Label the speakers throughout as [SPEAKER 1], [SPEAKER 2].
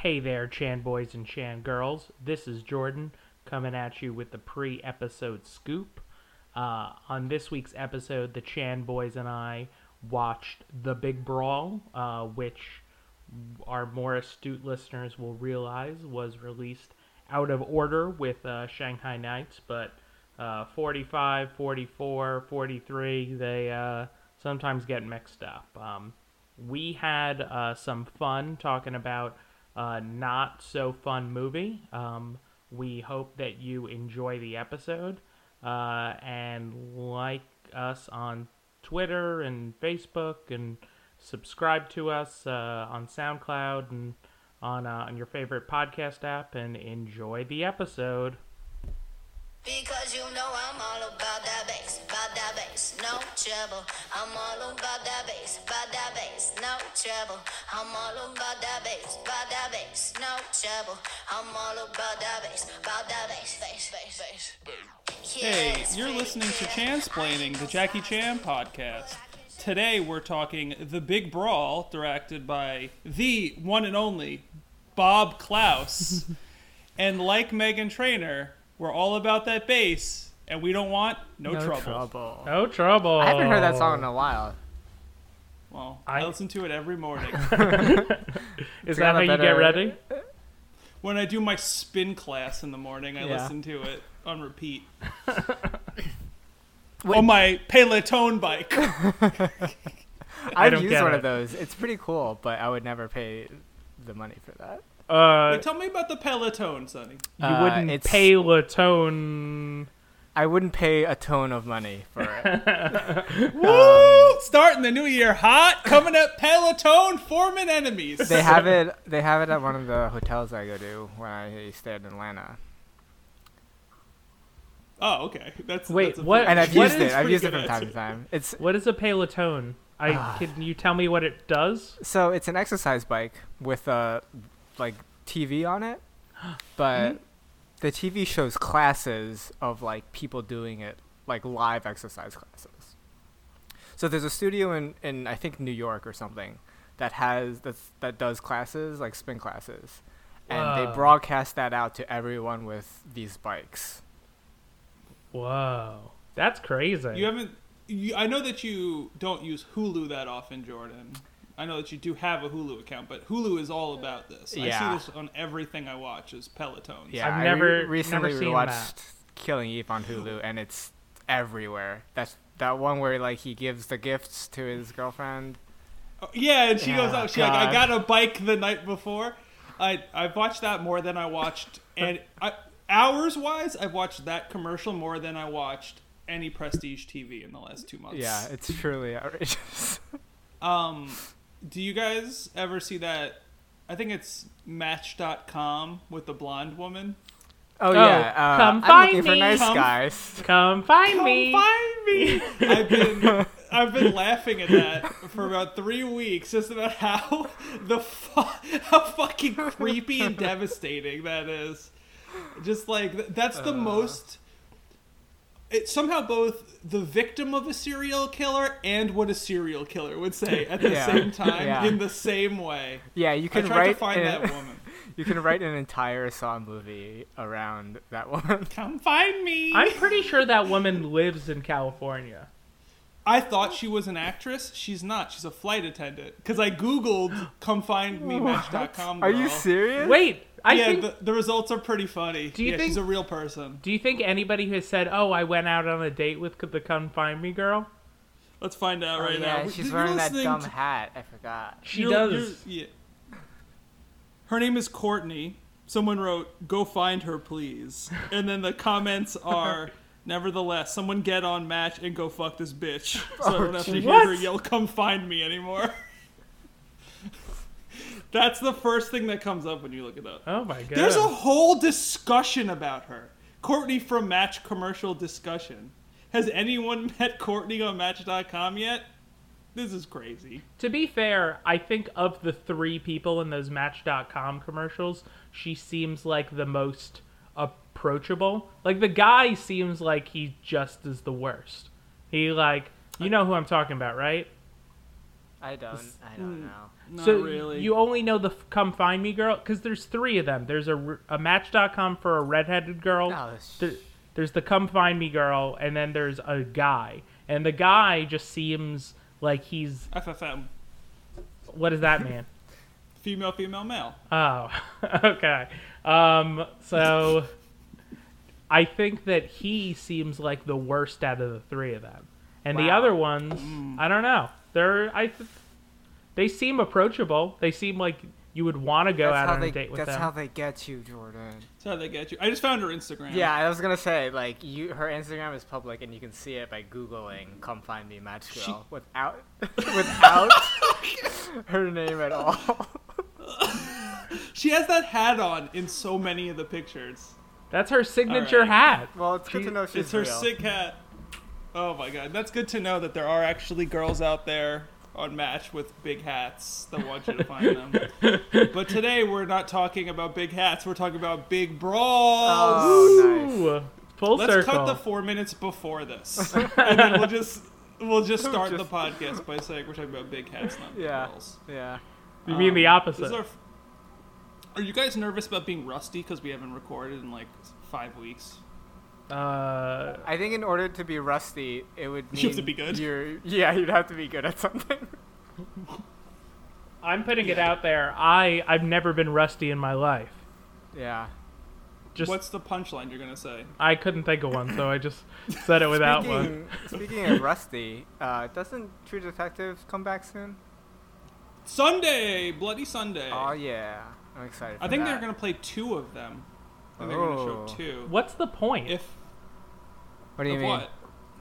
[SPEAKER 1] Hey there, Chan boys and Chan girls. This is Jordan coming at you with the pre episode scoop. Uh, on this week's episode, the Chan boys and I watched The Big Brawl, uh, which our more astute listeners will realize was released out of order with uh, Shanghai Nights, but uh, 45, 44, 43, they uh, sometimes get mixed up. Um, we had uh, some fun talking about a not so fun movie. Um, we hope that you enjoy the episode uh, and like us on Twitter and Facebook and subscribe to us uh, on SoundCloud and on uh, on your favorite podcast app and enjoy the episode.
[SPEAKER 2] Because you know I'm all about that bass, about that bass, no trouble. I'm all about that bass, about that bass, no trouble. I'm all about that bass, about that bass, no trouble. I'm all about that bass, about that bass, bass, bass, bass.
[SPEAKER 3] Hey, you're listening to. Chansplaining, the Jackie Chan podcast. Today we're talking The Big Brawl, directed by the one and only Bob Clouse. and like Meghan Trainor, we're all about that bass, and we don't want no, trouble.
[SPEAKER 1] No trouble.
[SPEAKER 4] I haven't heard that song in a while.
[SPEAKER 3] Well, I,
[SPEAKER 1] I-
[SPEAKER 3] listen to it every morning.
[SPEAKER 1] Is that how
[SPEAKER 4] a
[SPEAKER 1] you get ready?
[SPEAKER 3] when I do my spin class in the morning, I
[SPEAKER 4] Yeah.
[SPEAKER 3] listen to it on repeat.
[SPEAKER 4] Wait.
[SPEAKER 3] On my Peloton bike.
[SPEAKER 4] I've
[SPEAKER 1] don't
[SPEAKER 4] used one
[SPEAKER 1] it.
[SPEAKER 4] of those. It's pretty cool, but I would never pay the money for that.
[SPEAKER 1] Uh,
[SPEAKER 3] Wait, tell me about the Peloton, Sonny.
[SPEAKER 1] you
[SPEAKER 4] Uh,
[SPEAKER 1] wouldn't
[SPEAKER 4] it's-
[SPEAKER 1] pay Latone.
[SPEAKER 4] I wouldn't pay a tone of money for it.
[SPEAKER 3] Woo! Starting the new year hot, coming up Peloton forming enemies.
[SPEAKER 4] they have it. They have it at one of the hotels I go to when I stay in Atlanta.
[SPEAKER 3] Oh, okay. That's
[SPEAKER 1] Wait,
[SPEAKER 3] that's a
[SPEAKER 1] what-
[SPEAKER 3] pretty-
[SPEAKER 4] And I've
[SPEAKER 1] What
[SPEAKER 4] used
[SPEAKER 1] is
[SPEAKER 4] it. I've
[SPEAKER 3] pretty
[SPEAKER 4] used it
[SPEAKER 3] good
[SPEAKER 4] from time to
[SPEAKER 3] answer.
[SPEAKER 4] time. It's
[SPEAKER 1] What is a Peloton? I can you tell me what it does?
[SPEAKER 4] so it's an exercise bike with a like TV on it, but hmm? the TV shows classes of like people doing it, like live exercise classes. So there's a studio in, in I think New York or something that has that's, that does classes like spin classes, and
[SPEAKER 1] Wow.
[SPEAKER 4] they broadcast that out to everyone with these bikes.
[SPEAKER 1] Whoa, that's crazy.
[SPEAKER 3] You haven't. You, I know that you don't use Hulu that often, Jordan. I know that you do have a Hulu account, but Hulu is all about this. I see this on everything I watch is Pelotons.
[SPEAKER 4] Yeah,
[SPEAKER 1] I've
[SPEAKER 4] I
[SPEAKER 1] never-
[SPEAKER 4] re- recently
[SPEAKER 1] never seen
[SPEAKER 4] rewatched
[SPEAKER 1] that.
[SPEAKER 4] Killing Eve on Hulu, and it's everywhere. That's that one where like he gives the gifts to his girlfriend.
[SPEAKER 3] Oh, yeah, and she goes
[SPEAKER 4] Oh,
[SPEAKER 3] out. She like, I got a bike the night before. I I've watched that more than I watched, and I, hours wise, I've watched that commercial more than I watched any prestige TV in the last two months.
[SPEAKER 4] Yeah, it's truly outrageous.
[SPEAKER 3] Um, do you guys ever see that? I think it's Match.com with the blonde woman.
[SPEAKER 4] Oh,
[SPEAKER 1] Oh,
[SPEAKER 4] yeah, uh,
[SPEAKER 1] come
[SPEAKER 4] I'm
[SPEAKER 1] find
[SPEAKER 4] looking for nice
[SPEAKER 3] Come-
[SPEAKER 4] guys.
[SPEAKER 1] Come find me.
[SPEAKER 3] Come
[SPEAKER 1] me.
[SPEAKER 3] find me. I've been I've been laughing at that for about three weeks, just about how the fu- how fucking creepy and devastating that is. Just like th- that's
[SPEAKER 4] Uh.
[SPEAKER 3] the most. It's somehow both the victim of a serial killer and what a serial killer would say at the
[SPEAKER 4] Yeah.
[SPEAKER 3] same time
[SPEAKER 4] Yeah.
[SPEAKER 3] in the same way.
[SPEAKER 4] Yeah, you
[SPEAKER 3] I
[SPEAKER 4] can
[SPEAKER 3] tried
[SPEAKER 4] write
[SPEAKER 3] to find
[SPEAKER 4] an,
[SPEAKER 3] that woman.
[SPEAKER 4] you can write an entire Saw movie around that woman.
[SPEAKER 3] Come find me.
[SPEAKER 1] I'm pretty sure that woman lives in California.
[SPEAKER 3] I thought she was an actress. She's not. She's a flight attendant. Because I googled "come find me match.com."
[SPEAKER 4] Are you serious?
[SPEAKER 1] Wait, I
[SPEAKER 3] yeah,
[SPEAKER 1] think.
[SPEAKER 3] the, the results are pretty funny.
[SPEAKER 1] Do you
[SPEAKER 3] yeah,
[SPEAKER 1] think-
[SPEAKER 3] she's a real person?
[SPEAKER 1] do you think anybody who has said, "Oh, I went out on a date with the Come Find Me girl"?
[SPEAKER 3] Let's find out
[SPEAKER 4] Oh,
[SPEAKER 3] right
[SPEAKER 4] yeah,
[SPEAKER 3] now.
[SPEAKER 4] she's
[SPEAKER 3] You're
[SPEAKER 4] wearing that
[SPEAKER 3] listening
[SPEAKER 4] dumb
[SPEAKER 3] to-
[SPEAKER 4] hat. I forgot.
[SPEAKER 1] She
[SPEAKER 3] you're-
[SPEAKER 1] does.
[SPEAKER 3] you're- yeah. Her name is Courtney. Someone wrote, "Go find her, please," and then the comments are. Nevertheless, someone get on match and go fuck this bitch, so I don't have to oh, hear
[SPEAKER 1] What?
[SPEAKER 3] her yell, "Come find me" anymore. That's the first thing that comes up when you look it up.
[SPEAKER 1] Oh my god.
[SPEAKER 3] There's a whole discussion about her. Courtney from Match commercial discussion. Has anyone met Courtney on Match.com yet? This is crazy.
[SPEAKER 1] To be fair, I think of the three people in those Match.com commercials, she seems like the most approachable. Like the guy seems like he just is the worst. He like, you know who I'm talking about, right?
[SPEAKER 4] I don't. I don't hmm. know.
[SPEAKER 3] Not
[SPEAKER 1] so
[SPEAKER 3] really.
[SPEAKER 1] you only know the "Come Find Me" girl because there's three of them. There's a, a Match.com for a redheaded girl.
[SPEAKER 4] No,
[SPEAKER 1] There- there's the "Come Find Me" girl, and then there's a guy, and the guy just seems like he's
[SPEAKER 3] FFM.
[SPEAKER 1] what does that mean?
[SPEAKER 3] Female, female, male.
[SPEAKER 1] Oh, okay. Um, so I think that he seems like the worst out of the three of them, and the other ones, I don't know. They're I, th- they seem approachable. They seem like you would want to go
[SPEAKER 4] that's
[SPEAKER 1] out on
[SPEAKER 4] they.
[SPEAKER 1] a date with
[SPEAKER 4] that's
[SPEAKER 1] them.
[SPEAKER 4] That's how they get you, Jordan.
[SPEAKER 3] That's how they get you. I just found her Instagram.
[SPEAKER 4] Yeah, I was gonna say like you. Her Instagram is public, and you can see it by googling "Come Find Me Match Girl"
[SPEAKER 3] She-
[SPEAKER 4] without without her name at all.
[SPEAKER 3] She has that hat on in so many of the pictures.
[SPEAKER 1] That's her signature
[SPEAKER 3] Alright.
[SPEAKER 1] hat.
[SPEAKER 4] Well, it's good
[SPEAKER 1] She-
[SPEAKER 4] to know she's
[SPEAKER 3] it's her
[SPEAKER 4] real.
[SPEAKER 3] sick hat. Oh my god, that's good to know that there are actually girls out there on Match with big hats that want you to find them. but today we're not talking about big hats. We're talking about big brawls.
[SPEAKER 4] Oh, nice.
[SPEAKER 1] Full
[SPEAKER 3] Let's
[SPEAKER 1] circle.
[SPEAKER 3] cut the four minutes before this, and then we'll just we'll just start the podcast by saying we're talking about big hats, not big
[SPEAKER 4] Yeah.
[SPEAKER 3] brawls.
[SPEAKER 4] Yeah.
[SPEAKER 1] you mean the
[SPEAKER 3] Um, this
[SPEAKER 1] opposite?
[SPEAKER 3] our are you guys nervous about being rusty because we haven't recorded in like five weeks?
[SPEAKER 1] Uh,
[SPEAKER 4] I think in order to be rusty, it would mean
[SPEAKER 3] You have to be good.
[SPEAKER 4] You're yeah, you'd have to be good at something.
[SPEAKER 1] I'm putting it out there. I I've never been rusty in my life.
[SPEAKER 4] yeah.
[SPEAKER 1] Just
[SPEAKER 3] What's the punchline you're gonna say?
[SPEAKER 1] I couldn't think of one, so I just said it without one.
[SPEAKER 4] Speaking, speaking of rusty, uh, doesn't True Detective come back soon?
[SPEAKER 3] Sunday, bloody Sunday.
[SPEAKER 4] Oh yeah, I'm excited. For
[SPEAKER 3] I think
[SPEAKER 4] that.
[SPEAKER 3] they're gonna play two of them. I think they're gonna
[SPEAKER 4] Oh.
[SPEAKER 3] show two.
[SPEAKER 1] What's the point?
[SPEAKER 3] If
[SPEAKER 4] What do you
[SPEAKER 3] of
[SPEAKER 4] mean?
[SPEAKER 3] what?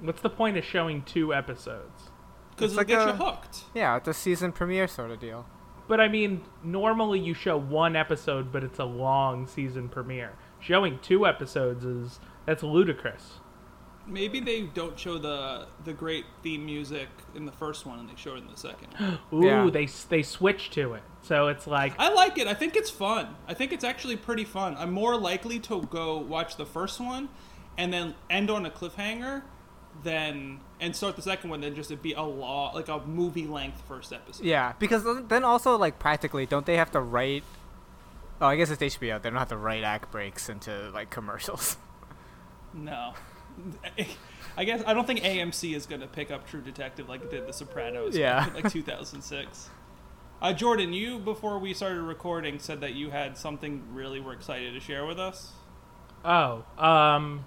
[SPEAKER 1] What's the point of showing two episodes?
[SPEAKER 3] Because
[SPEAKER 4] It's
[SPEAKER 3] it'll
[SPEAKER 4] like
[SPEAKER 3] get
[SPEAKER 4] a-
[SPEAKER 3] you hooked.
[SPEAKER 4] Yeah, it's a season premiere sort of deal.
[SPEAKER 1] But I mean, normally you show one episode, but it's a long season premiere. Showing two episodes is that's ludicrous.
[SPEAKER 3] Maybe they don't show the the great theme music in the first one, and they show it in the second.
[SPEAKER 1] Ooh,
[SPEAKER 4] Yeah.
[SPEAKER 1] they they switch to it, so it's like
[SPEAKER 3] I like it. I think it's fun. I think it's actually pretty fun. I'm more likely to go watch the first one and then end on a cliffhanger then and start the second one then just it be a law like a movie length first episode.
[SPEAKER 4] Yeah, because then also like practically, don't they have to write? Oh, I guess it's HBO. They don't have to write act breaks into like commercials.
[SPEAKER 3] No. I guess I don't think AMC is going to pick up True Detective like it did The Sopranos
[SPEAKER 4] Yeah.
[SPEAKER 3] in like 2006. Uh, Jordan, you before we started recording said that you had something really we're excited to share with us.
[SPEAKER 1] oh, um,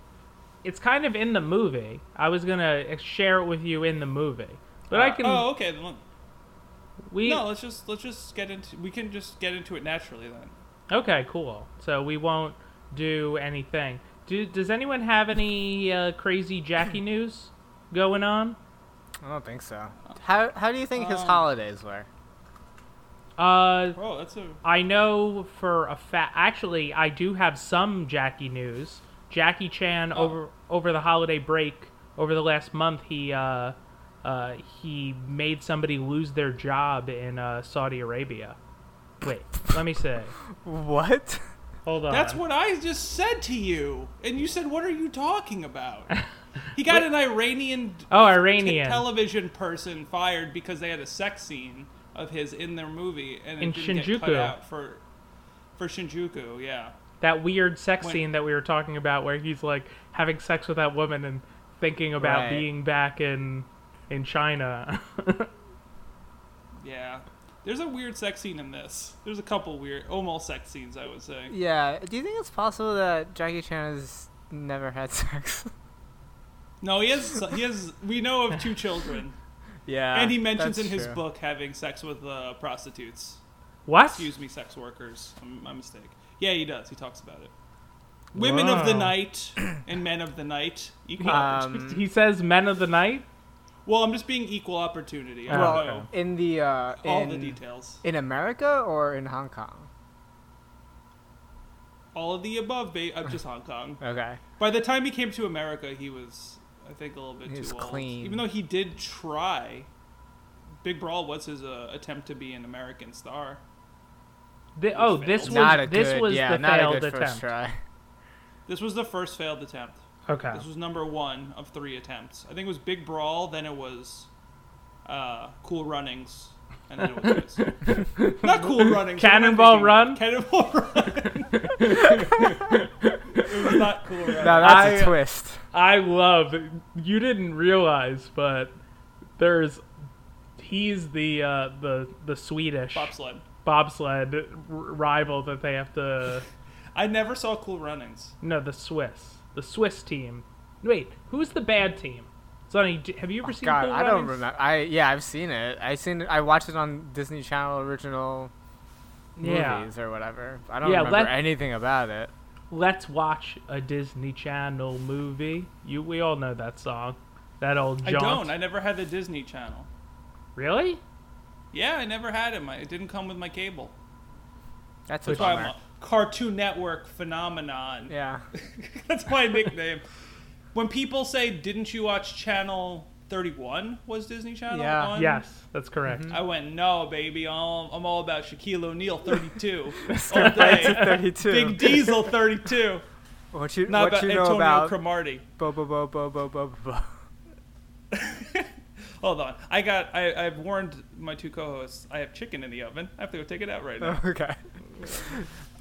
[SPEAKER 1] it's kind of in the movie. I was gonna share it with you in the movie, but I can.
[SPEAKER 3] Oh, okay. then
[SPEAKER 1] we
[SPEAKER 3] No, let's just let's just get into we can just get into it naturally then.
[SPEAKER 1] okay, cool. So we won't do anything. Do, does anyone have any uh, crazy Jackie news going on?
[SPEAKER 4] I don't think so. How how do you think his
[SPEAKER 3] Um,
[SPEAKER 4] holidays were?
[SPEAKER 1] Uh,
[SPEAKER 3] Oh, that's a
[SPEAKER 1] I know for a fact. Actually, I do have some Jackie news. Jackie Chan
[SPEAKER 3] Oh.
[SPEAKER 1] over over the holiday break over the last month, he uh, uh, he made somebody lose their job in uh, Saudi Arabia. Wait, let me say.
[SPEAKER 4] What?
[SPEAKER 1] Hold on.
[SPEAKER 3] That's what I just said to you, and you said, "What are you talking about?" He got an Iranian
[SPEAKER 1] Oh,
[SPEAKER 3] t-
[SPEAKER 1] Iranian.
[SPEAKER 3] television person fired because they had a sex scene of his in their movie, and it
[SPEAKER 1] In
[SPEAKER 3] didn't get cut
[SPEAKER 1] Shinjuku.
[SPEAKER 3] out for for Shinjuku. Yeah,
[SPEAKER 1] that weird sex
[SPEAKER 3] When-
[SPEAKER 1] scene that we were talking about, where he's like having sex with that woman and thinking about
[SPEAKER 4] Right.
[SPEAKER 1] being back in in China.
[SPEAKER 3] yeah. There's a weird sex scene in this. There's a couple weird, almost sex scenes, I would say.
[SPEAKER 4] Yeah. Do you think it's possible that Jackie Chan has never had sex?
[SPEAKER 3] No, he has. He has. We know of two children,
[SPEAKER 4] yeah.
[SPEAKER 3] and he mentions in his
[SPEAKER 4] true.
[SPEAKER 3] book having sex with uh, prostitutes.
[SPEAKER 1] what?
[SPEAKER 3] Excuse me, sex workers. I'm- My mistake. Yeah, he does. He talks about it. Women of the night and men of the night. Equal
[SPEAKER 4] Um.
[SPEAKER 1] He says "Men of the Night."
[SPEAKER 3] Well, I'm just being equal opportunity. I don't know
[SPEAKER 4] in the uh,
[SPEAKER 3] all
[SPEAKER 4] in,
[SPEAKER 3] the details.
[SPEAKER 4] in America or in Hong Kong?
[SPEAKER 3] All of the above, ba- uh, just Hong Kong.
[SPEAKER 4] Okay.
[SPEAKER 3] By the time he came to America, he was, I think, a little bit
[SPEAKER 4] He
[SPEAKER 3] too
[SPEAKER 4] was
[SPEAKER 3] old.
[SPEAKER 4] clean.
[SPEAKER 3] Even though he did try. Big Brawl was his uh, attempt to be an American star.
[SPEAKER 1] Thi- oh, this was
[SPEAKER 4] not a
[SPEAKER 1] this
[SPEAKER 4] good.
[SPEAKER 1] was
[SPEAKER 4] yeah,
[SPEAKER 1] the
[SPEAKER 4] not
[SPEAKER 1] failed
[SPEAKER 4] a good
[SPEAKER 1] attempt.
[SPEAKER 4] first try.
[SPEAKER 3] This was the first failed attempt.
[SPEAKER 1] Okay.
[SPEAKER 3] This was number one of three attempts. I think it was Big Brawl, then it was uh, Cool Runnings, And then it was twist. Not Cool Runnings. what am I
[SPEAKER 1] Cannonball? Run?
[SPEAKER 3] Cannonball Run. it was not Cool Runnings.
[SPEAKER 4] Now that's
[SPEAKER 1] I-
[SPEAKER 4] a twist.
[SPEAKER 1] I love. You didn't realize, but there's. He's the uh, the the Swedish
[SPEAKER 3] Bobsled.
[SPEAKER 1] Bobsled r- rival that they have to.
[SPEAKER 3] I never saw Cool Runnings.
[SPEAKER 1] No, the Swiss, the Swiss team. Wait, who's the bad team? Sonny, have you ever oh, seen?
[SPEAKER 4] God,
[SPEAKER 1] Cool
[SPEAKER 4] I don't remember. I yeah, I've seen it. I seen it. I watched it on Disney Channel original
[SPEAKER 1] Yeah,
[SPEAKER 4] movies or whatever. I don't
[SPEAKER 1] Yeah,
[SPEAKER 4] remember anything about it.
[SPEAKER 1] let's watch a Disney Channel movie. You, we all know that song. That old
[SPEAKER 3] I don't. I never had the Disney Channel.
[SPEAKER 1] really?
[SPEAKER 3] Yeah, I never had it. My it didn't come with my cable.
[SPEAKER 4] That's a
[SPEAKER 3] That's why I'm a Cartoon Network phenomenon.
[SPEAKER 4] Yeah.
[SPEAKER 3] That's my nickname. When people say, "Didn't you watch Channel 31?" Was Disney Channel
[SPEAKER 4] Yeah.
[SPEAKER 3] on?
[SPEAKER 1] Yes, that's correct.
[SPEAKER 3] I went, "No, baby. I'm, I'm all about Shaquille O'Neal 32 all day.
[SPEAKER 4] 32.
[SPEAKER 3] Big Diesel 32.
[SPEAKER 4] What you
[SPEAKER 3] Not
[SPEAKER 4] what
[SPEAKER 3] about
[SPEAKER 4] you know
[SPEAKER 3] Antonio
[SPEAKER 4] about
[SPEAKER 3] Cromartie."
[SPEAKER 4] bo bo bo bo bo bo bo.
[SPEAKER 3] Hold on. I got. I, I've warned my two co-hosts. I have chicken in the oven. I have to go take it out right now.
[SPEAKER 4] Okay.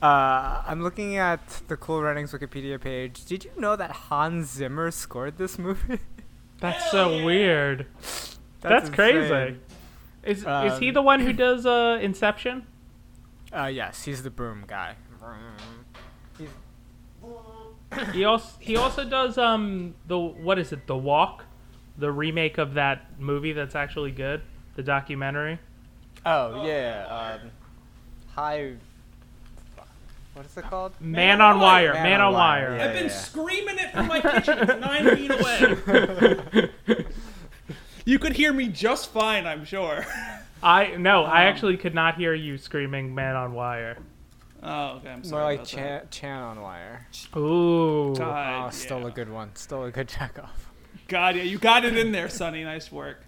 [SPEAKER 4] Uh, I'm looking at the Cool Runnings Wikipedia page. Did you know that Hans Zimmer scored this movie?
[SPEAKER 1] That's so weird. That's, crazy.
[SPEAKER 4] insane.
[SPEAKER 1] Is is he
[SPEAKER 4] Um,
[SPEAKER 1] the one who does uh, Inception?
[SPEAKER 4] Uh, yes, he's the broom guy. He's,
[SPEAKER 1] He also he also does um the what is it the Walk, the remake of that movie that's actually good, the documentary.
[SPEAKER 4] oh yeah. Um, high. What is it called?
[SPEAKER 1] Man, on Wire.
[SPEAKER 4] Man
[SPEAKER 1] Man,
[SPEAKER 4] on
[SPEAKER 1] on
[SPEAKER 4] Wire,
[SPEAKER 1] Wire.
[SPEAKER 4] yeah.
[SPEAKER 3] I've been screaming it from my kitchen. It's nine feet away. you could hear me just fine, I'm sure.
[SPEAKER 1] I no, I
[SPEAKER 3] Um,
[SPEAKER 1] actually could not hear you screaming "Man on Wire."
[SPEAKER 3] Oh, okay. I'm sorry.
[SPEAKER 4] More like
[SPEAKER 3] about
[SPEAKER 4] Chan,
[SPEAKER 3] that.
[SPEAKER 4] Chan on Wire.
[SPEAKER 1] Ooh.
[SPEAKER 3] God,
[SPEAKER 4] oh, still
[SPEAKER 3] yeah.
[SPEAKER 4] a good one. Still a good checkoff.
[SPEAKER 3] God, yeah, you got it in there, Sonny. Nice work.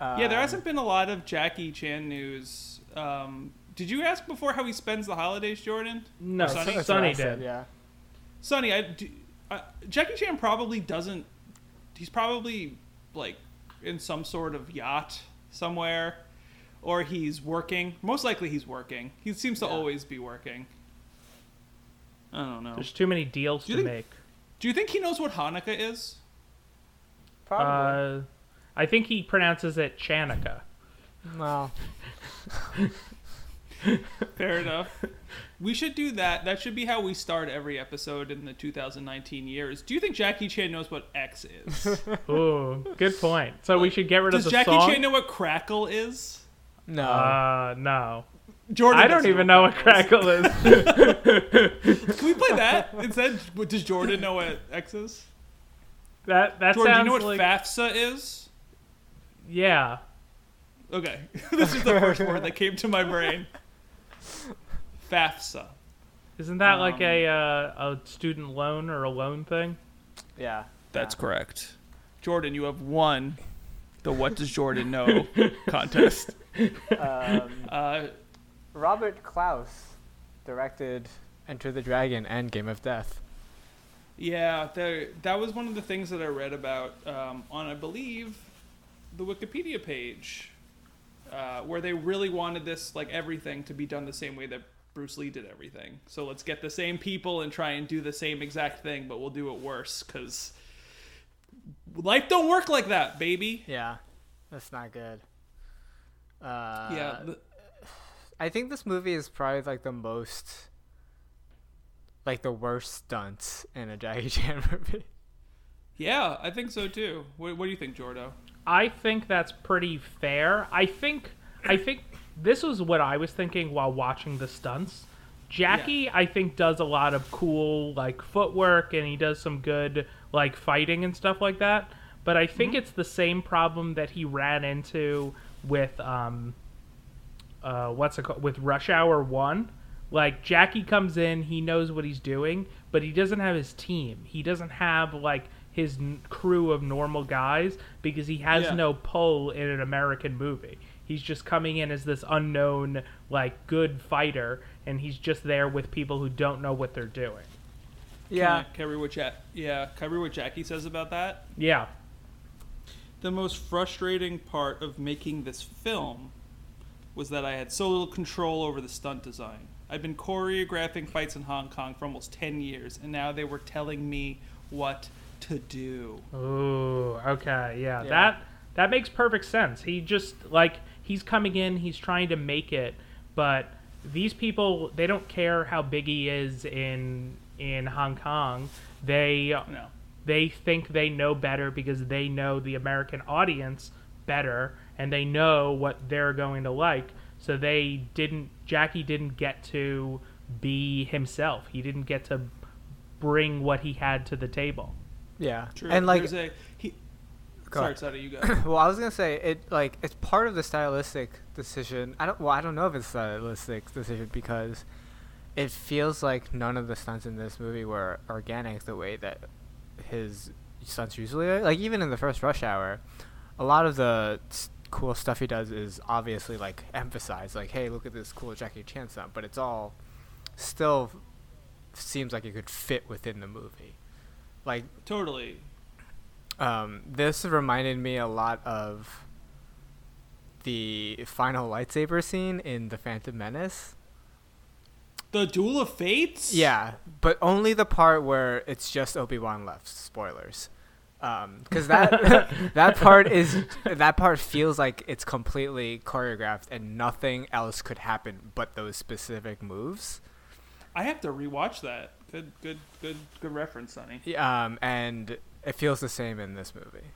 [SPEAKER 3] yeah, there
[SPEAKER 4] Um,
[SPEAKER 3] hasn't been a lot of Jackie Chan news. Um, did you ask before how he spends the holidays, Jordan?
[SPEAKER 1] No,
[SPEAKER 3] Or Sonny?
[SPEAKER 1] Sonny,
[SPEAKER 4] that's what I
[SPEAKER 1] did.
[SPEAKER 4] said, Yeah.
[SPEAKER 3] Sonny, I, do, uh, Jackie Chan probably doesn't. He's probably like in some sort of yacht somewhere, or he's working. Most likely, he's working. He seems to
[SPEAKER 4] Yeah.
[SPEAKER 3] always be working. I don't know.
[SPEAKER 1] There's too many deals
[SPEAKER 3] Do
[SPEAKER 1] to
[SPEAKER 3] think-
[SPEAKER 1] make.
[SPEAKER 3] Do you think he knows what Hanukkah is?
[SPEAKER 4] Probably.
[SPEAKER 1] Uh, I think he pronounces it Chanukah.
[SPEAKER 4] well,
[SPEAKER 3] Fair enough. We should do that. That should be how we start every episode in the 2019 years. Do you think Jackie Chan knows what X is?
[SPEAKER 1] Ooh, good point. So we should get rid of the
[SPEAKER 3] Jackie
[SPEAKER 1] song.
[SPEAKER 3] Does Jackie Chan know what Crackle is?
[SPEAKER 4] no.
[SPEAKER 1] uh, no.
[SPEAKER 3] Jordan.
[SPEAKER 1] I don't
[SPEAKER 3] doesn't
[SPEAKER 1] even know what crackle is.
[SPEAKER 3] Can we play that instead? Does Jordan know what X is?
[SPEAKER 1] That that
[SPEAKER 3] Jordan, do you know what
[SPEAKER 1] like
[SPEAKER 3] FAFSA is?
[SPEAKER 1] yeah.
[SPEAKER 3] Okay, this is the first word that came to my brain. FAFSA.
[SPEAKER 1] Isn't that like
[SPEAKER 3] Um,
[SPEAKER 1] a uh, a student loan or a loan thing?
[SPEAKER 4] yeah.
[SPEAKER 3] That's correct. Jordan, you have won the What Does Jordan Know contest.
[SPEAKER 4] Um,
[SPEAKER 3] Uh,
[SPEAKER 4] Robert Clouse directed Enter the Dragon and Game of Death.
[SPEAKER 3] Yeah, there, that was one of the things that I read about um, on, I believe, the Wikipedia page, uh, where they really wanted this, like everything, to be done the same way that Bruce Lee did everything. So let's get the same people and try and do the same exact thing, but we'll do it worse, because life don't work like that, baby.
[SPEAKER 4] Yeah, that's not good. Uh,
[SPEAKER 3] yeah, the,
[SPEAKER 4] I think this movie is probably like the most, like the worst stunts in a Jackie Chan movie.
[SPEAKER 3] yeah, I think so too. What, what do you think, Jordo?
[SPEAKER 1] I think that's pretty fair. I think I think this was what I was thinking while watching the stunts. Jackie, I think, does a lot of cool like footwork and he does some good like fighting and stuff like that. But I think it's the same problem that he ran into with um uh what's it called with Rush Hour One. Like Jackie comes in, he knows what he's doing, but he doesn't have his team. He doesn't have like his n- crew of normal guys because he has
[SPEAKER 3] Yeah.
[SPEAKER 1] no pull in an American movie. He's just coming in as this unknown, like good fighter, and he's just there with people who don't know what they're doing.
[SPEAKER 4] Yeah,
[SPEAKER 3] Can I read what ja- yeah, can I read what Jackie says about that?
[SPEAKER 1] Yeah,
[SPEAKER 3] The most frustrating part of making this film was that I had so little control over the stunt design. I'd been choreographing fights in Hong Kong for almost 10 years, and now they were telling me what to do.
[SPEAKER 1] Ooh, okay, yeah,
[SPEAKER 4] Yeah.
[SPEAKER 1] that that makes perfect sense. He just like he's coming in, he's trying to make it, but these people they don't care how big he is in in Hong Kong. They
[SPEAKER 3] No.
[SPEAKER 1] they think they know better because they know the American audience better and they know what they're going to like. So they didn't Jackie didn't get to be himself. He didn't get to bring what he had to the table.
[SPEAKER 4] Yeah,
[SPEAKER 3] True.
[SPEAKER 4] and like
[SPEAKER 3] a, he,
[SPEAKER 4] Go
[SPEAKER 3] sorry,
[SPEAKER 4] ahead.
[SPEAKER 3] sorry, you go.
[SPEAKER 4] well, I was gonna say it like it's part of the stylistic decision. I don't well, I don't know if it's a stylistic decision because it feels like none of the stunts in this movie were organic the way that his stunts usually are. Like even in the first Rush Hour, a lot of the s- cool stuff he does is obviously like emphasized, like hey, look at this cool Jackie Chan stunt, but it's all still seems like it could fit within the movie. Like
[SPEAKER 3] totally.
[SPEAKER 4] um, this reminded me a lot of the final lightsaber scene in The Phantom Menace.
[SPEAKER 3] The Duel of Fates?
[SPEAKER 4] Yeah, but only the part where it's just Obi Wan left. Spoilers, because that that part is that part feels like it's completely choreographed and nothing else could happen but those specific moves.
[SPEAKER 3] I have to rewatch that. Good, good, good, good reference, Sonny.
[SPEAKER 4] Um, and it feels the same in this movie.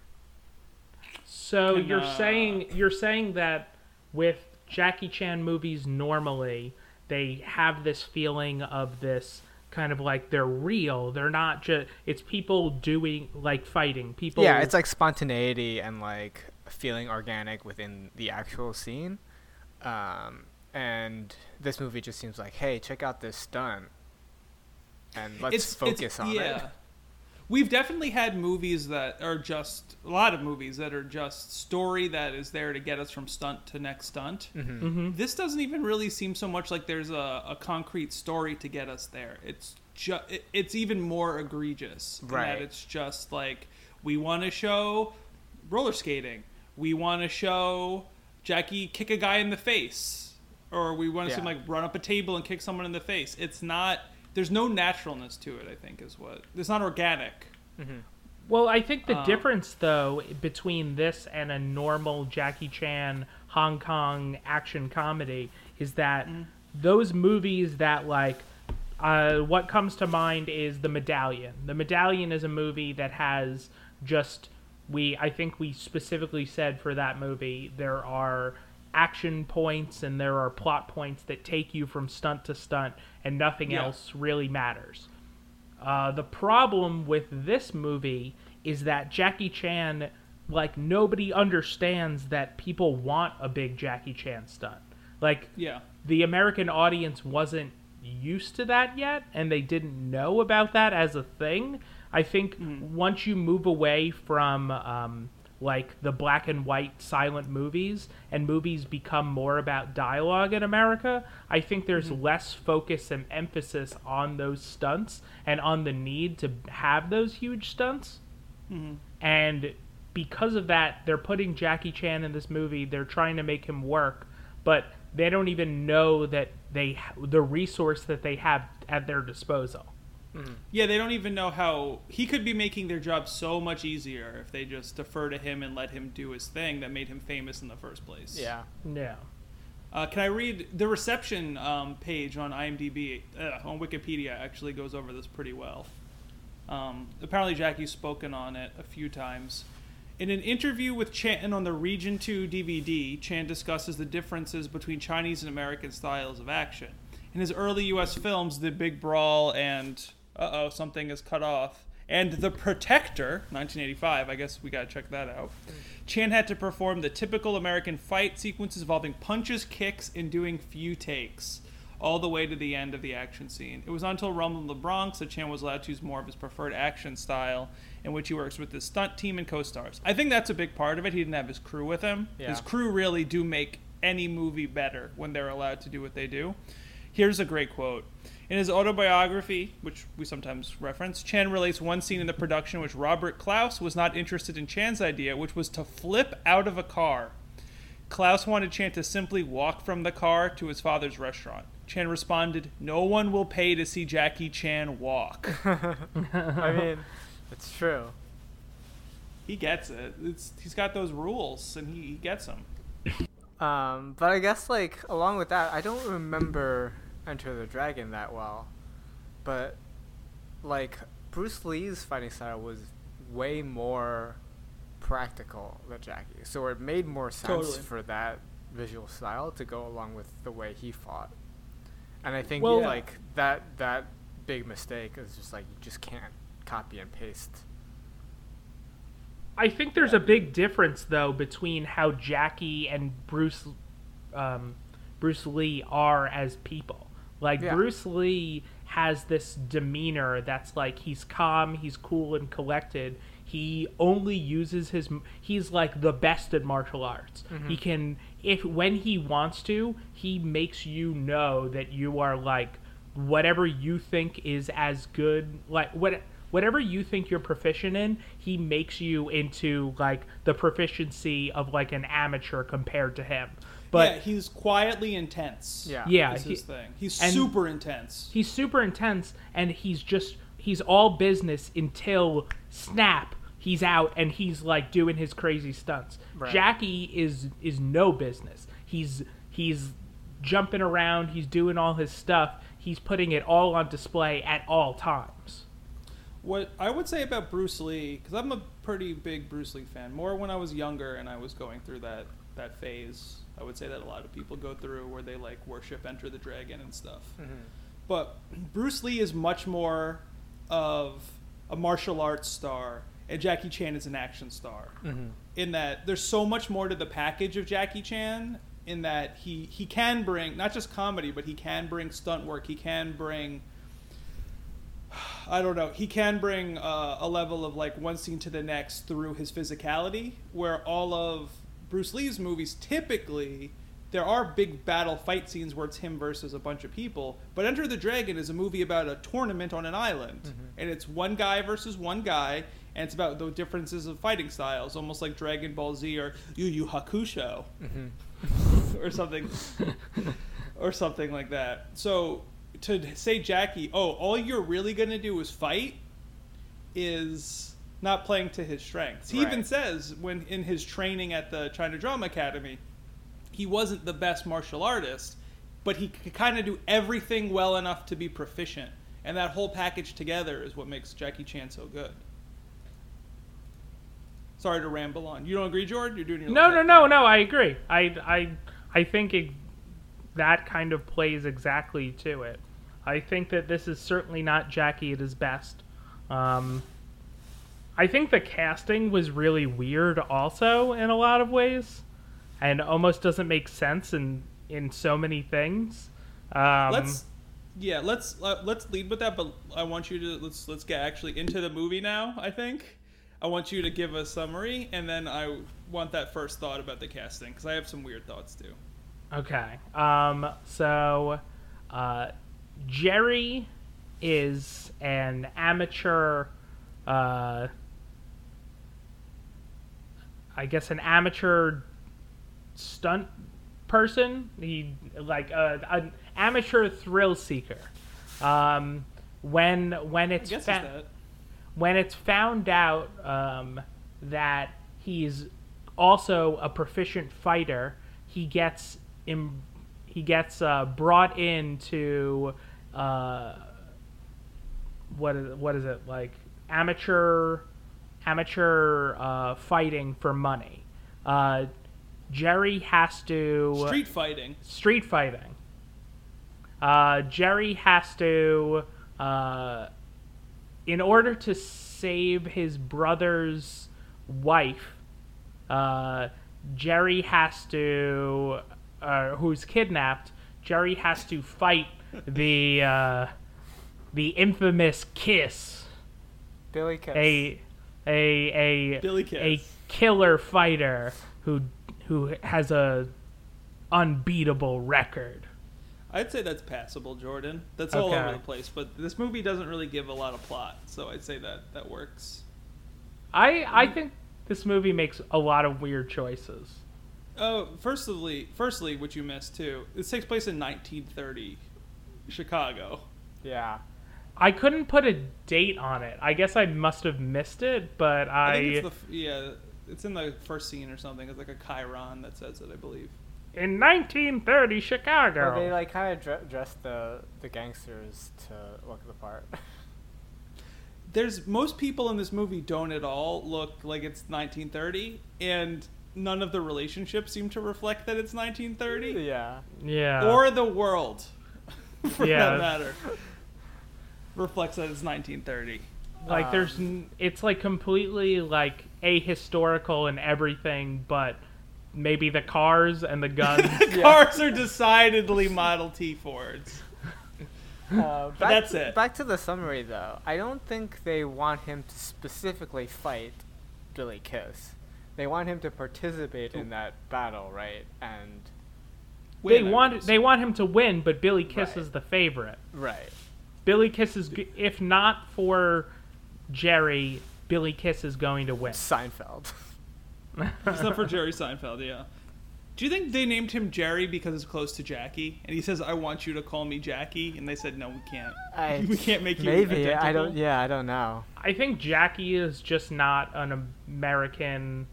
[SPEAKER 1] So
[SPEAKER 3] Can,
[SPEAKER 1] you're
[SPEAKER 3] uh,
[SPEAKER 1] saying you're saying that with Jackie Chan movies normally they have this feeling of this kind of like they're real. They're not just it's people doing like fighting. People
[SPEAKER 4] Yeah, it's like spontaneity and like feeling organic within the actual scene. Um, and this movie just seems like, hey, check out this stunt, and let's focus on
[SPEAKER 3] yeah.
[SPEAKER 4] it.
[SPEAKER 3] We've definitely had movies that are just a lot of movies that are just story that is there to get us from stunt to next stunt.
[SPEAKER 1] hmm
[SPEAKER 3] This doesn't even really seem so much like there's a, a concrete story to get us there. It's just it, it's even more egregious.
[SPEAKER 4] Right.
[SPEAKER 3] that it's just like we want to show roller skating. We want to show Jackie kick a guy in the face, or we want to see him like run up a table and kick someone in the face. It's not. There's no naturalness to it. I think is what. It's not organic.
[SPEAKER 1] Well, I think the
[SPEAKER 3] Um,
[SPEAKER 1] difference though between this and a normal Jackie Chan Hong Kong action comedy is that those movies that like uh, what comes to mind is The Medallion. The Medallion is a movie that has just we I think we specifically said for that movie there are action points and there are plot points that take you from stunt to stunt and nothing
[SPEAKER 3] Yeah.
[SPEAKER 1] else really matters. Uh, the problem with this movie is that Jackie Chan, like nobody understands that people want a big Jackie Chan stunt. Like
[SPEAKER 3] Yeah.
[SPEAKER 1] the American audience wasn't used to that yet, and they didn't know about that as a thing. I think once you move away from um, like the black and white silent movies and movies become more about dialogue in America, I think there's mm-hmm. less focus and emphasis on those stunts and on the need to have those huge stunts. Mm-hmm. And because of that, they're putting Jackie Chan in this movie. They're trying to make him work, but they don't even know that they the resource that they have at their disposal.
[SPEAKER 3] Yeah, they don't even know how he could be making their job so much easier if they just defer to him and let him do his thing that made him famous in the first place.
[SPEAKER 4] Yeah.
[SPEAKER 1] Yeah.
[SPEAKER 3] Uh, can I read the reception um, page on IMDb uh, on Wikipedia? Actually, goes over this pretty well. Um, apparently, Jackie's spoken on it a few times. In an interview with Chan on the Region 2 DVD, Chan discusses the differences between Chinese and American styles of action. In his early U.S. films, The Big Brawl and uh oh, something is cut off, and The Protector, 1985, I guess we gotta check that out. Chan had to perform the typical American fight sequences involving punches, kicks, and doing few takes, all the way to the end of the action scene. It was until Rumble in the Bronx that Chan was allowed to use more of his preferred action style, in which he works with his stunt team and co-stars. I think that's a big part of it. He didn't have his crew with him.
[SPEAKER 4] Yeah.
[SPEAKER 3] His crew really do make any movie better when they're allowed to do what they do. Here's a great quote. In his autobiography, which we sometimes reference, Chan relates one scene in the production which Robert Clouse was not interested in Chan's idea, which was to flip out of a car. Clouse wanted Chan to simply walk from the car to his father's restaurant. Chan responded, "No one will pay to see Jackie Chan walk."
[SPEAKER 4] I mean, it's true.
[SPEAKER 3] he gets it. It's he's got those rules and he, he gets them.
[SPEAKER 4] Um, but I guess like along with that, I don't remember Enter the Dragon that well, but like Bruce Lee's fighting style was way more practical than Jackie, so it made more sense
[SPEAKER 3] Totally.
[SPEAKER 4] for that visual style to go along with the way he fought. And I think
[SPEAKER 1] Well-
[SPEAKER 4] like that that big mistake is just like you just can't copy and paste.
[SPEAKER 1] I think there's a big difference though between how Jackie and Bruce um, Bruce Lee are as people. Like
[SPEAKER 4] Yeah.
[SPEAKER 1] Bruce Lee has this demeanor that's like he's calm, he's cool and collected. He only uses his he's like the best at martial arts. Mm-hmm. He can if when he wants to, he makes you know that you are like whatever you think is as good like what whatever you think you're proficient in, he makes you into like the proficiency of like an amateur compared to him. But
[SPEAKER 3] yeah, he's quietly intense.
[SPEAKER 4] Yeah.
[SPEAKER 1] yeah,
[SPEAKER 3] That's
[SPEAKER 1] he-
[SPEAKER 3] his thing. He's super intense.
[SPEAKER 1] he's super intense and he's just he's all business until snap he's out and he's like doing his crazy stunts
[SPEAKER 4] Right.
[SPEAKER 1] jackie is is no business he's he's jumping around he's doing all his stuff he's putting it all on display at all times
[SPEAKER 3] What I would say about Bruce Lee, because I'm a pretty big Bruce Lee fan, more when I was younger and I was going through that that phase. I would say that a lot of people go through where they like worship Enter the Dragon and stuff. But Bruce Lee is much more of a martial arts star, and Jackie Chan is an action star. In that, there's so much more to the package of Jackie Chan. In that he he can bring not just comedy, but he can bring stunt work. He can bring I don't know. He can bring uh, a level of like one scene to the next through his physicality, where all of Bruce Lee's movies typically there are big battle fight scenes where it's him versus a bunch of people. But Enter the Dragon is a movie about a tournament on an island, mm-hmm. and it's one guy versus one guy, and it's about the differences of fighting styles, almost like Dragon Ball Z or Yu Yu Hakusho, mm-hmm. or something, or something like that. So to say Jackie, oh, all you're really gonna do is fight, is not playing to his strengths. He even says when in his training at the China Drama Academy, he wasn't the best martial artist, but he could kind of do everything well enough to be proficient. And that whole package together is what makes Jackie Chan so good. Sorry to ramble on. You don't agree, George? You're doing your
[SPEAKER 1] no no no no i agree i i i think it, that kind of plays exactly to it i think that this is certainly not jackie at his best um i think the casting was really weird also in a lot of ways and almost doesn't make sense in in so many things um
[SPEAKER 3] let's yeah let's uh, let's lead with that but i want you to let's let's get actually into the movie now i think i want you to give a summary and then i want that first thought about the casting because i have some weird thoughts too
[SPEAKER 1] Okay. Um, so, uh, Jerry is an amateur, uh, I guess an amateur stunt person. He like uh, an amateur thrill seeker. Um, when when it's fa- when it's found out um, that he's also a proficient fighter, he gets Im- he gets uh, brought into uh, what is what is it like amateur amateur uh, fighting for money. Uh, Jerry has to
[SPEAKER 3] street fighting
[SPEAKER 1] street fighting. Uh, Jerry has to, uh, in order to save his brother's wife, uh, Jerry has to, uh, who's kidnapped. Jerry has to fight the uh, the infamous Kiss,
[SPEAKER 4] Billy Kiss.
[SPEAKER 1] a a a
[SPEAKER 3] Billy
[SPEAKER 1] a killer fighter who who has a unbeatable record.
[SPEAKER 3] i'd say that's passable jordan that's all over the place but this movie doesn't really give a lot of plot so i'd say that that works
[SPEAKER 1] I I mm. think this movie makes a lot of weird choices.
[SPEAKER 3] Oh, firstly, firstly, what you missed too. This takes place in 1930, Chicago.
[SPEAKER 4] Yeah.
[SPEAKER 1] I couldn't put a date on it. I guess I must have missed it, but I,
[SPEAKER 3] I think it's the yeah, it's in the first scene or something. It's like a Chiron that says it, I believe.
[SPEAKER 1] in 1930 Chicago.
[SPEAKER 4] Well, they like kind of dre- dressed the the gangsters to look the part.
[SPEAKER 3] There's most people in this movie don't at all look like it's 1930, and none of the relationships seem to reflect that it's 1930
[SPEAKER 4] yeah.
[SPEAKER 1] yeah.
[SPEAKER 3] or the world, for
[SPEAKER 1] Yeah.
[SPEAKER 3] that matter, reflects that it's 1930.
[SPEAKER 1] like there's
[SPEAKER 4] um,
[SPEAKER 1] n- it's like completely like ahistorical and everything, but maybe the cars and the guns.
[SPEAKER 3] the Cars are decidedly Model T Fords.
[SPEAKER 4] Uh, back
[SPEAKER 3] that's
[SPEAKER 4] to,
[SPEAKER 3] it.
[SPEAKER 4] Back to the summary, though. I don't think they want him to specifically fight Billy Kiss. They want him to participate in that battle, right? And
[SPEAKER 1] they
[SPEAKER 3] Win, I
[SPEAKER 1] want they want him to win, but Billy Kiss
[SPEAKER 4] Right.
[SPEAKER 1] is the favorite.
[SPEAKER 4] right.
[SPEAKER 1] Billy Kiss is if not for Jerry, Billy Kiss is going to win.
[SPEAKER 4] Seinfeld.
[SPEAKER 3] Except for Jerry Seinfeld, yeah. Do you think they named him Jerry because it's close to Jackie? And he says, "I want you to call me Jackie," and they said, "No, we can't.
[SPEAKER 4] I,
[SPEAKER 3] we can't make you
[SPEAKER 4] maybe I don't. Yeah, I don't know.
[SPEAKER 1] I think Jackie is just not an American.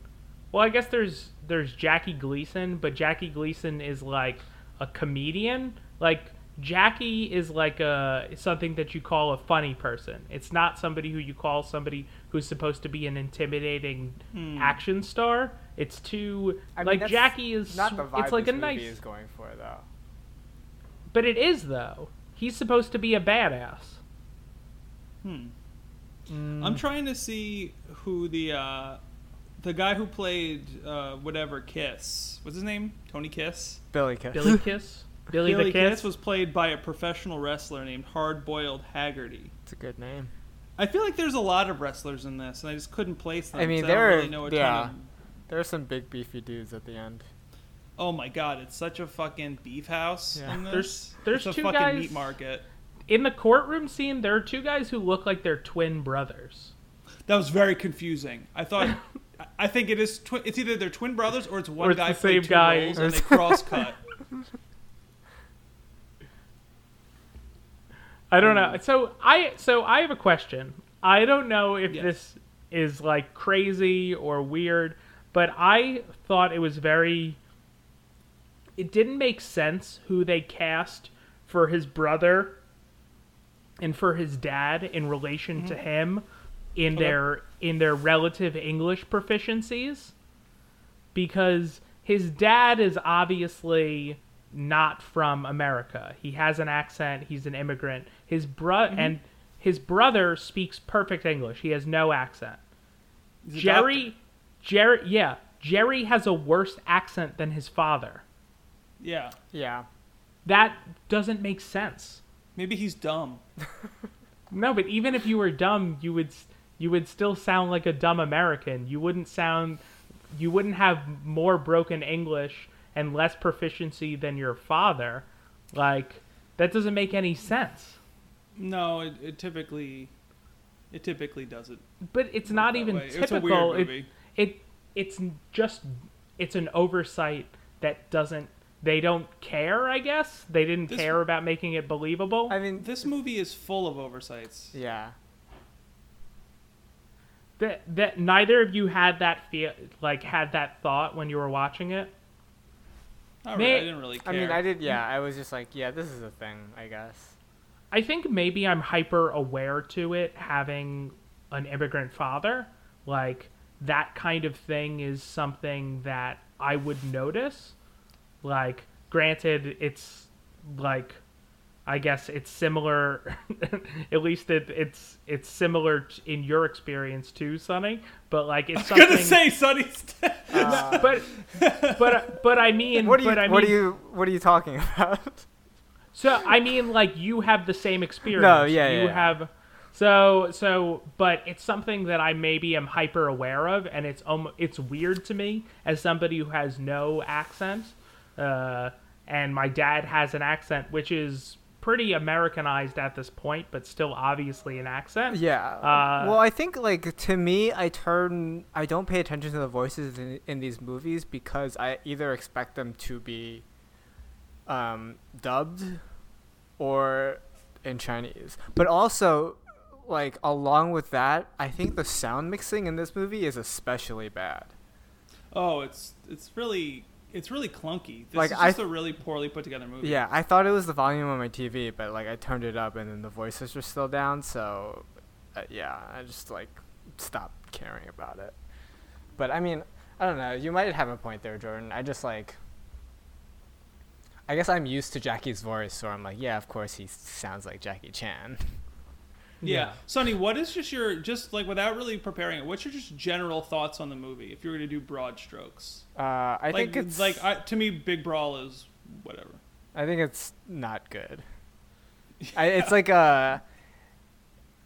[SPEAKER 1] Well, I guess there's there's Jackie Gleason, but Jackie Gleason is like a comedian. Like Jackie is like a something that you call a funny person. It's not somebody who you call somebody who's supposed to be an intimidating action star. It's too
[SPEAKER 4] I mean,
[SPEAKER 1] like
[SPEAKER 4] that's
[SPEAKER 1] Jackie is.
[SPEAKER 4] not the vibe
[SPEAKER 1] it's like
[SPEAKER 4] this
[SPEAKER 1] a
[SPEAKER 4] movie
[SPEAKER 1] nice,
[SPEAKER 4] is going for, though.
[SPEAKER 1] but it is though. He's supposed to be a badass.
[SPEAKER 3] Hmm.
[SPEAKER 1] Mm.
[SPEAKER 3] I'm trying to see who the uh, the guy who played uh, whatever Kiss. What's his name? Tony Kiss.
[SPEAKER 4] Billy Kiss.
[SPEAKER 1] Billy Kiss. Billy,
[SPEAKER 3] Billy
[SPEAKER 1] the Kiss.
[SPEAKER 3] Kiss was played by a professional wrestler named Hard Boiled Haggerty.
[SPEAKER 4] It's a good name.
[SPEAKER 3] I feel like there's a lot of wrestlers in this, and I just couldn't place them.
[SPEAKER 4] I mean, there
[SPEAKER 3] don't
[SPEAKER 4] are-
[SPEAKER 3] really know a ton
[SPEAKER 4] yeah.
[SPEAKER 3] of-
[SPEAKER 4] There are some big beefy dudes at the end.
[SPEAKER 3] Oh my god, it's such a fucking beef house
[SPEAKER 4] Yeah.
[SPEAKER 3] in this.
[SPEAKER 1] There's- there's
[SPEAKER 3] it's a
[SPEAKER 1] two
[SPEAKER 3] fucking
[SPEAKER 1] guys-
[SPEAKER 3] meat market.
[SPEAKER 1] in the courtroom scene, there are two guys who look like they're twin brothers.
[SPEAKER 3] That was very confusing. I thought, I- I think it is. Twi- it's either they're twin brothers or it's one
[SPEAKER 1] Or it's
[SPEAKER 3] guy
[SPEAKER 1] the
[SPEAKER 3] played
[SPEAKER 1] same
[SPEAKER 3] two
[SPEAKER 1] guy.
[SPEAKER 3] roles and they cross cut.
[SPEAKER 1] I don't know. Mm. So I so I have a question. I don't know if
[SPEAKER 3] Yes.
[SPEAKER 1] this is like crazy or weird, but I thought it was very it didn't make sense who they cast for his brother and for his dad in relation to mm-hmm. him in
[SPEAKER 3] Okay.
[SPEAKER 1] their in their relative English proficiencies because his dad is obviously not from America. He has an accent, he's an immigrant. His bro mm-hmm. and his brother speaks perfect English. He has no accent. Jerry. Jerry yeah, Jerry has a worse accent than his father.
[SPEAKER 3] Yeah,
[SPEAKER 4] Yeah.
[SPEAKER 1] That doesn't make sense.
[SPEAKER 3] maybe he's dumb.
[SPEAKER 1] No, but even if you were dumb, you would you would still sound like a dumb American. You wouldn't sound you wouldn't have more broken English and less proficiency than your father. Like that doesn't make any sense.
[SPEAKER 3] No, it, it typically, it typically doesn't.
[SPEAKER 1] But it's not even
[SPEAKER 3] way. It's a
[SPEAKER 1] typical.
[SPEAKER 3] weird
[SPEAKER 1] It, it it's just it's an oversight that doesn't they don't care, I guess. They didn't
[SPEAKER 3] This-
[SPEAKER 1] care about making it believable.
[SPEAKER 4] I mean,
[SPEAKER 3] This movie is full of oversights.
[SPEAKER 4] yeah.
[SPEAKER 1] that that neither of you had that feel like had that thought when you were watching it.
[SPEAKER 3] Not
[SPEAKER 1] May-
[SPEAKER 3] really, I didn't really care.
[SPEAKER 4] I mean, I did. Yeah, I was just like, yeah, this is a thing, I guess.
[SPEAKER 1] I think maybe I'm hyper aware to it having an immigrant father. Like that kind of thing is something that I would notice. Like granted it's like I guess it's similar at least it, it's it's similar t- in your experience too, Sonny, but like it's
[SPEAKER 3] I'm
[SPEAKER 1] something
[SPEAKER 3] gonna say Sonny's.
[SPEAKER 4] Uh,
[SPEAKER 1] but but but I mean
[SPEAKER 4] what are you?
[SPEAKER 1] but I mean
[SPEAKER 4] what are you? What are you talking about?
[SPEAKER 1] So I mean, like you have the same experience.
[SPEAKER 4] No, yeah,
[SPEAKER 1] you
[SPEAKER 4] yeah,
[SPEAKER 1] have. So so, but it's something that I maybe am hyper aware of, and it's um, it's weird to me as somebody who has no accent, uh, and my dad has an accent, which is pretty Americanized at this point, but still obviously an accent.
[SPEAKER 4] Yeah.
[SPEAKER 1] Uh,
[SPEAKER 4] well, I think like to me, I turn I don't pay attention to the voices in, in these movies because I either expect them to be um, dubbed or in Chinese. But also, like along with that, I think the sound mixing in this movie is especially bad.
[SPEAKER 3] Oh, it's it's really it's really clunky. This
[SPEAKER 4] Like,
[SPEAKER 3] is just
[SPEAKER 4] th-
[SPEAKER 3] a really poorly put together movie.
[SPEAKER 4] Yeah, I thought it was the volume on my TV, but like I turned it up and then the voices were still down, so uh, yeah, I just like stopped caring about it. But I mean, I don't know. You might have a point there, Jordan. I just like. I guess I'm used to Jackie's voice, so I'm like, yeah, of course he sounds like Jackie Chan.
[SPEAKER 3] Yeah.
[SPEAKER 1] Yeah.
[SPEAKER 3] Sonny, what is just your just like without really preparing it? What's your just general thoughts on the movie if you were going to do broad strokes?
[SPEAKER 4] Uh, I
[SPEAKER 3] like
[SPEAKER 4] think it's
[SPEAKER 3] like I, to me, Big Brawl is whatever.
[SPEAKER 4] I think it's not good. I, it's like a.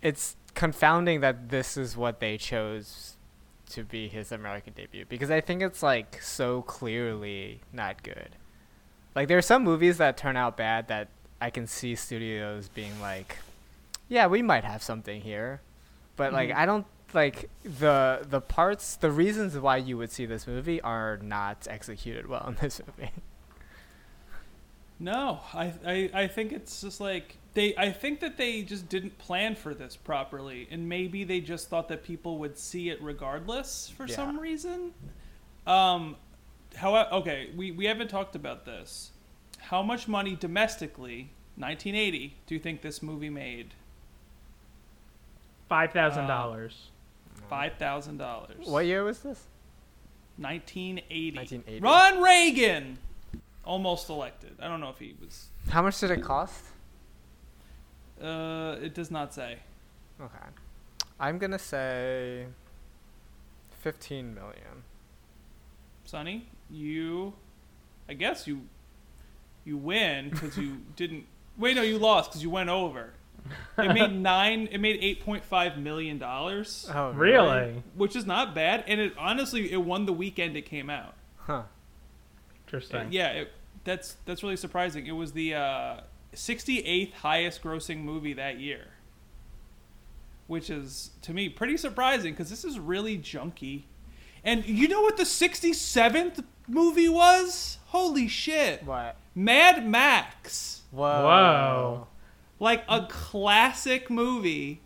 [SPEAKER 4] It's confounding that this is what they chose to be his American debut because I think it's like so clearly not good. Like there are some movies that turn out bad that I can see studios being like, yeah, we might have something here, but like
[SPEAKER 3] Mhm.
[SPEAKER 4] I don't like the the parts the reasons why you would see this movie are not executed well in this movie.
[SPEAKER 3] No, I, I I think it's just like they. I think that they just didn't plan for this properly, and maybe they just thought that people would see it regardless for
[SPEAKER 4] Yeah.
[SPEAKER 3] some reason. Um, however, okay, we we haven't talked about this. How much money domestically, 1980, do you think this movie made?
[SPEAKER 1] Five thousand dollars.
[SPEAKER 3] Five thousand dollars.
[SPEAKER 4] What year was this?
[SPEAKER 3] 1980.
[SPEAKER 4] 1980.
[SPEAKER 3] Ron Reagan, almost elected. I don't know if he was.
[SPEAKER 4] How much did it cost?
[SPEAKER 3] Uh, it does not say.
[SPEAKER 4] Okay. I'm gonna say fifteen million.
[SPEAKER 3] Sonny, you, I guess you, you win because you didn't. Wait, no, you lost because you went over. It made nine. It made eight point five million dollars,
[SPEAKER 4] Oh,
[SPEAKER 1] Really?
[SPEAKER 3] which is not bad. And it honestly, it won the weekend it came out.
[SPEAKER 4] Huh.
[SPEAKER 1] Interesting.
[SPEAKER 3] Yeah, it, that's that's really surprising. It was the uh, 68th highest grossing movie that year, which is to me pretty surprising because this is really junky. And you know what the 67th movie was? Holy shit!
[SPEAKER 4] What?
[SPEAKER 3] Mad Max,
[SPEAKER 4] Whoa.
[SPEAKER 1] Whoa.
[SPEAKER 3] like a classic movie.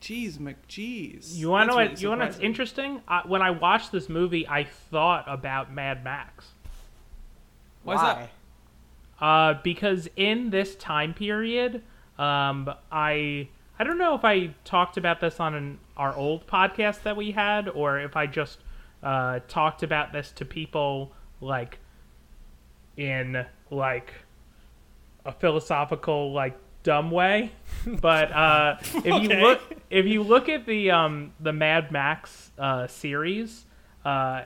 [SPEAKER 3] Jeez, McJeez.
[SPEAKER 1] You want to know
[SPEAKER 3] really
[SPEAKER 1] what? You want what's
[SPEAKER 3] surprising.
[SPEAKER 1] interesting? I, when I watched this movie, I thought about Mad Max.
[SPEAKER 3] Why is that?
[SPEAKER 1] Uh, because in this time period, um, I I don't know if I talked about this on an, our old podcast that we had, or if I just uh, talked about this to people like in like a philosophical like dumb way. But uh, if you look if you look at the um, the Mad Max uh, series, uh,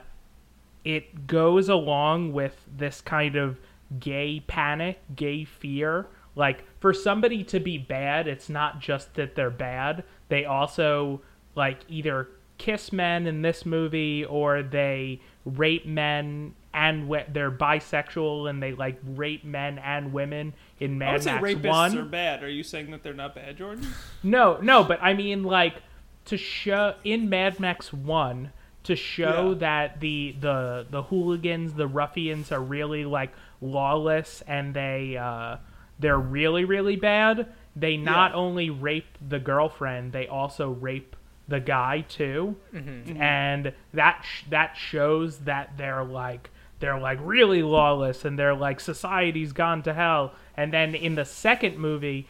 [SPEAKER 1] it goes along with this kind of gay panic, gay fear. Like for somebody to be bad, it's not just that they're bad. They also like either kiss men in this movie or they rape men and we- they're bisexual and they like rape men and women in Mad
[SPEAKER 3] I would say
[SPEAKER 1] Max
[SPEAKER 3] rapists
[SPEAKER 1] 1.
[SPEAKER 3] are bad. Are you saying that they're not bad, Jordan?
[SPEAKER 1] No, no, but I mean like to show in Mad Max One to show
[SPEAKER 3] Yeah.
[SPEAKER 1] that the the the hooligans, the ruffians are really like lawless and they uh they're really really bad. They not
[SPEAKER 3] Yeah.
[SPEAKER 1] only rape the girlfriend, they also rape the guy too. Mm-hmm. Mm-hmm. And that sh- that shows that they're like they're like really lawless and they're like society's gone to hell. And then in the second movie,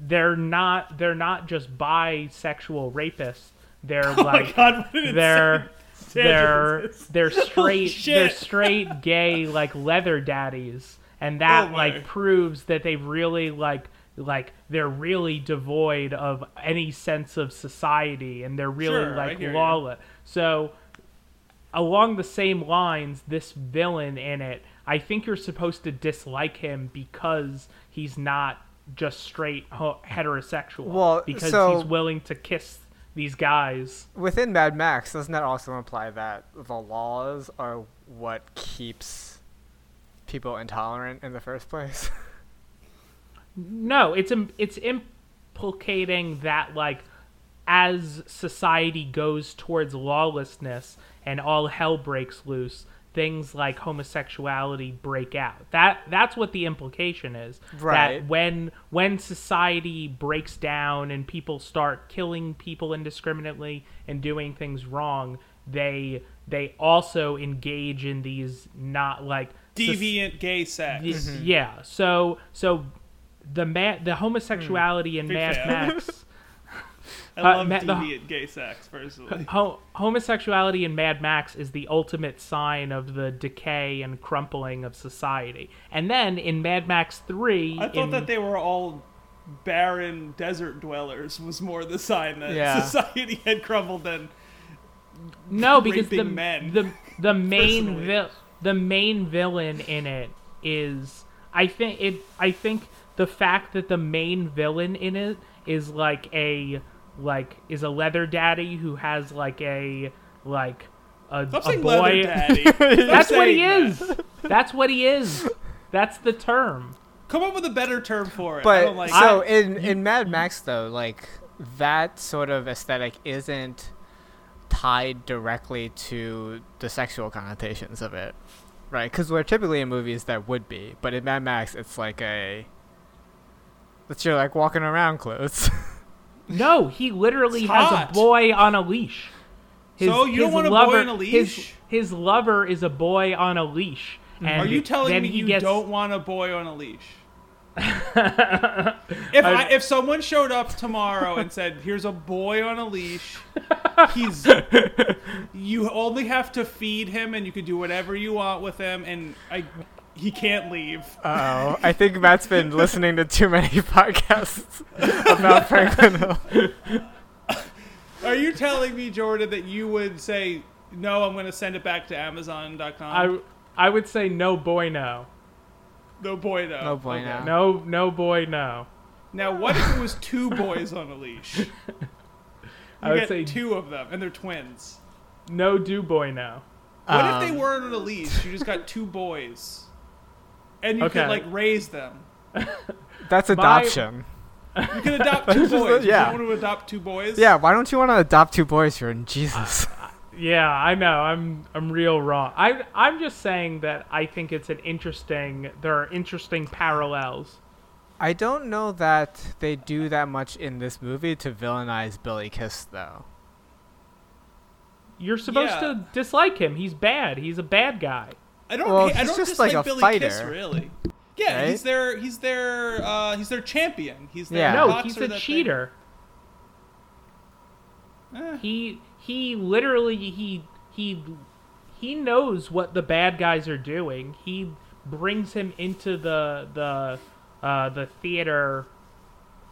[SPEAKER 1] they're not they're not just bisexual rapists. They're
[SPEAKER 3] Oh my
[SPEAKER 1] like
[SPEAKER 3] God, what
[SPEAKER 1] they're they're
[SPEAKER 3] tangent is this?
[SPEAKER 1] they're straight
[SPEAKER 3] shit.
[SPEAKER 1] they're straight gay like leather daddies and that
[SPEAKER 3] Oh
[SPEAKER 1] like proves that they've really like like they're really devoid of any sense of society and they're really
[SPEAKER 3] Sure,
[SPEAKER 1] like lawless. So along the same lines this villain in it i think you're supposed to dislike him because he's not just straight heterosexual.
[SPEAKER 4] Well,
[SPEAKER 1] because
[SPEAKER 4] so-
[SPEAKER 1] he's willing to kiss these guys.
[SPEAKER 4] Within Mad Max, doesn't that also imply that the laws are what keeps people intolerant in the first place?
[SPEAKER 1] No, it's it's implicating that like as society goes towards lawlessness and all hell breaks loose, things like homosexuality break out. That that's what the implication is.
[SPEAKER 4] Right.
[SPEAKER 1] That when when society breaks down and people start killing people indiscriminately and doing things wrong, they they also engage in these not like
[SPEAKER 3] Deviant gay sex.
[SPEAKER 1] Y- mm-hmm. Yeah. So so the ma- the homosexuality in Mad. Max
[SPEAKER 3] I
[SPEAKER 1] uh,
[SPEAKER 3] love
[SPEAKER 1] ma- the-
[SPEAKER 3] gay sex, personally.
[SPEAKER 1] ho- homosexuality in Mad Max is the ultimate sign of the decay and crumpling of society. And then in Mad Max 3
[SPEAKER 3] I thought
[SPEAKER 1] in,
[SPEAKER 3] that they were all barren desert dwellers was more the sign that
[SPEAKER 4] Yeah.
[SPEAKER 3] society had crumbled and
[SPEAKER 1] No, because the
[SPEAKER 3] men,
[SPEAKER 1] the the main vil- the main villain in it is I think it I think the fact that the main villain in it is like a like is a leather daddy who has like a like a,
[SPEAKER 3] Stop
[SPEAKER 1] a boy
[SPEAKER 3] leather daddy.
[SPEAKER 1] That's what he
[SPEAKER 3] saying
[SPEAKER 1] is.
[SPEAKER 3] that.
[SPEAKER 1] That's what he is. That's the term.
[SPEAKER 3] Come up with a better term for it. I
[SPEAKER 4] But
[SPEAKER 3] don't like
[SPEAKER 4] so
[SPEAKER 1] I-
[SPEAKER 4] in in Mad Max though, like that sort of aesthetic isn't tied directly to the sexual connotations of it, right? Because we're typically in movies that would be, but in Mad Max, it's like a it's your like walking around clothes.
[SPEAKER 1] No, he literally
[SPEAKER 3] It's
[SPEAKER 1] has
[SPEAKER 3] hot.
[SPEAKER 1] a boy on a leash.
[SPEAKER 3] So you don't
[SPEAKER 1] his
[SPEAKER 3] want a boy
[SPEAKER 1] lover,
[SPEAKER 3] on a
[SPEAKER 1] His,
[SPEAKER 3] leash?
[SPEAKER 1] his lover is a boy on a leash. And
[SPEAKER 3] Are you telling
[SPEAKER 1] then
[SPEAKER 3] me
[SPEAKER 1] he
[SPEAKER 3] you
[SPEAKER 1] gets,
[SPEAKER 3] don't want a boy on a leash? if I, if someone showed up tomorrow and said, "Here's a boy on a leash. He's you only have to feed him, and you can do whatever you want with him, and I he can't leave."
[SPEAKER 4] Oh, I think Matt's been listening to too many podcasts about Franklin Hill.
[SPEAKER 3] Are you telling me, Jordan, that you would say, "No, I'm going to send it back to Amazon.com"?
[SPEAKER 1] I, I would say no boy no.
[SPEAKER 3] no boy, no.
[SPEAKER 4] No boy,
[SPEAKER 3] Okay.
[SPEAKER 4] no.
[SPEAKER 1] No no boy no.
[SPEAKER 3] Now, what if it was two boys on a leash? You
[SPEAKER 1] I would
[SPEAKER 3] get
[SPEAKER 1] say
[SPEAKER 3] two of them, and they're twins.
[SPEAKER 1] no do boy no.
[SPEAKER 3] What
[SPEAKER 4] Um,
[SPEAKER 3] if they weren't on a leash? You just got two boys, and you
[SPEAKER 1] Okay.
[SPEAKER 3] could like raise them.
[SPEAKER 4] That's
[SPEAKER 1] My-
[SPEAKER 4] adoption.
[SPEAKER 3] You can adopt two
[SPEAKER 4] Just, uh,
[SPEAKER 3] boys.
[SPEAKER 4] yeah.
[SPEAKER 3] You want to adopt two boys?
[SPEAKER 4] Yeah, why don't you want to adopt two boys You're in Jesus?
[SPEAKER 1] Yeah, I know. I'm I'm real wrong. I I'm just saying that I think it's an interesting. There are interesting parallels.
[SPEAKER 4] I don't know that they do that much in this movie to villainize Billy Kiss, though.
[SPEAKER 1] You're supposed
[SPEAKER 3] Yeah.
[SPEAKER 1] to dislike him. He's bad. He's a bad guy.
[SPEAKER 3] I don't.
[SPEAKER 4] Well,
[SPEAKER 3] hate- I
[SPEAKER 4] he's
[SPEAKER 3] don't
[SPEAKER 4] just
[SPEAKER 3] dislike
[SPEAKER 4] like a
[SPEAKER 3] Billy
[SPEAKER 4] fighter.
[SPEAKER 3] Kiss really. Yeah,
[SPEAKER 4] Right?
[SPEAKER 3] he's their he's their uh, he's their champion. He's their
[SPEAKER 4] Yeah.
[SPEAKER 1] No, he's a cheater.
[SPEAKER 3] Eh.
[SPEAKER 1] He he literally he he he knows what the bad guys are doing. He brings him into the the uh, the theater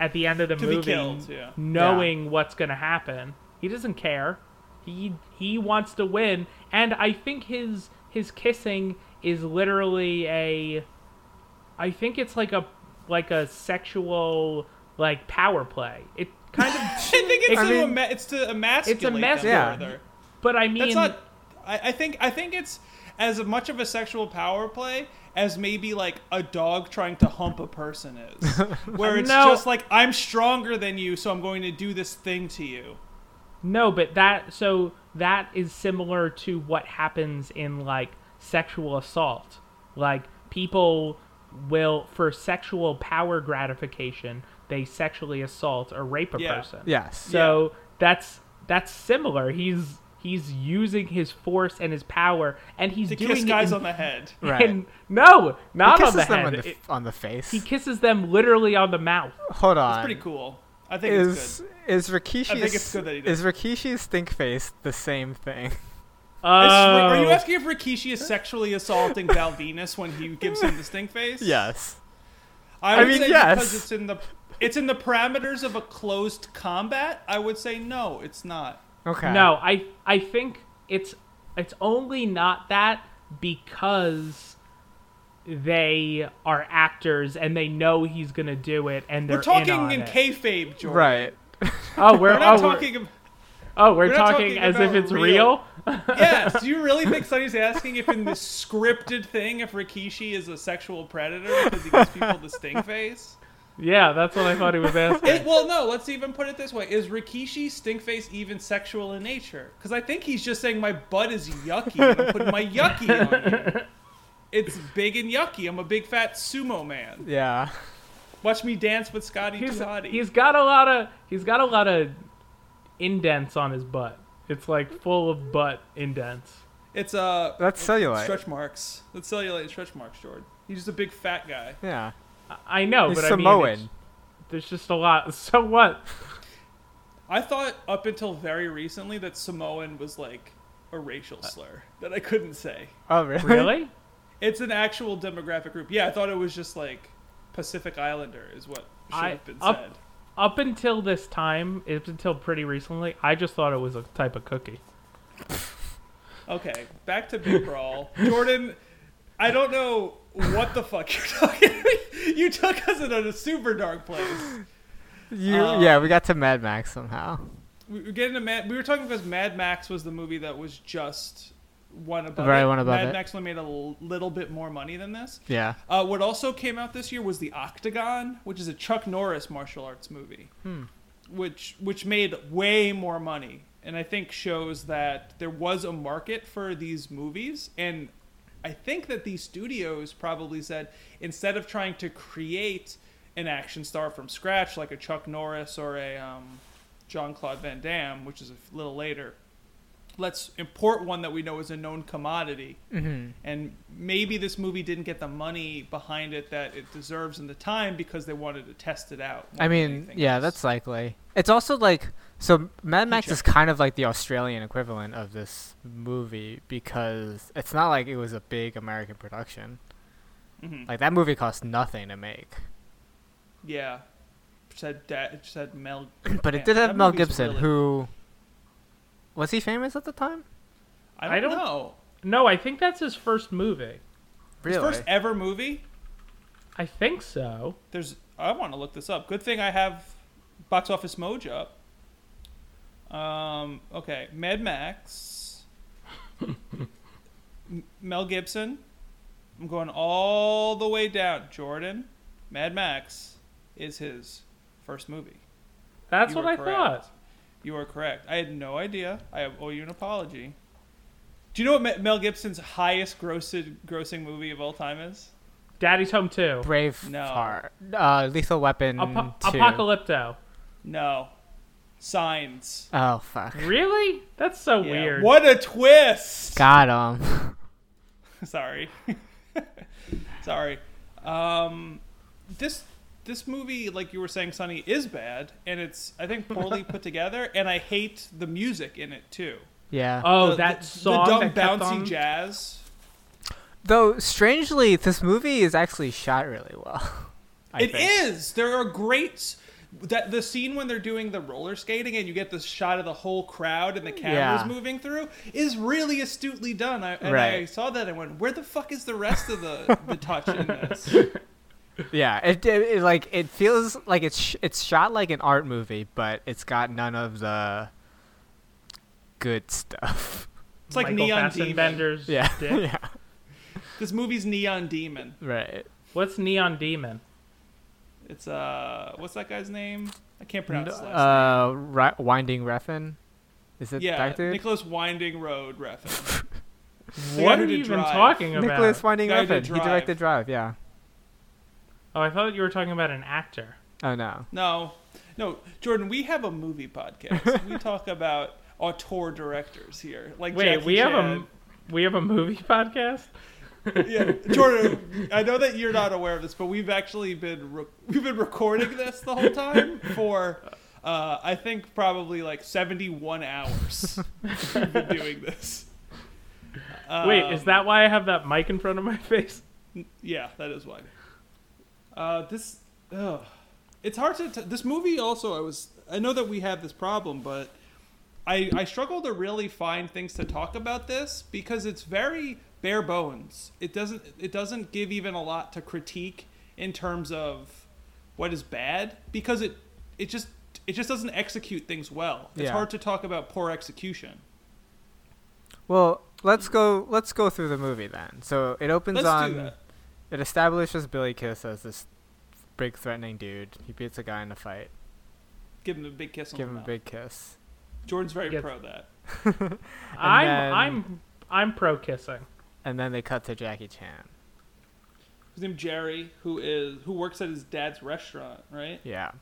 [SPEAKER 1] at the end of the
[SPEAKER 3] To be
[SPEAKER 1] movie,
[SPEAKER 3] killed, yeah.
[SPEAKER 1] knowing what's gonna happen. He doesn't care. He he wants to win, and I think his his kissing is literally a. I think it's like a like a sexual like power play. It kind of.
[SPEAKER 3] I think it's
[SPEAKER 1] I
[SPEAKER 3] to
[SPEAKER 1] mean-
[SPEAKER 3] ema- it's to emasculate
[SPEAKER 1] mas-
[SPEAKER 3] them
[SPEAKER 4] Yeah.
[SPEAKER 3] further.
[SPEAKER 1] But I mean,
[SPEAKER 3] That's not. I, I think I think it's as much of a sexual power play as maybe like a dog trying to hump a person is, where it's
[SPEAKER 1] No.
[SPEAKER 3] just like I'm stronger than you, so I'm going to do this thing to you.
[SPEAKER 1] No, but that so that is similar to what happens in like sexual assault. Like people will for sexual power gratification, they sexually assault or rape a
[SPEAKER 3] Yeah.
[SPEAKER 1] person.
[SPEAKER 4] Yes.
[SPEAKER 1] So that's that's similar. He's he's using his force and his power and he's
[SPEAKER 3] To
[SPEAKER 1] doing
[SPEAKER 3] kiss guys
[SPEAKER 1] it in,
[SPEAKER 3] on the head.
[SPEAKER 4] Right.
[SPEAKER 1] in- no,
[SPEAKER 4] he
[SPEAKER 1] not on
[SPEAKER 4] kisses
[SPEAKER 1] the
[SPEAKER 4] them
[SPEAKER 1] head.
[SPEAKER 4] on the,
[SPEAKER 1] It-
[SPEAKER 4] on the face.
[SPEAKER 1] he kisses them literally on the mouth.
[SPEAKER 4] Hold on.
[SPEAKER 3] It's pretty cool. I think it's
[SPEAKER 4] Is
[SPEAKER 3] good.
[SPEAKER 4] is Rikishi's
[SPEAKER 3] I think it's good that he does
[SPEAKER 4] is Rikishi's stink face the same thing?
[SPEAKER 3] Is- are you
[SPEAKER 1] Oh.
[SPEAKER 3] asking if Rikishi is sexually assaulting Val Venis when he gives him the stink face?
[SPEAKER 4] yes.
[SPEAKER 3] I
[SPEAKER 4] I
[SPEAKER 3] would
[SPEAKER 4] mean,
[SPEAKER 3] say
[SPEAKER 4] yes.
[SPEAKER 3] because it's in the it's in the parameters of a closed combat. I would say no, it's not.
[SPEAKER 4] Okay.
[SPEAKER 1] No, I I think it's it's only not that because they are actors and they know he's gonna do it and they're
[SPEAKER 3] We're talking
[SPEAKER 1] in, on
[SPEAKER 3] in
[SPEAKER 1] it.
[SPEAKER 3] kayfabe, Jordan.
[SPEAKER 4] Right.
[SPEAKER 1] Oh, we're,
[SPEAKER 3] We're not
[SPEAKER 1] oh, we're-
[SPEAKER 3] talking. ab-
[SPEAKER 1] oh, we're,
[SPEAKER 3] we're
[SPEAKER 1] talking,
[SPEAKER 3] talking
[SPEAKER 1] as if it's
[SPEAKER 3] real-
[SPEAKER 1] real.
[SPEAKER 3] yes. Do you really think Sonny's asking if in this scripted thing if Rikishi is a sexual predator because he gives people the stink face?
[SPEAKER 1] Yeah, that's what I thought he was asking.
[SPEAKER 3] It, well, no. Let's even put it this way: Is Rikishi Stinkface even sexual in nature? Because I think he's just saying my butt is yucky. and I'm putting my yucky on you. It's big and yucky. I'm a big fat sumo man.
[SPEAKER 4] Yeah.
[SPEAKER 3] Watch me dance with Scotty
[SPEAKER 1] he's,
[SPEAKER 3] 2 Hotty.
[SPEAKER 1] he's got a lot of he's got a lot of indents on his butt. It's like full of butt indents.
[SPEAKER 3] It's uh,
[SPEAKER 4] That's cellulite.
[SPEAKER 3] stretch marks. That's cellulite and stretch marks, Jordan. He's just a big fat guy.
[SPEAKER 4] Yeah.
[SPEAKER 1] I- I know,
[SPEAKER 4] He's
[SPEAKER 1] but I mean,
[SPEAKER 4] Samoan.
[SPEAKER 1] there's just a lot. So what?
[SPEAKER 3] I thought up until very recently that Samoan was like a racial slur that I couldn't say.
[SPEAKER 4] oh, really?
[SPEAKER 1] Really?
[SPEAKER 3] It's an actual demographic group. Yeah, I thought it was just like Pacific Islander is what should
[SPEAKER 1] I-
[SPEAKER 3] have been
[SPEAKER 1] up-
[SPEAKER 3] said.
[SPEAKER 1] Up until this time, up until pretty recently, I just thought it was a type of cookie.
[SPEAKER 3] Okay, back to Big Brawl. Jordan, I don't know what the fuck you're talking. you took us in a super dark place.
[SPEAKER 4] You,
[SPEAKER 3] Uh,
[SPEAKER 4] yeah, we got to Mad Max somehow.
[SPEAKER 3] We were getting to Mad. We were talking because Mad Max was the movie that was just one above
[SPEAKER 4] Right,
[SPEAKER 3] it.
[SPEAKER 4] one above
[SPEAKER 3] Mad
[SPEAKER 4] it.
[SPEAKER 3] Made a little bit more money than this.
[SPEAKER 4] Yeah.
[SPEAKER 3] Uh, what also came out this year was the Octagon, which is a Chuck Norris martial arts movie,
[SPEAKER 4] Hmm.
[SPEAKER 3] which which made way more money, and I think shows that there was a market for these movies. And I think that these studios probably said instead of trying to create an action star from scratch like a Chuck Norris or a um, John Claude Van Damme, which is a little later, let's import one that we know is a known commodity
[SPEAKER 4] hmm
[SPEAKER 3] and maybe this movie didn't get the money behind it that it deserves in the time because they wanted to test it out.
[SPEAKER 4] I mean, yeah,
[SPEAKER 3] else.
[SPEAKER 4] that's likely. It's also like so Mad Max is kind of like the Australian equivalent of this movie because it's not like it was a big American production.
[SPEAKER 3] Mhm.
[SPEAKER 4] Like that movie cost nothing to make.
[SPEAKER 3] yeah. Said da- said Mel,
[SPEAKER 4] But it did have Mel Gibson
[SPEAKER 3] really-
[SPEAKER 4] who was he famous at the time?
[SPEAKER 3] I don't,
[SPEAKER 1] I don't-
[SPEAKER 3] know.
[SPEAKER 1] No, I think that's his first movie.
[SPEAKER 3] His first ever movie.
[SPEAKER 1] I think so.
[SPEAKER 3] There's. I want to look this up. Good thing I have Box Office Mojo up. Um. Okay. Mad Max. M- Mel Gibson. I'm going all the way down. Jordan. Mad Max is his first movie.
[SPEAKER 1] That's
[SPEAKER 3] You
[SPEAKER 1] what I
[SPEAKER 3] correct.
[SPEAKER 1] thought.
[SPEAKER 3] You are correct. I had no idea. I owe you an apology. Do you know what Mel Gibson's highest grossed, grossing movie of all time is?
[SPEAKER 1] Daddy's Home 2.
[SPEAKER 4] Brave
[SPEAKER 3] No.
[SPEAKER 4] Heart. Uh, Lethal Weapon
[SPEAKER 1] Apo-
[SPEAKER 4] 2.
[SPEAKER 1] Apocalypto.
[SPEAKER 3] No. Signs.
[SPEAKER 4] Oh fuck.
[SPEAKER 1] Really? That's so
[SPEAKER 3] Yeah.
[SPEAKER 1] weird.
[SPEAKER 3] What a twist!
[SPEAKER 4] Got him.
[SPEAKER 3] Sorry. Sorry. Um, this this movie, like you were saying, Sonny, is bad, and it's I think poorly put together, and I hate the music in it too.
[SPEAKER 4] yeah.
[SPEAKER 1] Oh,
[SPEAKER 3] The-
[SPEAKER 1] that
[SPEAKER 3] the,
[SPEAKER 1] song
[SPEAKER 3] the dumb
[SPEAKER 1] that
[SPEAKER 3] bouncy
[SPEAKER 1] on-
[SPEAKER 3] jazz.
[SPEAKER 4] Though strangely, this movie is actually shot really well. I
[SPEAKER 3] It is.
[SPEAKER 4] think.
[SPEAKER 3] There are great. That the scene when they're doing the roller skating and you get the shot of the whole crowd and the cameras
[SPEAKER 4] Yeah.
[SPEAKER 3] moving through is really astutely done. I, and I saw that and went, "Where the fuck is the rest of the the touch in this?"
[SPEAKER 4] Yeah, it, it, it like it feels like it's sh- it's shot like an art movie, but it's got none of the good stuff.
[SPEAKER 3] It's like
[SPEAKER 1] Michael
[SPEAKER 3] Neon Demon.
[SPEAKER 1] Fassbender's
[SPEAKER 4] Yeah, yeah,
[SPEAKER 3] This movie's Neon Demon.
[SPEAKER 4] right.
[SPEAKER 1] What's Neon Demon?
[SPEAKER 3] It's uh, what's that guy's name? I can't pronounce his last
[SPEAKER 4] Uh, Ri- Winding Refn. Is it
[SPEAKER 3] Yeah,
[SPEAKER 4] that dude?
[SPEAKER 3] Nicolas Winding Road Refn.
[SPEAKER 1] What
[SPEAKER 3] who
[SPEAKER 1] are
[SPEAKER 3] did
[SPEAKER 1] you even
[SPEAKER 3] Drive.
[SPEAKER 1] talking about?
[SPEAKER 4] Nicolas Winding
[SPEAKER 3] Guy who
[SPEAKER 4] Refn. He
[SPEAKER 3] Drive.
[SPEAKER 4] directed Drive. Yeah.
[SPEAKER 1] Oh, I thought you were talking about an actor.
[SPEAKER 4] Oh no.
[SPEAKER 3] No, no, Jordan. We have a movie podcast. we talk about auteur directors here. Like
[SPEAKER 1] Wait,
[SPEAKER 3] Jackie
[SPEAKER 1] we have a we have a movie podcast.
[SPEAKER 3] yeah, Jordan. I know that you're not aware of this, but we've actually been re- we've been recording this the whole time for. Uh, I think probably like 71 hours we've been doing this.
[SPEAKER 1] Wait,
[SPEAKER 3] Um,
[SPEAKER 1] is that why I have that mic in front of my face?
[SPEAKER 3] Yeah, that is why. Uh, this, ugh. it's hard to. T- this movie also, I was. I know that we have this problem, but I I struggle to really find things to talk about this because it's very bare bones. It doesn't it doesn't give even a lot to critique in terms of what is bad because it it just it just doesn't execute things well. It's
[SPEAKER 4] Yeah.
[SPEAKER 3] hard to talk about poor execution.
[SPEAKER 4] Well, let's go. Let's go through the movie then. So it opens
[SPEAKER 3] Let's
[SPEAKER 4] on.
[SPEAKER 3] Do that.
[SPEAKER 4] It establishes Billy Kiss as this big threatening dude. He beats a guy in a fight.
[SPEAKER 3] Give him a big kiss on
[SPEAKER 4] Give him a
[SPEAKER 3] mouth.
[SPEAKER 4] big kiss.
[SPEAKER 3] Jordan's very
[SPEAKER 1] Gets-
[SPEAKER 3] pro that.
[SPEAKER 1] I'm
[SPEAKER 4] then-
[SPEAKER 1] I'm I'm pro kissing.
[SPEAKER 4] And then they cut to Jackie Chan.
[SPEAKER 3] His name's Jerry, who is who works at his dad's restaurant, right?
[SPEAKER 4] Yeah.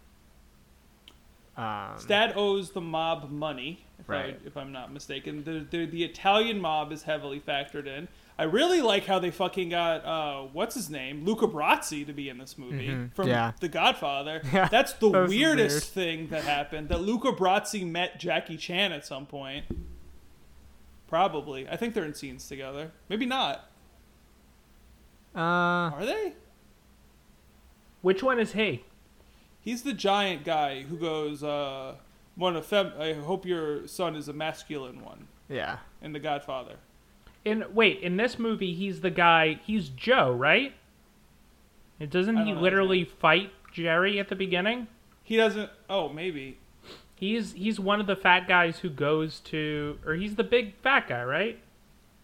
[SPEAKER 4] Um,
[SPEAKER 3] His dad owes the mob money, if,
[SPEAKER 4] Right.
[SPEAKER 3] I, if I'm not mistaken. The, the the Italian mob is heavily factored in. I really like how they fucking got uh, what's his name, Luca Brasi, to be in this movie
[SPEAKER 4] Mhm,
[SPEAKER 3] from
[SPEAKER 4] yeah.
[SPEAKER 3] The Godfather.
[SPEAKER 4] Yeah,
[SPEAKER 3] That's the
[SPEAKER 4] that was
[SPEAKER 3] weirdest thing that happened. That Luca Brasi met Jackie Chan at some point. Probably. I think they're in scenes together. Maybe not.
[SPEAKER 4] uh,
[SPEAKER 3] Are they?
[SPEAKER 1] Which one is he?
[SPEAKER 3] He's the giant guy who goes, uh, "One of fem- I hope your son is a masculine one."
[SPEAKER 4] yeah.
[SPEAKER 3] In The Godfather.
[SPEAKER 1] In wait, in this movie, he's the guy. He's Joe, right? It doesn't he
[SPEAKER 3] know
[SPEAKER 1] literally fight Jerry at the beginning?
[SPEAKER 3] He doesn't. Oh, maybe.
[SPEAKER 1] He's he's one of the fat guys who goes to, or he's the big fat guy, right?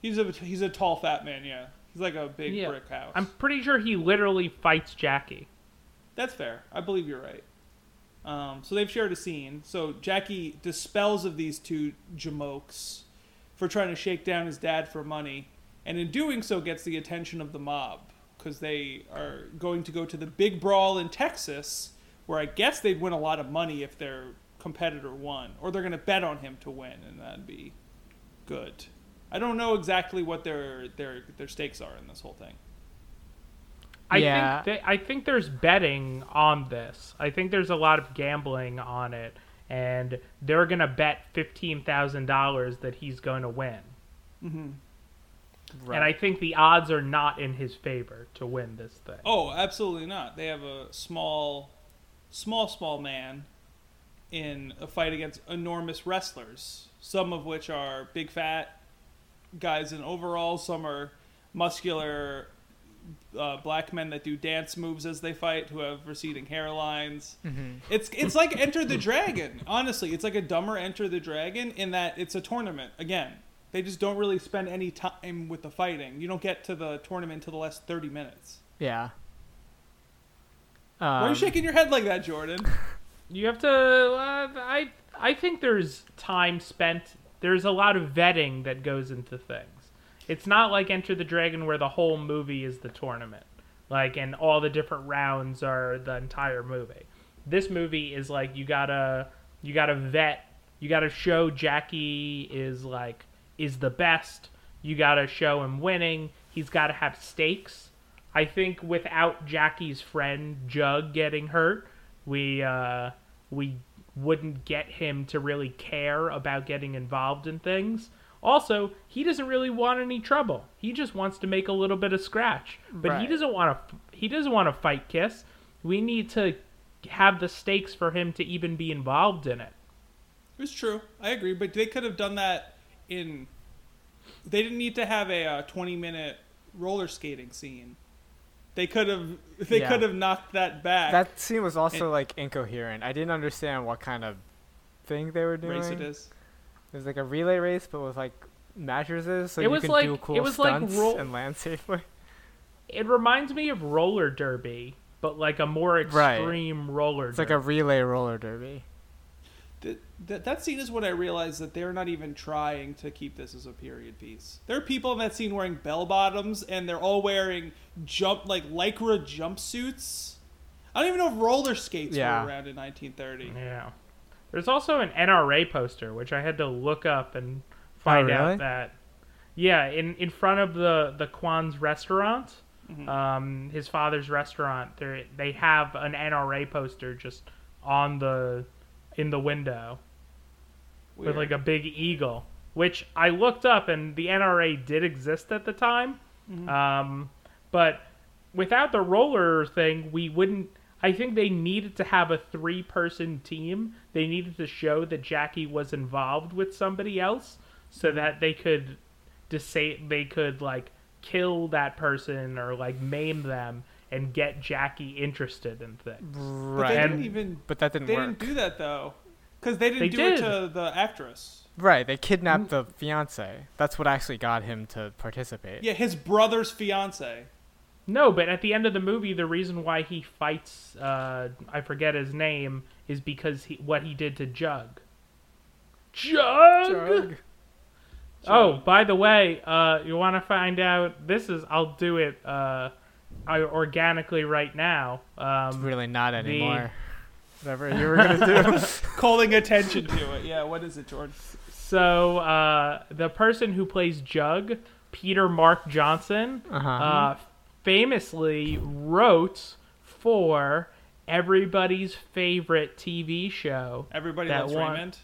[SPEAKER 3] He's a he's a tall fat man. Yeah, he's like a big
[SPEAKER 1] Yeah.
[SPEAKER 3] brick house.
[SPEAKER 1] I'm pretty sure he literally fights Jackie.
[SPEAKER 3] That's fair. I believe you're right. Um, so they've shared a scene. So Jackie dispels of these two jamokes for trying to shake down his dad for money, and in doing so gets the attention of the mob because they are going to go to the big brawl in Texas, where I guess they'd win a lot of money if their competitor won, or they're going to bet on him to win, and that'd be good. I don't know exactly what their their their stakes are in this whole thing.
[SPEAKER 1] I
[SPEAKER 4] Yeah.
[SPEAKER 1] think they, I think there's betting on this. I think there's a lot of gambling on it, and they're gonna bet fifteen thousand dollars that he's going to win. Mm-hmm.
[SPEAKER 4] Right.
[SPEAKER 1] And I think the odds are not in his favor to win this thing.
[SPEAKER 3] Oh, absolutely not. They have a small, small, small man in a fight against enormous wrestlers. Some of which are big fat guys in overalls. Some are muscular uh, black men that do dance moves as they fight, who have receding hairlines. It's it's like Enter the Dragon. Honestly, it's like a dumber Enter the Dragon in that it's a tournament again. They just don't really spend any time with the fighting. You don't get to the tournament until the last thirty minutes.
[SPEAKER 4] yeah.
[SPEAKER 3] Why are
[SPEAKER 4] Um,
[SPEAKER 3] you shaking your head like that, Jordan?
[SPEAKER 1] You have to. Uh, I I think there's time spent. There's a lot of vetting that goes into things. It's not like Enter the Dragon where the whole movie is the tournament, like and all the different rounds are the entire movie. This movie is like you gotta you gotta vet. You gotta show Jackie is like is the best. You gotta show him winning. He's gotta have stakes. I think without Jackie's friend Jug getting hurt, we uh, we wouldn't get him to really care about getting involved in things. Also, he doesn't really want any trouble. He just wants to make a little bit of scratch. But he doesn't want to. He doesn't want to fight Kiss. We need to have the stakes for him to even be involved in it.
[SPEAKER 3] It's true. I agree, but they could have done that in. They didn't need to have a uh, twenty-minute roller skating scene. They could have. They
[SPEAKER 4] Yeah.
[SPEAKER 3] could have knocked that back.
[SPEAKER 4] That scene was also like incoherent. I didn't understand what kind of thing they were doing.
[SPEAKER 3] race it is.
[SPEAKER 4] It was like a relay race, but with like mattresses, so
[SPEAKER 1] It
[SPEAKER 4] you
[SPEAKER 1] was
[SPEAKER 4] can
[SPEAKER 1] like-
[SPEAKER 4] do
[SPEAKER 1] it
[SPEAKER 4] cool
[SPEAKER 1] was like
[SPEAKER 4] stunts and land safely.
[SPEAKER 1] It reminds me of roller derby, but like a more
[SPEAKER 4] Right.
[SPEAKER 1] extreme roller. Derby.
[SPEAKER 4] It's like a relay roller derby.
[SPEAKER 3] That, that that scene is when I realized that they're not even trying to keep this as a period piece. There are people in that scene wearing bell bottoms, and they're all wearing jump like lycra jumpsuits. I don't even know if roller skates
[SPEAKER 4] Yeah.
[SPEAKER 3] were around in 1930.
[SPEAKER 1] Yeah. There's also an NRA poster, which I had to look up and find
[SPEAKER 4] Oh, really?
[SPEAKER 1] out that. Yeah, in, in front of the the Kwan's restaurant,
[SPEAKER 3] Mm-hmm.
[SPEAKER 1] um, his father's restaurant, they they have an NRA poster just on the in the window with like a big eagle, which I looked up and the NRA did exist at the time.
[SPEAKER 3] Mm-hmm.
[SPEAKER 1] Um, but without the roller thing, we wouldn't. I think they needed to have a three person team. They needed to show that Jackie was involved with somebody else so that they could disa- they could like kill that person or like maim them and get Jackie interested in things.
[SPEAKER 4] Right.
[SPEAKER 3] But
[SPEAKER 1] they
[SPEAKER 3] didn't even.
[SPEAKER 4] But that didn't
[SPEAKER 3] They
[SPEAKER 4] work.
[SPEAKER 3] didn't do that though, because they didn't
[SPEAKER 1] They
[SPEAKER 3] do
[SPEAKER 1] did.
[SPEAKER 3] it to the actress.
[SPEAKER 4] Right, they kidnapped the fiance. That's what actually got him to participate.
[SPEAKER 3] Yeah, his brother's fiance.
[SPEAKER 1] No, but at the end of the movie, the reason why he fights, uh, I forget his name, is because he what he did to Jug. Jug.
[SPEAKER 4] Jug.
[SPEAKER 1] Oh, by the way, uh, you want to find out? This is I'll do it uh, organically right now. Um,
[SPEAKER 4] Really not anymore. Whatever you were gonna do.
[SPEAKER 3] Calling attention to it. Yeah, what is it, Jordan?
[SPEAKER 1] so uh, the person who plays Jug, Peter Marc Jacobson,
[SPEAKER 4] Uh-huh.
[SPEAKER 1] uh, famously wrote for everybody's favorite TV show.
[SPEAKER 3] Everybody
[SPEAKER 1] That
[SPEAKER 3] loves
[SPEAKER 1] one-
[SPEAKER 3] Raymond.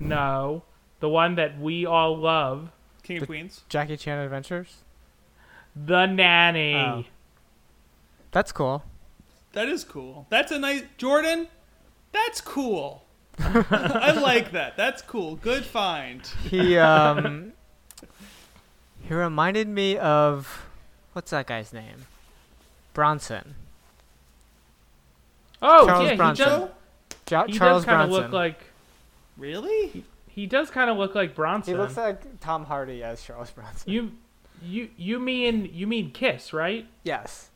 [SPEAKER 1] No, the one that we all love,
[SPEAKER 3] King of Queens.
[SPEAKER 4] Jackie Chan Adventures.
[SPEAKER 1] The Nanny.
[SPEAKER 4] Oh. That's cool.
[SPEAKER 3] That is cool. That's a nice Jordan. That's cool. I like that. That's cool. Good find.
[SPEAKER 4] He um he reminded me of what's that guy's name? Bronson.
[SPEAKER 1] Oh
[SPEAKER 4] Charles
[SPEAKER 1] yeah,
[SPEAKER 4] Bronson.
[SPEAKER 1] he does.
[SPEAKER 4] Ja-
[SPEAKER 1] He
[SPEAKER 4] Charles
[SPEAKER 1] does kind of
[SPEAKER 4] Bronson.
[SPEAKER 1] look like
[SPEAKER 3] Really?
[SPEAKER 1] he does kind of look like Bronson.
[SPEAKER 4] he looks like Tom Hardy as Charles Bronson.
[SPEAKER 1] you, you, you mean you mean Kiss, right?
[SPEAKER 4] yes.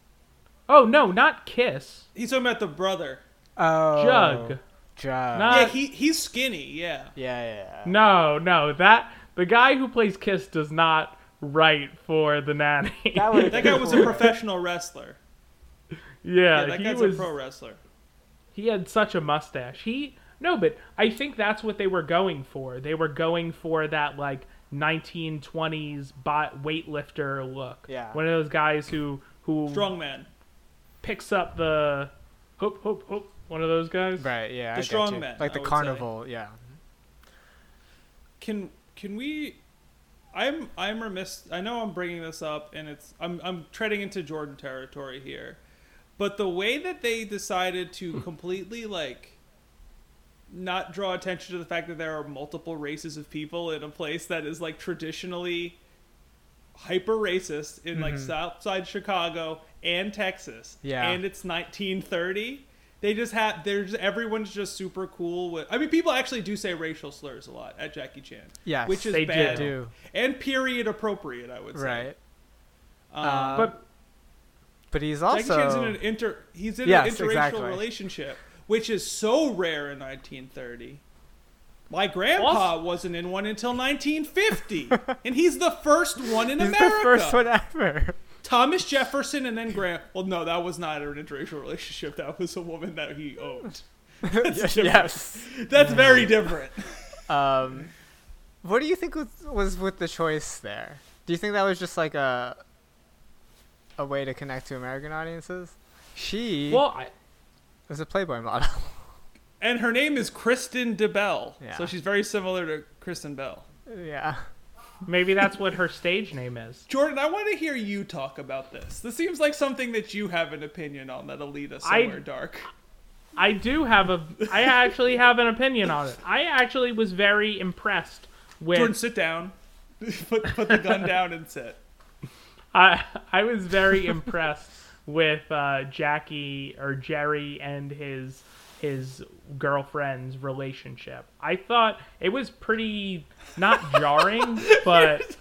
[SPEAKER 1] Oh no, not Kiss.
[SPEAKER 3] He's talking about the brother.
[SPEAKER 4] Oh.
[SPEAKER 1] Jug.
[SPEAKER 4] Jug.
[SPEAKER 1] Not-
[SPEAKER 3] yeah, he he's skinny. Yeah.
[SPEAKER 4] yeah, yeah, yeah.
[SPEAKER 1] No, no, that the guy who plays Kiss does not write for the nanny.
[SPEAKER 4] That
[SPEAKER 3] That guy was a professional wrestler.
[SPEAKER 1] yeah,
[SPEAKER 3] Yeah, that
[SPEAKER 1] he
[SPEAKER 3] guy's
[SPEAKER 1] was.
[SPEAKER 3] a pro wrestler.
[SPEAKER 1] He had such a mustache. He no, but I think that's what they were going for. They were going for that like 1920s bo- weightlifter look.
[SPEAKER 4] Yeah.
[SPEAKER 1] one of those guys who who
[SPEAKER 3] Strongman.
[SPEAKER 1] picks up the hoop hoop hoop. One of those guys.
[SPEAKER 4] Right, yeah.
[SPEAKER 3] The
[SPEAKER 4] I get
[SPEAKER 3] strong
[SPEAKER 4] you.
[SPEAKER 3] man,
[SPEAKER 4] Like
[SPEAKER 3] I
[SPEAKER 4] the
[SPEAKER 3] would say.
[SPEAKER 4] carnival, yeah.
[SPEAKER 3] Can can we? I'm I'm remiss. I know I'm bringing this up, and it's I'm I'm treading into Jordan territory here, but the way that they decided to completely like not draw attention to the fact that there are multiple races of people in a place that is like traditionally hyper racist in like South Side Chicago and Texas.
[SPEAKER 4] Yeah.
[SPEAKER 3] And it's 1930. They just have there's everyone's just super cool with. I mean, people actually do say racial slurs a lot at Jackie Chan.
[SPEAKER 4] Yes,
[SPEAKER 3] which is
[SPEAKER 1] they
[SPEAKER 3] bad
[SPEAKER 4] do.
[SPEAKER 3] and period appropriate. I would say.
[SPEAKER 4] Right.
[SPEAKER 3] Um,
[SPEAKER 1] But
[SPEAKER 4] But he's
[SPEAKER 3] Jackie Chan's in
[SPEAKER 4] also
[SPEAKER 3] an inter. He's in
[SPEAKER 4] Yes,
[SPEAKER 3] an interracial
[SPEAKER 4] exactly.
[SPEAKER 3] relationship, which is so rare in 1930. My grandpa
[SPEAKER 1] Also-
[SPEAKER 3] wasn't in one until 1950, and he's the first one in
[SPEAKER 4] he's
[SPEAKER 3] America.
[SPEAKER 4] the first one ever.
[SPEAKER 3] Thomas Jefferson and then Grant. Well, no, that was not an interracial relationship. That was a woman that he owned. That's
[SPEAKER 4] yes.
[SPEAKER 3] That's very different.
[SPEAKER 4] Um, what do you think was, was with the choice there? Do you think that was just like a a way to connect to American audiences? She
[SPEAKER 1] well, I,
[SPEAKER 4] was a Playboy model.
[SPEAKER 3] And her name is Kristen DeBell,
[SPEAKER 4] Yeah.
[SPEAKER 3] so she's very similar to Kristen Bell.
[SPEAKER 4] yeah.
[SPEAKER 1] maybe that's what her stage name is.
[SPEAKER 3] Jordan, I want to hear you talk about this. This seems like something that you have an opinion on that'll lead us
[SPEAKER 1] I-
[SPEAKER 3] somewhere dark.
[SPEAKER 1] I do have a. I actually have an opinion on it. I actually was very impressed with.
[SPEAKER 3] Jordan, sit down. put put the gun down and sit.
[SPEAKER 1] I I was very impressed with uh, Jackie or Jerry and his his girlfriend's relationship. I thought it was pretty not jarring, but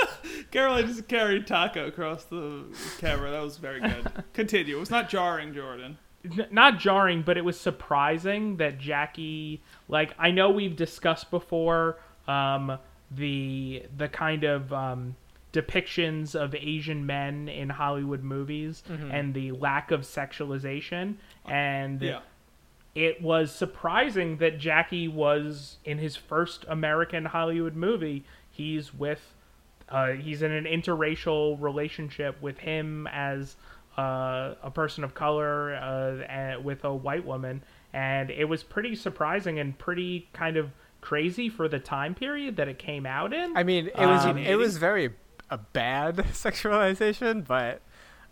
[SPEAKER 3] Caroline just carried Taco across the camera. That was very good. Continue. It was not jarring, Jordan.
[SPEAKER 1] n- not jarring, but it was surprising that Jackie like I know we've discussed before um, the the kind of um, depictions of Asian men in Hollywood movies and the lack of sexualization and
[SPEAKER 3] Yeah.
[SPEAKER 1] it was surprising that Jackie was in his first American Hollywood movie. He's with, uh, he's in an interracial relationship with him as uh, a person of color uh, and with a white woman, and it was pretty surprising and pretty kind of crazy for the time period that it came out in.
[SPEAKER 4] I mean, it was
[SPEAKER 1] Um,
[SPEAKER 4] it was very a bad sexualization, but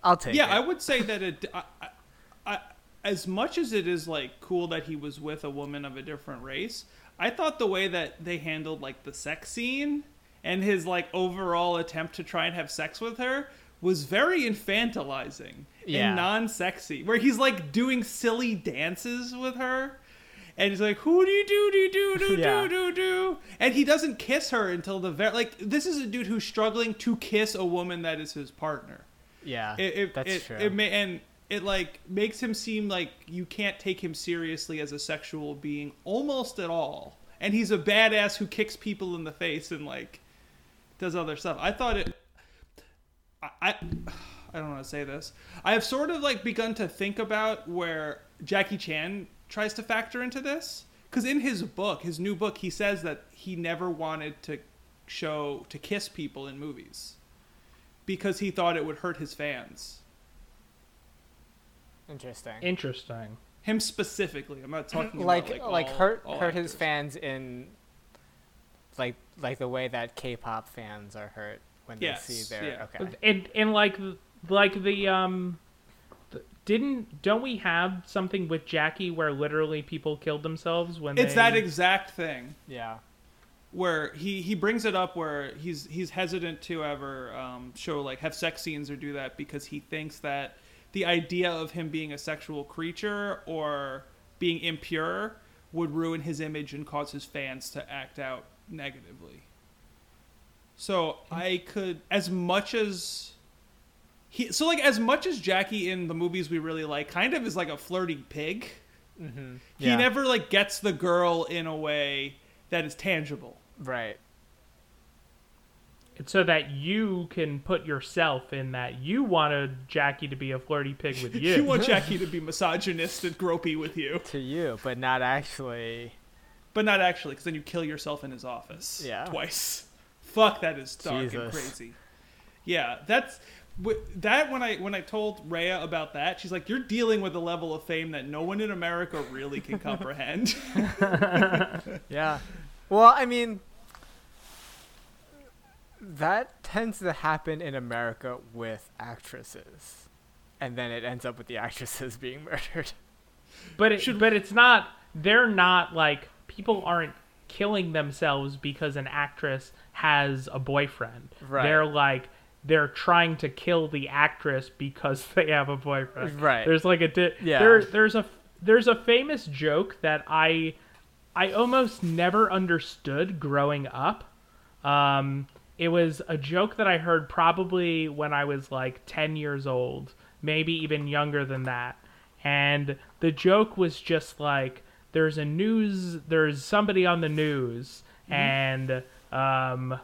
[SPEAKER 4] I'll take
[SPEAKER 3] Yeah,
[SPEAKER 4] it.
[SPEAKER 3] I would say that it. I, I, I, as much as it is like cool that he was with a woman of a different race, I thought the way that they handled like the sex scene and his like overall attempt to try and have sex with her was very infantilizing
[SPEAKER 4] Yeah.
[SPEAKER 3] and non-sexy. Where he's like doing silly dances with her. And he's like, "Who do you do do do do do do do?" And he doesn't kiss her until the very like. This is a dude who's struggling to kiss a woman that is his partner.
[SPEAKER 4] Yeah,
[SPEAKER 3] It it
[SPEAKER 4] that's
[SPEAKER 3] it,
[SPEAKER 4] true.
[SPEAKER 3] it ma- and it like makes him seem like you can't take him seriously as a sexual being almost at all. And he's a badass who kicks people in the face and like does other stuff. I thought it. I. I I don't want to say this. I have sort of like begun to think about where Jackie Chan tries to factor into this because in his book, his new book, he says that he never wanted to show to kiss people in movies because he thought it would hurt his fans.
[SPEAKER 4] Interesting.
[SPEAKER 1] Interesting.
[SPEAKER 3] Him specifically. I'm not talking
[SPEAKER 4] like
[SPEAKER 3] about,
[SPEAKER 4] like,
[SPEAKER 3] like, all-
[SPEAKER 4] hurt
[SPEAKER 3] all
[SPEAKER 4] hurt his fans in like like the way that K-pop fans are hurt when
[SPEAKER 3] Yes,
[SPEAKER 4] they see their
[SPEAKER 3] yeah.
[SPEAKER 4] okay.
[SPEAKER 1] And and like like the um, th- didn't don't we have something with Jackie where literally people killed themselves when
[SPEAKER 3] It's
[SPEAKER 1] they,
[SPEAKER 3] that exact thing
[SPEAKER 4] Yeah.
[SPEAKER 3] where he he brings it up where he's he's hesitant to ever um, show like have sex scenes or do that because he thinks that the idea of him being a sexual creature or being impure would ruin his image and cause his fans to act out negatively. So I could as much as he so like as much as Jackie in the movies we really like kind of is like a flirty pig.
[SPEAKER 4] Mm-hmm.
[SPEAKER 3] He never like gets the girl in a way that is tangible.
[SPEAKER 4] right.
[SPEAKER 1] It's so that you can put yourself in that you wanted Jackie to be a flirty pig with you.
[SPEAKER 3] You want Jackie to be misogynist and gropey with you,
[SPEAKER 4] to you, but not actually.
[SPEAKER 3] but not actually, because then you kill yourself in his office.
[SPEAKER 4] Yeah.
[SPEAKER 3] twice. Fuck, that is dark and crazy. Yeah, that's that. When I when I told Rhea about that, she's like, "You're dealing with a level of fame that no one in America really can comprehend."
[SPEAKER 4] Yeah. Well, I mean, that tends to happen in America with actresses, and then it ends up with the actresses being murdered.
[SPEAKER 1] But it,
[SPEAKER 3] Should-
[SPEAKER 1] but it's not. They're not like people aren't killing themselves because an actress has a boyfriend.
[SPEAKER 4] Right.
[SPEAKER 1] They're like they're trying to kill the actress because they have a boyfriend.
[SPEAKER 4] Right.
[SPEAKER 1] There's like a di-
[SPEAKER 4] Yeah.
[SPEAKER 1] there there's a there's a famous joke that I I almost never understood growing up. Um, it was a joke that I heard probably when I was like 10 years old, maybe even younger than that. And the joke was just like there's a news, there's somebody on the news, and um,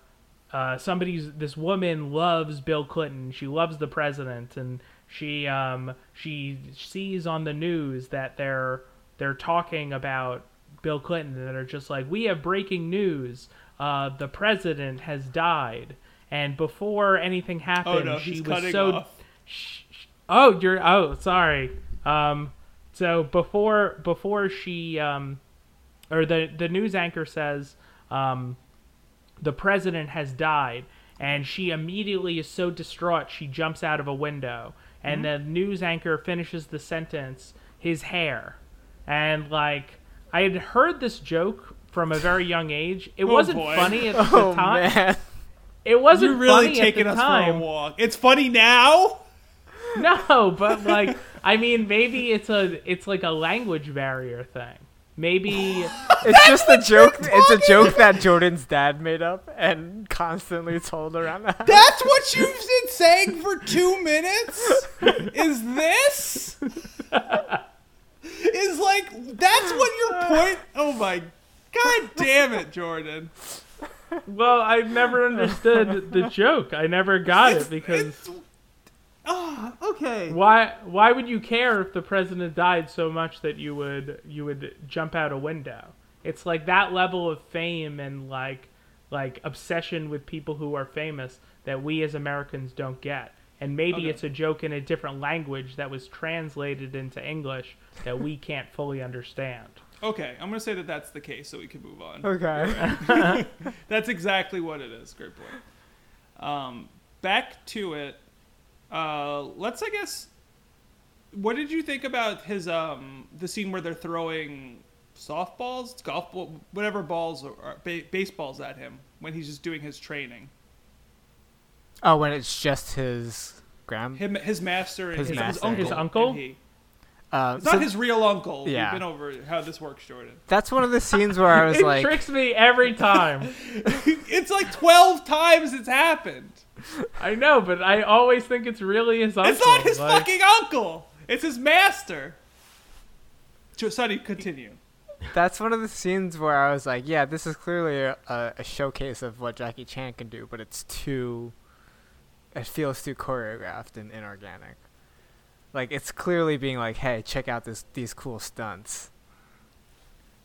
[SPEAKER 1] uh, somebody's this woman loves Bill Clinton. She loves the president, and she um, she sees on the news that they're they're talking about Bill Clinton, and they're just like, "We have breaking news. Uh, the president has died." And before anything happened,
[SPEAKER 3] oh no,
[SPEAKER 1] she was so
[SPEAKER 3] off.
[SPEAKER 1] Sh- sh- oh, you're oh sorry. Um, so before before she um, or the the news anchor says um, the president has died, and she immediately is so distraught she jumps out of a window, and
[SPEAKER 3] Mm-hmm.
[SPEAKER 1] the news anchor finishes the sentence, his hair, and like I had heard this joke from a very young age. It
[SPEAKER 3] Oh,
[SPEAKER 1] wasn't
[SPEAKER 3] boy.
[SPEAKER 1] funny at
[SPEAKER 4] Oh
[SPEAKER 1] the time.
[SPEAKER 4] man.
[SPEAKER 1] It wasn't
[SPEAKER 3] You're really
[SPEAKER 1] funny
[SPEAKER 3] taking
[SPEAKER 1] at
[SPEAKER 3] us
[SPEAKER 1] the
[SPEAKER 3] for a walk. It's funny now.
[SPEAKER 1] No, but like I mean maybe it's a it's like a language barrier thing. Maybe
[SPEAKER 4] It's just a joke. It's a joke that Jordan's dad made up and constantly told around the house.
[SPEAKER 3] That's what you've been saying for two minutes? Is this? Is like, that's what your point? Oh my, god damn it, Jordan.
[SPEAKER 1] well, I never understood the joke. I never got it because
[SPEAKER 3] It's, ah, okay.
[SPEAKER 1] why why would you care if the president died so much that you would you would jump out a window? It's like that level of fame and like like obsession with people who are famous that we as Americans don't get. And maybe
[SPEAKER 3] Okay.
[SPEAKER 1] it's a joke in a different language that was translated into English that we can't fully understand.
[SPEAKER 3] Okay, I'm gonna say that that's the case so we can move on.
[SPEAKER 4] Okay.
[SPEAKER 3] That's exactly what it is. Great point. Um, back to it. Uh, let's, I guess. What did you think about his um the scene where they're throwing softballs, golf ball, whatever balls or, or ba- baseballs at him when he's just doing his training?
[SPEAKER 4] Oh, when it's just his grand.
[SPEAKER 3] Him, his master, and
[SPEAKER 4] His
[SPEAKER 3] his,
[SPEAKER 4] master.
[SPEAKER 3] uncle.
[SPEAKER 1] His uncle?
[SPEAKER 3] and he.
[SPEAKER 4] Uh,
[SPEAKER 3] It's
[SPEAKER 4] so
[SPEAKER 3] not his real uncle.
[SPEAKER 4] Yeah.
[SPEAKER 3] We've been over how this works, Jordan.
[SPEAKER 4] that's one of the scenes where I was
[SPEAKER 1] it
[SPEAKER 4] like,
[SPEAKER 1] tricks me every time.
[SPEAKER 3] it's like twelve times it's happened.
[SPEAKER 1] I know, but I always think it's really his uncle.
[SPEAKER 3] It's not his
[SPEAKER 1] like-
[SPEAKER 3] fucking uncle. It's his master. Jo- Sonny, continue.
[SPEAKER 4] That's one of the scenes where I was like, yeah, this is clearly a, a, a showcase of what Jackie Chan can do, but it's too. It feels too choreographed and inorganic. Like it's clearly being like, hey, check out this these cool stunts.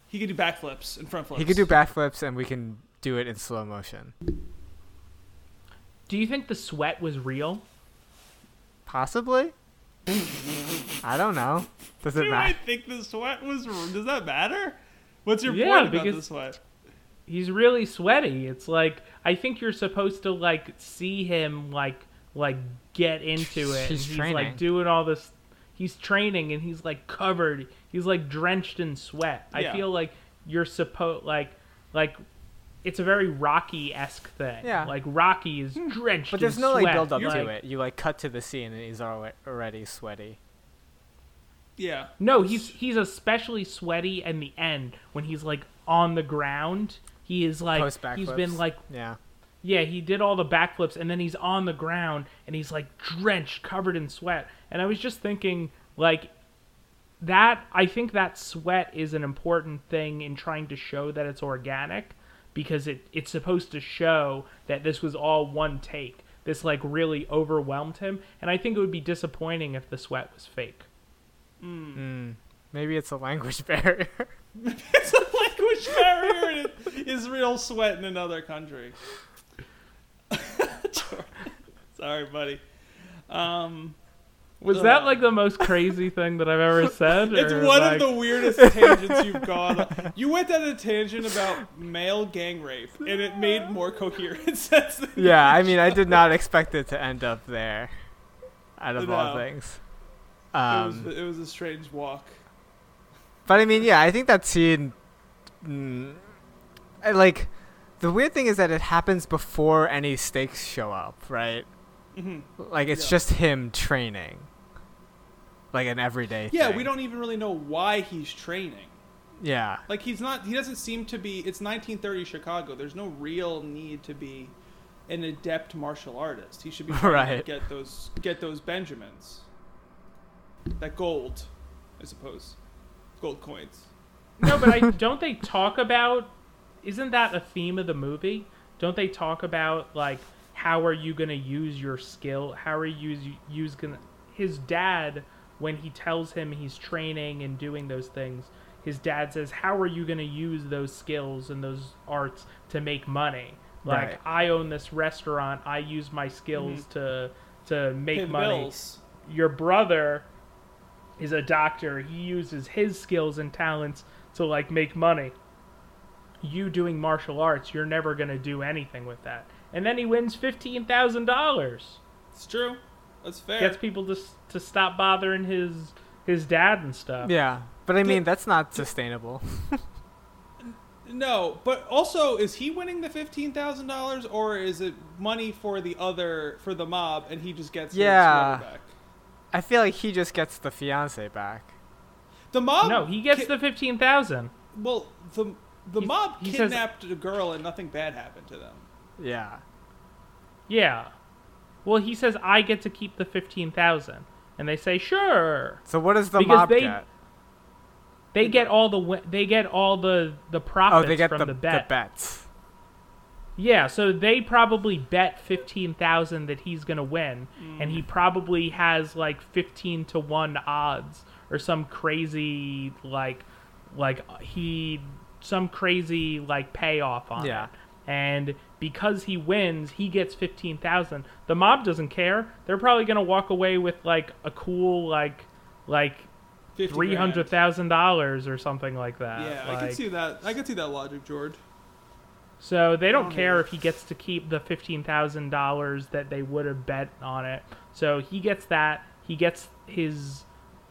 [SPEAKER 3] He can do backflips and front flips.
[SPEAKER 4] He can do backflips, and we can do it in slow motion.
[SPEAKER 1] Do you think the sweat was real?
[SPEAKER 4] Possibly. I don't know. Does it
[SPEAKER 3] Do I think the sweat was? Does that matter? What's your
[SPEAKER 1] Yeah,
[SPEAKER 3] point about
[SPEAKER 1] because-
[SPEAKER 3] the sweat?
[SPEAKER 1] He's really sweaty. It's like I think you're supposed to like see him like like get into it.
[SPEAKER 4] He's
[SPEAKER 1] and he's
[SPEAKER 4] training.
[SPEAKER 1] like doing all this. He's training and he's like covered. He's like drenched in sweat. I feel like you're supposed like like it's a very Rocky esque thing.
[SPEAKER 4] Yeah.
[SPEAKER 1] Like Rocky is hmm. drenched.
[SPEAKER 4] But there's
[SPEAKER 1] in
[SPEAKER 4] no like
[SPEAKER 1] sweat.
[SPEAKER 4] build up
[SPEAKER 1] You're
[SPEAKER 4] to it. You like cut to the scene, and he's already sweaty.
[SPEAKER 3] Yeah.
[SPEAKER 1] No, he's he's especially sweaty in the end when he's like on the ground. He is like
[SPEAKER 4] Post
[SPEAKER 1] he's
[SPEAKER 4] backflips.
[SPEAKER 1] been like
[SPEAKER 4] Yeah.
[SPEAKER 1] Yeah, he did all the backflips and then he's on the ground and he's like drenched, covered in sweat. And I was just thinking, like, that, I think that sweat is an important thing in trying to show that it's organic because it, it's supposed to show that this was all one take. This, like, really overwhelmed him. And I think it would be disappointing if the sweat was fake.
[SPEAKER 4] Mm. Maybe it's a language barrier.
[SPEAKER 3] It's a language barrier and it is real sweat in another country. Sorry, buddy. Um,
[SPEAKER 1] Was that, like, the most crazy thing that I've ever said?
[SPEAKER 3] it's
[SPEAKER 1] or,
[SPEAKER 3] one
[SPEAKER 1] like-
[SPEAKER 3] of the weirdest tangents you've gone. You went on a tangent about male gang rape, and it made more coherent sense than
[SPEAKER 4] yeah, I mean, I did not expect it to end up there. Out of all
[SPEAKER 3] No.
[SPEAKER 4] things.
[SPEAKER 3] it,
[SPEAKER 4] Um,
[SPEAKER 3] was, it was a strange walk.
[SPEAKER 4] But I mean, yeah, I think that scene, mm, I like, the weird thing is that it happens before any stakes show up, right?
[SPEAKER 3] hmm
[SPEAKER 4] Like it's
[SPEAKER 3] Yeah.
[SPEAKER 4] just him training, like an everyday.
[SPEAKER 3] Yeah,
[SPEAKER 4] thing.
[SPEAKER 3] we don't even really know why he's training.
[SPEAKER 4] Yeah,
[SPEAKER 3] Like he's not. He doesn't seem to be. It's 1930 Chicago. There's no real need to be an adept martial artist. He should be trying to
[SPEAKER 4] Right.
[SPEAKER 3] get those get those Benjamins. That gold, I suppose, gold coins.
[SPEAKER 1] No, but I don't they talk about isn't that a theme of the movie? Don't they talk about like how are you going to use your skill? How are you use, use gonna his dad when he tells him he's training and doing those things, his dad says, "How are you going to use those skills and those arts to make money?" Like
[SPEAKER 4] Right.
[SPEAKER 1] I own this restaurant, I use my skills mm-hmm. to to make
[SPEAKER 3] Pay the
[SPEAKER 1] money
[SPEAKER 3] bills.
[SPEAKER 1] your brother is a doctor. He uses his skills and talents to like make money. You doing martial arts, you're never gonna do anything with that. And then he wins fifteen thousand dollars.
[SPEAKER 3] It's true. That's fair.
[SPEAKER 1] Gets people to to stop bothering his his dad and stuff.
[SPEAKER 4] yeah. But I
[SPEAKER 3] Did-
[SPEAKER 4] mean, that's not sustainable.
[SPEAKER 3] No, but also, is he winning the fifteen thousand dollars, or is it money for the other for the mob, and he just gets
[SPEAKER 4] Yeah.
[SPEAKER 3] sweater back?
[SPEAKER 4] I feel like he just gets the fiance back.
[SPEAKER 3] The mob.
[SPEAKER 1] No, he gets
[SPEAKER 3] ki-
[SPEAKER 1] the fifteen thousand.
[SPEAKER 3] well. The the
[SPEAKER 1] He's-
[SPEAKER 3] mob
[SPEAKER 1] he says-
[SPEAKER 3] kidnapped a girl, and nothing bad happened to them.
[SPEAKER 4] Yeah.
[SPEAKER 1] Yeah. Well, he says I get to keep the fifteen thousand, and they say sure.
[SPEAKER 4] So what does the
[SPEAKER 1] Because
[SPEAKER 4] mob
[SPEAKER 1] they-
[SPEAKER 4] get?
[SPEAKER 1] They get all the they get all the the profits Oh,
[SPEAKER 4] they get
[SPEAKER 1] from
[SPEAKER 4] the,
[SPEAKER 1] the
[SPEAKER 4] the bets.
[SPEAKER 1] Yeah, so they probably bet fifteen thousand that he's gonna win, hmm. and he probably has like fifteen to one odds or some crazy like like he some crazy like payoff on
[SPEAKER 4] Yeah.
[SPEAKER 1] it. And because he wins, he gets fifteen thousand. The mob doesn't care. They're probably gonna walk away with like a cool like like
[SPEAKER 3] 50
[SPEAKER 1] three hundred thousand dollars or something like that.
[SPEAKER 3] Yeah, I can see that. I can see that logic, George.
[SPEAKER 1] So they don't
[SPEAKER 3] don't
[SPEAKER 1] care
[SPEAKER 3] know.
[SPEAKER 1] if he gets to keep the fifteen thousand dollars that they would have bet on it. So he gets that. He gets his.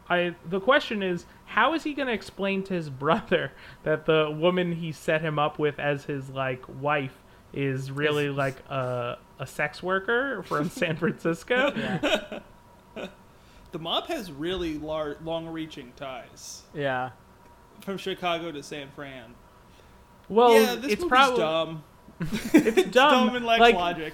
[SPEAKER 1] I. The question is, how is he going to explain to his brother that the woman he set him up with as his like wife is really like a a sex worker from San Francisco?
[SPEAKER 3] The mob has really lar- long-reaching ties
[SPEAKER 4] Yeah.
[SPEAKER 3] from Chicago to San Fran.
[SPEAKER 1] Well,
[SPEAKER 3] yeah, this
[SPEAKER 1] it's
[SPEAKER 3] movie's
[SPEAKER 1] probably
[SPEAKER 3] dumb.
[SPEAKER 1] it's dumb.
[SPEAKER 3] dumb and lacks
[SPEAKER 1] like,
[SPEAKER 3] logic.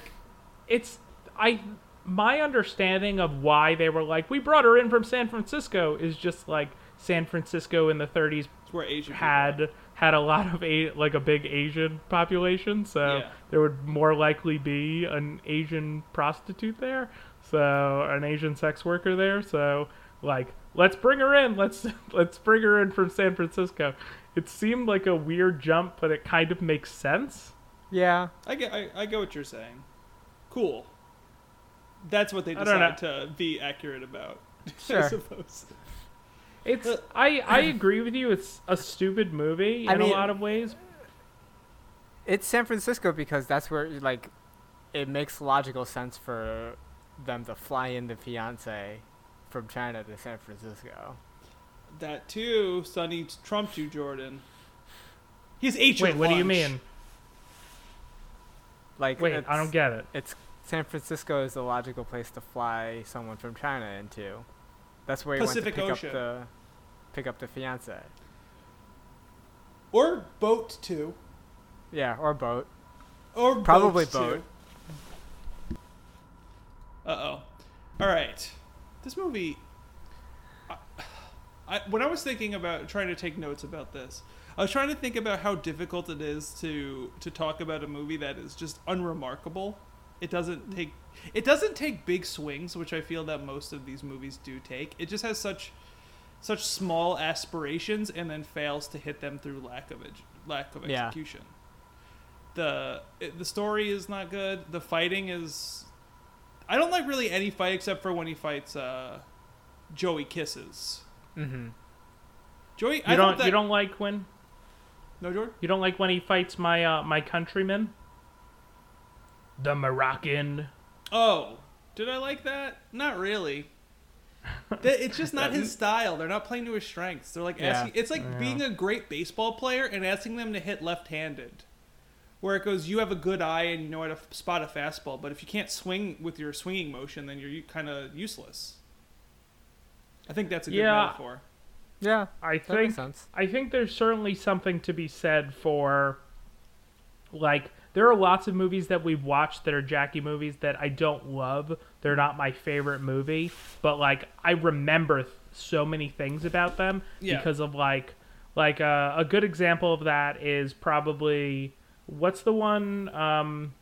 [SPEAKER 1] it's I my understanding of why they were like we brought her in from San Francisco is just like San Francisco in the 30s
[SPEAKER 3] It's where Asian people
[SPEAKER 1] had had a lot of a like a big Asian population, so
[SPEAKER 3] Yeah.
[SPEAKER 1] there would more likely be an Asian prostitute there, so an Asian sex worker there. So like, let's bring her in. Let's let's bring her in from San Francisco. It seemed like a weird jump, but it kind of makes sense.
[SPEAKER 4] Yeah.
[SPEAKER 3] I get, I, I get what you're saying. Cool. That's what they
[SPEAKER 1] I don't know.
[SPEAKER 3] decided to be accurate about. I
[SPEAKER 4] Sure.
[SPEAKER 3] suppose.
[SPEAKER 1] It's I I agree with you. It's a stupid movie
[SPEAKER 4] I
[SPEAKER 1] in a lot of ways.
[SPEAKER 4] It's San Francisco because that's where like it makes logical sense for them to fly in the fiance from China to San Francisco.
[SPEAKER 3] That too, Sonny trumped you, Jordan. He's ate your
[SPEAKER 1] Wait, what do you mean?
[SPEAKER 4] Like
[SPEAKER 1] Wait, I don't get it.
[SPEAKER 4] It's San Francisco is the logical place to fly someone from China into. That's where he
[SPEAKER 3] Pacific
[SPEAKER 4] went to
[SPEAKER 3] Ocean.
[SPEAKER 4] pick up the pick up the fiance.
[SPEAKER 3] Or boat too.
[SPEAKER 4] Yeah, or boat.
[SPEAKER 3] Or
[SPEAKER 4] Probably boat.
[SPEAKER 3] Uh oh. All right. This movie. I, I, when I was thinking about trying to take notes about this, I was trying to think about how difficult it is to to talk about a movie that is just unremarkable. It doesn't take it doesn't take big swings, which I feel that most of these movies do take. It just has such such small aspirations and then fails to hit them through lack of lack of
[SPEAKER 4] Yeah.
[SPEAKER 3] execution. The it, the story is not good. The fighting is I don't like really any fight except for when he fights uh, Joey Kisses.
[SPEAKER 4] Mm-hmm.
[SPEAKER 3] Joey,
[SPEAKER 1] You
[SPEAKER 3] I
[SPEAKER 1] don't
[SPEAKER 3] that,
[SPEAKER 1] you don't like when
[SPEAKER 3] no Jordan.
[SPEAKER 1] you don't like when he fights my uh, my countryman, the Moroccan.
[SPEAKER 3] Oh, did I like that? Not really. It's just not his style. They're not playing to his strengths. They're like
[SPEAKER 4] Yeah.
[SPEAKER 3] asking. It's like being a great baseball player and asking them to hit left-handed, where it goes, you have a good eye and you know how to spot a fastball, but if you can't swing with your swinging motion, then you're kind of useless. I think that's a good
[SPEAKER 1] Yeah.
[SPEAKER 3] metaphor.
[SPEAKER 4] Yeah,
[SPEAKER 1] I
[SPEAKER 4] that
[SPEAKER 1] think
[SPEAKER 4] makes sense.
[SPEAKER 1] I think there's certainly something to be said for like there are lots of movies that we've watched that are Jackie movies that I don't love. They're not my favorite movie, but like I remember th- so many things about them
[SPEAKER 3] Yeah.
[SPEAKER 1] because of like like uh, a good example of that is probably what's the one um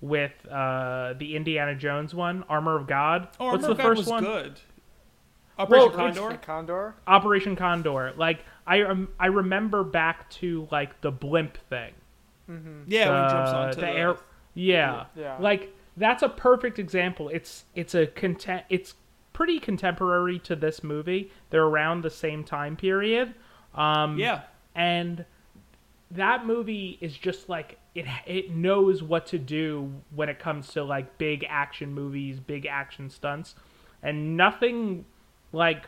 [SPEAKER 1] with uh the Indiana Jones one, Armor of God.
[SPEAKER 3] Oh,
[SPEAKER 1] what's
[SPEAKER 3] Armor
[SPEAKER 1] the
[SPEAKER 3] of God
[SPEAKER 1] first
[SPEAKER 3] was
[SPEAKER 1] one?
[SPEAKER 3] good. Operation
[SPEAKER 1] Well,
[SPEAKER 3] Condor.
[SPEAKER 4] Condor.
[SPEAKER 1] Operation Condor. Like I rem- I remember back to like the blimp thing.
[SPEAKER 3] Yeah, when he jumps onto
[SPEAKER 1] the
[SPEAKER 3] the,
[SPEAKER 1] air. Yeah.
[SPEAKER 4] Yeah.
[SPEAKER 1] Like that's a perfect example. It's it's a content. It's pretty contemporary to this movie. They're around the same time period. Um,
[SPEAKER 3] Yeah,
[SPEAKER 1] and that movie is just like it it knows what to do when it comes to like big action movies, big action stunts, and nothing like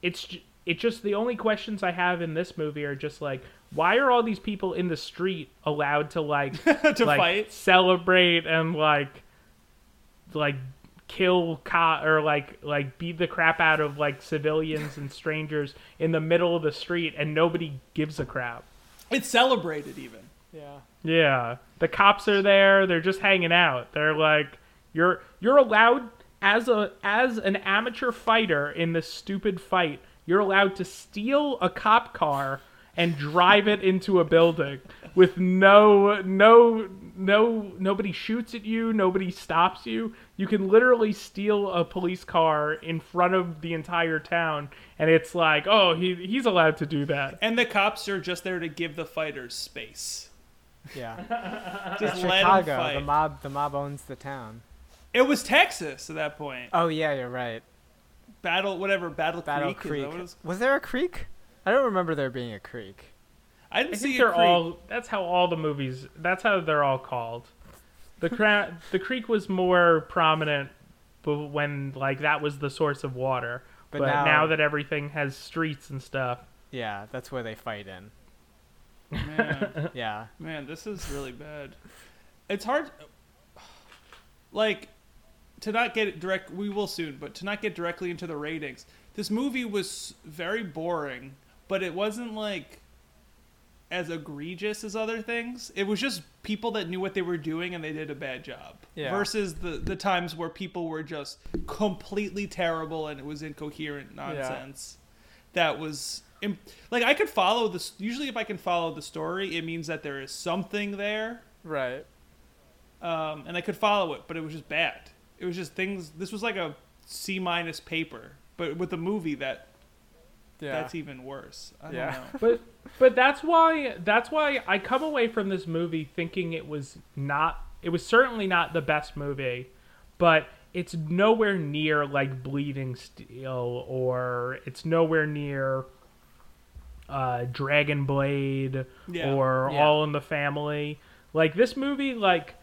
[SPEAKER 1] it's j- it just the only questions I have in this movie are just like why are all these people in the street allowed to like
[SPEAKER 3] to
[SPEAKER 1] like
[SPEAKER 3] fight.
[SPEAKER 1] celebrate and like like kill co- or like like beat the crap out of like civilians and strangers in the middle of the street and nobody gives a crap.
[SPEAKER 3] It's celebrated even.
[SPEAKER 4] Yeah.
[SPEAKER 1] Yeah, the cops are there. They're just hanging out. They're like, you're you're allowed as a as an amateur fighter in this stupid fight. You're allowed to steal a cop car and drive it into a building with no no no nobody shoots at you. Nobody stops you. You can literally steal a police car in front of the entire town, and it's like, oh, he he's allowed to do that.
[SPEAKER 3] And the cops are just there to give the fighters space.
[SPEAKER 4] Yeah.
[SPEAKER 3] Just let them
[SPEAKER 4] Chicago.
[SPEAKER 3] fight.
[SPEAKER 4] The mob. The mob owns the town.
[SPEAKER 3] It was Texas at that point.
[SPEAKER 4] Oh yeah, you're right.
[SPEAKER 3] Battle, whatever, Battle,
[SPEAKER 4] Battle
[SPEAKER 3] Creek.
[SPEAKER 4] Creek.
[SPEAKER 3] that what it was?
[SPEAKER 4] Was there a creek? I don't remember there being a creek.
[SPEAKER 3] I didn't
[SPEAKER 1] I
[SPEAKER 3] see
[SPEAKER 1] think
[SPEAKER 3] a
[SPEAKER 1] they're
[SPEAKER 3] creek.
[SPEAKER 1] all. That's how all the movies. That's how they're all called. The cra- the creek was more prominent, but when like that was the source of water.
[SPEAKER 4] But
[SPEAKER 1] But, now,
[SPEAKER 4] now-
[SPEAKER 1] that everything has streets and stuff,
[SPEAKER 4] Yeah, that's where they fight in.
[SPEAKER 3] Man,
[SPEAKER 4] Yeah.
[SPEAKER 3] man, this is really bad. It's hard. Like, to not get it direct, we will soon, but to not get directly into the ratings. This movie was very boring, but it wasn't like. as egregious as other things. It was just people that knew what they were doing and they did a bad job.
[SPEAKER 4] Yeah.
[SPEAKER 3] Versus the the times where people were just completely terrible and it was incoherent nonsense. Yeah. That was like I could follow this. Usually, if I can follow the story, it means that there is something there,
[SPEAKER 4] Right.
[SPEAKER 3] um, and I could follow it. But it was just bad. It was just things. This was like a C minus paper, but with a movie that
[SPEAKER 4] Yeah.
[SPEAKER 3] that's even worse. I don't
[SPEAKER 4] Yeah.
[SPEAKER 3] know.
[SPEAKER 1] but but that's why that's why I come away from this movie thinking it was not it was certainly not the best movie, but it's nowhere near like Bleeding Steel or it's nowhere near uh, Dragon Blade
[SPEAKER 3] Yeah.
[SPEAKER 1] or
[SPEAKER 4] Yeah.
[SPEAKER 1] All in the Family. Like this movie, like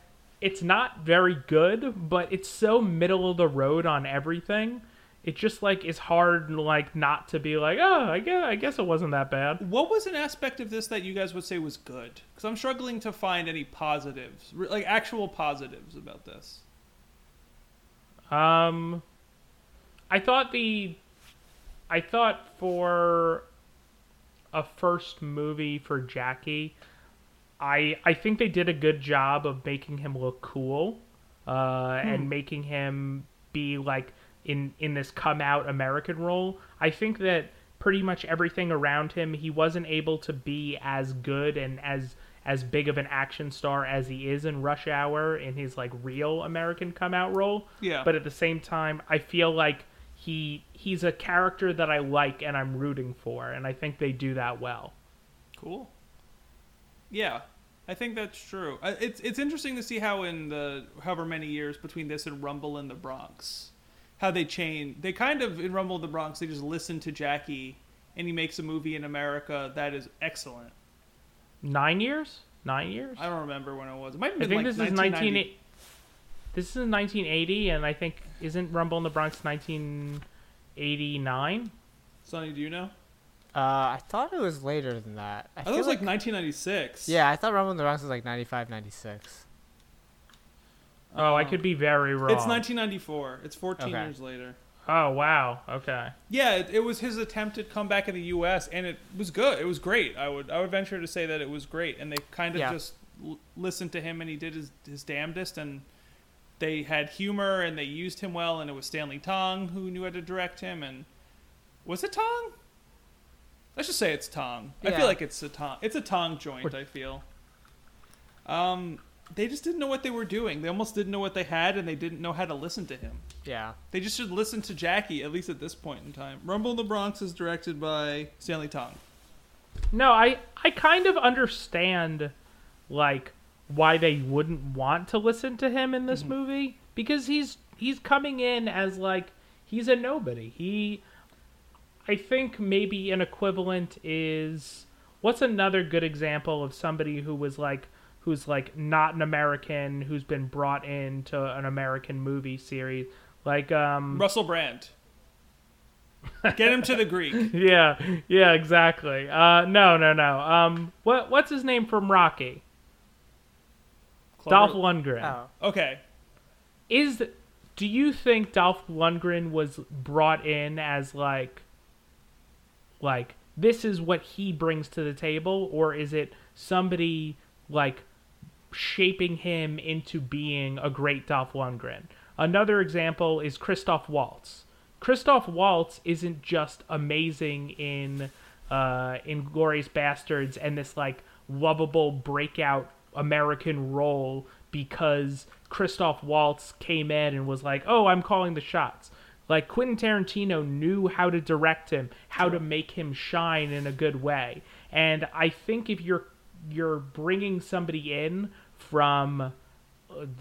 [SPEAKER 1] it's not very good, but it's so middle of the road on everything. It just like is hard like not to be like, oh, I guess I guess it wasn't that bad.
[SPEAKER 3] What was an aspect of this that you guys would say was good? Because I'm struggling to find any positives, like actual positives about this.
[SPEAKER 1] Um, I thought the, I thought for a first movie for Jackie, I I think they did a good job of making him look cool, uh, and making him be like in in this come out American role. I think that pretty much everything around him, he wasn't able to be as good and as as big of an action star as he is in Rush Hour in his like real American come out role
[SPEAKER 3] Yeah.
[SPEAKER 1] but at the same time i feel like he he's a character that i like and i'm rooting for and i think they do that well
[SPEAKER 3] Cool. Yeah, I think that's true. Uh, It's it's interesting to see how in the however many years between this and Rumble in the Bronx, how they change. They kind of in Rumble in the Bronx they just listen to Jackie, and he makes a movie in America that is excellent.
[SPEAKER 1] nine years nine years
[SPEAKER 3] I don't remember when it was. It might have been I
[SPEAKER 1] think
[SPEAKER 3] like
[SPEAKER 1] this is
[SPEAKER 3] 1990.
[SPEAKER 1] 19 this is 1980 and i think isn't rumble in the bronx 1989
[SPEAKER 3] Sonny, do you know?
[SPEAKER 4] Uh, I thought it was later than that. I,
[SPEAKER 3] I thought it
[SPEAKER 4] feel
[SPEAKER 3] was like 1996.
[SPEAKER 4] Yeah, I thought Rumble in the Bronx was like 95, 96.
[SPEAKER 1] Oh i could be very wrong
[SPEAKER 3] It's 1994. It's 14
[SPEAKER 4] Okay.
[SPEAKER 3] years later.
[SPEAKER 1] oh wow okay
[SPEAKER 3] Yeah, it, it was his attempted comeback in the U.S. and it was good. It was great. I would I would venture to say that it was great. And they kind of
[SPEAKER 4] Yeah.
[SPEAKER 3] just l- listened to him and he did his his damnedest. And they had humor and they used him well. And it was Stanley Tong who knew how to direct him. And was it Tong? Let's just say it's Tong. I
[SPEAKER 4] Yeah.
[SPEAKER 3] feel like it's a Tong. It's a Tong joint. I feel. Um, they just didn't know what they were doing. They almost didn't know what they had, and they didn't know how to listen to him.
[SPEAKER 4] Yeah.
[SPEAKER 3] They just should listen to Jackie, at least at this point in time. Rumble in the Bronx is directed by Stanley Tong.
[SPEAKER 1] No, I I kind of understand like why they wouldn't want to listen to him in this mm-hmm. movie because he's he's coming in as like he's a nobody. He I think maybe an equivalent is what's another good example of somebody who was like who's like not an American who's been brought into an American movie series like um
[SPEAKER 3] Russell Brand. Get him to the Greek.
[SPEAKER 1] yeah, yeah, exactly. Uh, no, no, no. Um, what what's his name from Rocky? Dolph Lundgren.
[SPEAKER 4] Oh.
[SPEAKER 3] Okay.
[SPEAKER 1] Is do you think Dolph Lundgren was brought in as like like this is what he brings to the table or is it somebody like shaping him into being a great Dolph Lundgren? Another example is Christoph Waltz. Christoph Waltz isn't just amazing in uh, in Glorious Bastards and this like lovable breakout American role because Christoph Waltz came in and was like, "Oh, I'm calling the shots." Like Quentin Tarantino knew how to direct him, how to make him shine in a good way. And I think if you're you're bringing somebody in from uh,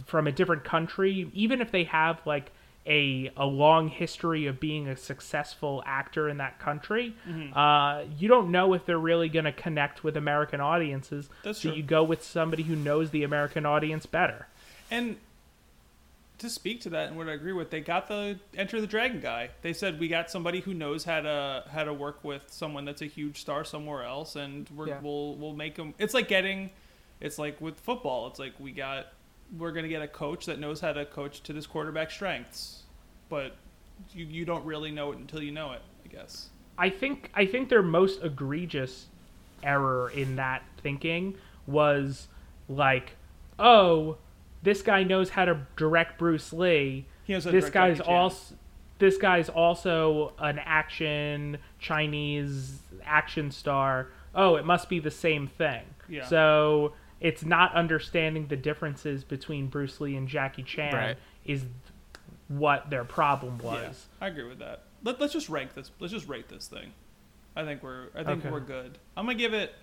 [SPEAKER 1] from a different country, even if they have like a a long history of being a successful actor in that country,
[SPEAKER 3] Mm-hmm.
[SPEAKER 1] uh, you don't know if they're really going to connect with American audiences.
[SPEAKER 3] That's
[SPEAKER 1] so
[SPEAKER 3] true.
[SPEAKER 1] you go with somebody who knows the American audience better.
[SPEAKER 3] And to speak to that and what I agree with, they got the Enter the Dragon guy. They said we got somebody who knows how to how to work with someone that's a huge star somewhere else, and we're,
[SPEAKER 4] Yeah.
[SPEAKER 3] we'll we'll make them. It's like getting, it's like with football. It's like we got we're gonna get a coach that knows how to coach to this quarterback's strengths, but you you don't really know it until you know it. I guess.
[SPEAKER 1] I think I think their most egregious error in that thinking was like, oh, this guy knows how to direct Bruce Lee.
[SPEAKER 3] He knows
[SPEAKER 1] this guy's also this guy's also an action Chinese action star. Oh, it must be the same thing.
[SPEAKER 3] Yeah.
[SPEAKER 1] So it's not understanding the differences between Bruce Lee and Jackie Chan
[SPEAKER 4] Right.
[SPEAKER 1] is what their problem
[SPEAKER 3] Yeah,
[SPEAKER 1] was.
[SPEAKER 3] I agree with that. Let, let's just rank this. Let's just rate this thing. I think we're. I think
[SPEAKER 1] Okay.
[SPEAKER 3] we're good. I'm gonna give it.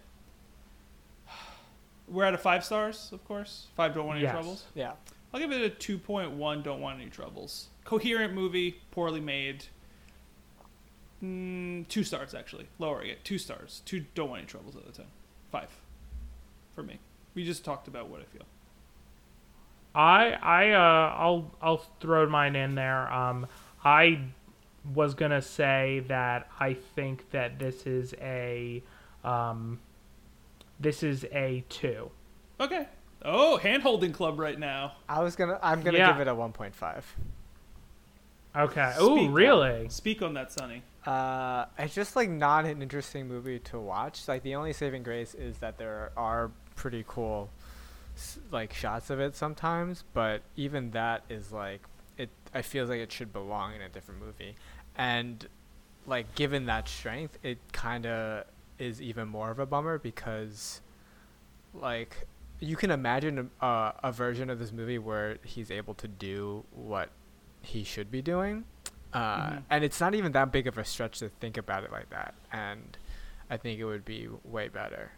[SPEAKER 3] We're at a five stars, of course. Five don't want any
[SPEAKER 1] Yes.
[SPEAKER 3] troubles.
[SPEAKER 4] Yeah.
[SPEAKER 3] I'll give it a two point one. Don't want any troubles. Coherent movie, poorly made. Mm, two stars actually. Lowering it. Two stars. Two don't want any troubles out of ten. Five. For me. We just talked about what I feel.
[SPEAKER 1] I I uh I'll I'll throw mine in there. Um I was gonna say that I think that this is a um this is a two.
[SPEAKER 3] Okay. Oh, hand holding club right now.
[SPEAKER 4] I was gonna. I'm gonna
[SPEAKER 1] Yeah.
[SPEAKER 4] give it a 1.5.
[SPEAKER 1] Okay.
[SPEAKER 3] Speak
[SPEAKER 1] Oh
[SPEAKER 3] on-
[SPEAKER 1] really?
[SPEAKER 3] Speak on that, Sonny.
[SPEAKER 4] Uh, it's just like not an interesting movie to watch. Like the only saving grace is that there are pretty cool, like shots of it sometimes. But even that is like it. I feel like it should belong in a different movie, and like given that strength, it kind of is even more of a bummer because, like, you can imagine a, uh, a version of this movie where he's able to do what he should be doing. Uh,
[SPEAKER 3] Mhm.
[SPEAKER 4] And it's not even that big of a stretch to think about it like that. And I think it would be way better.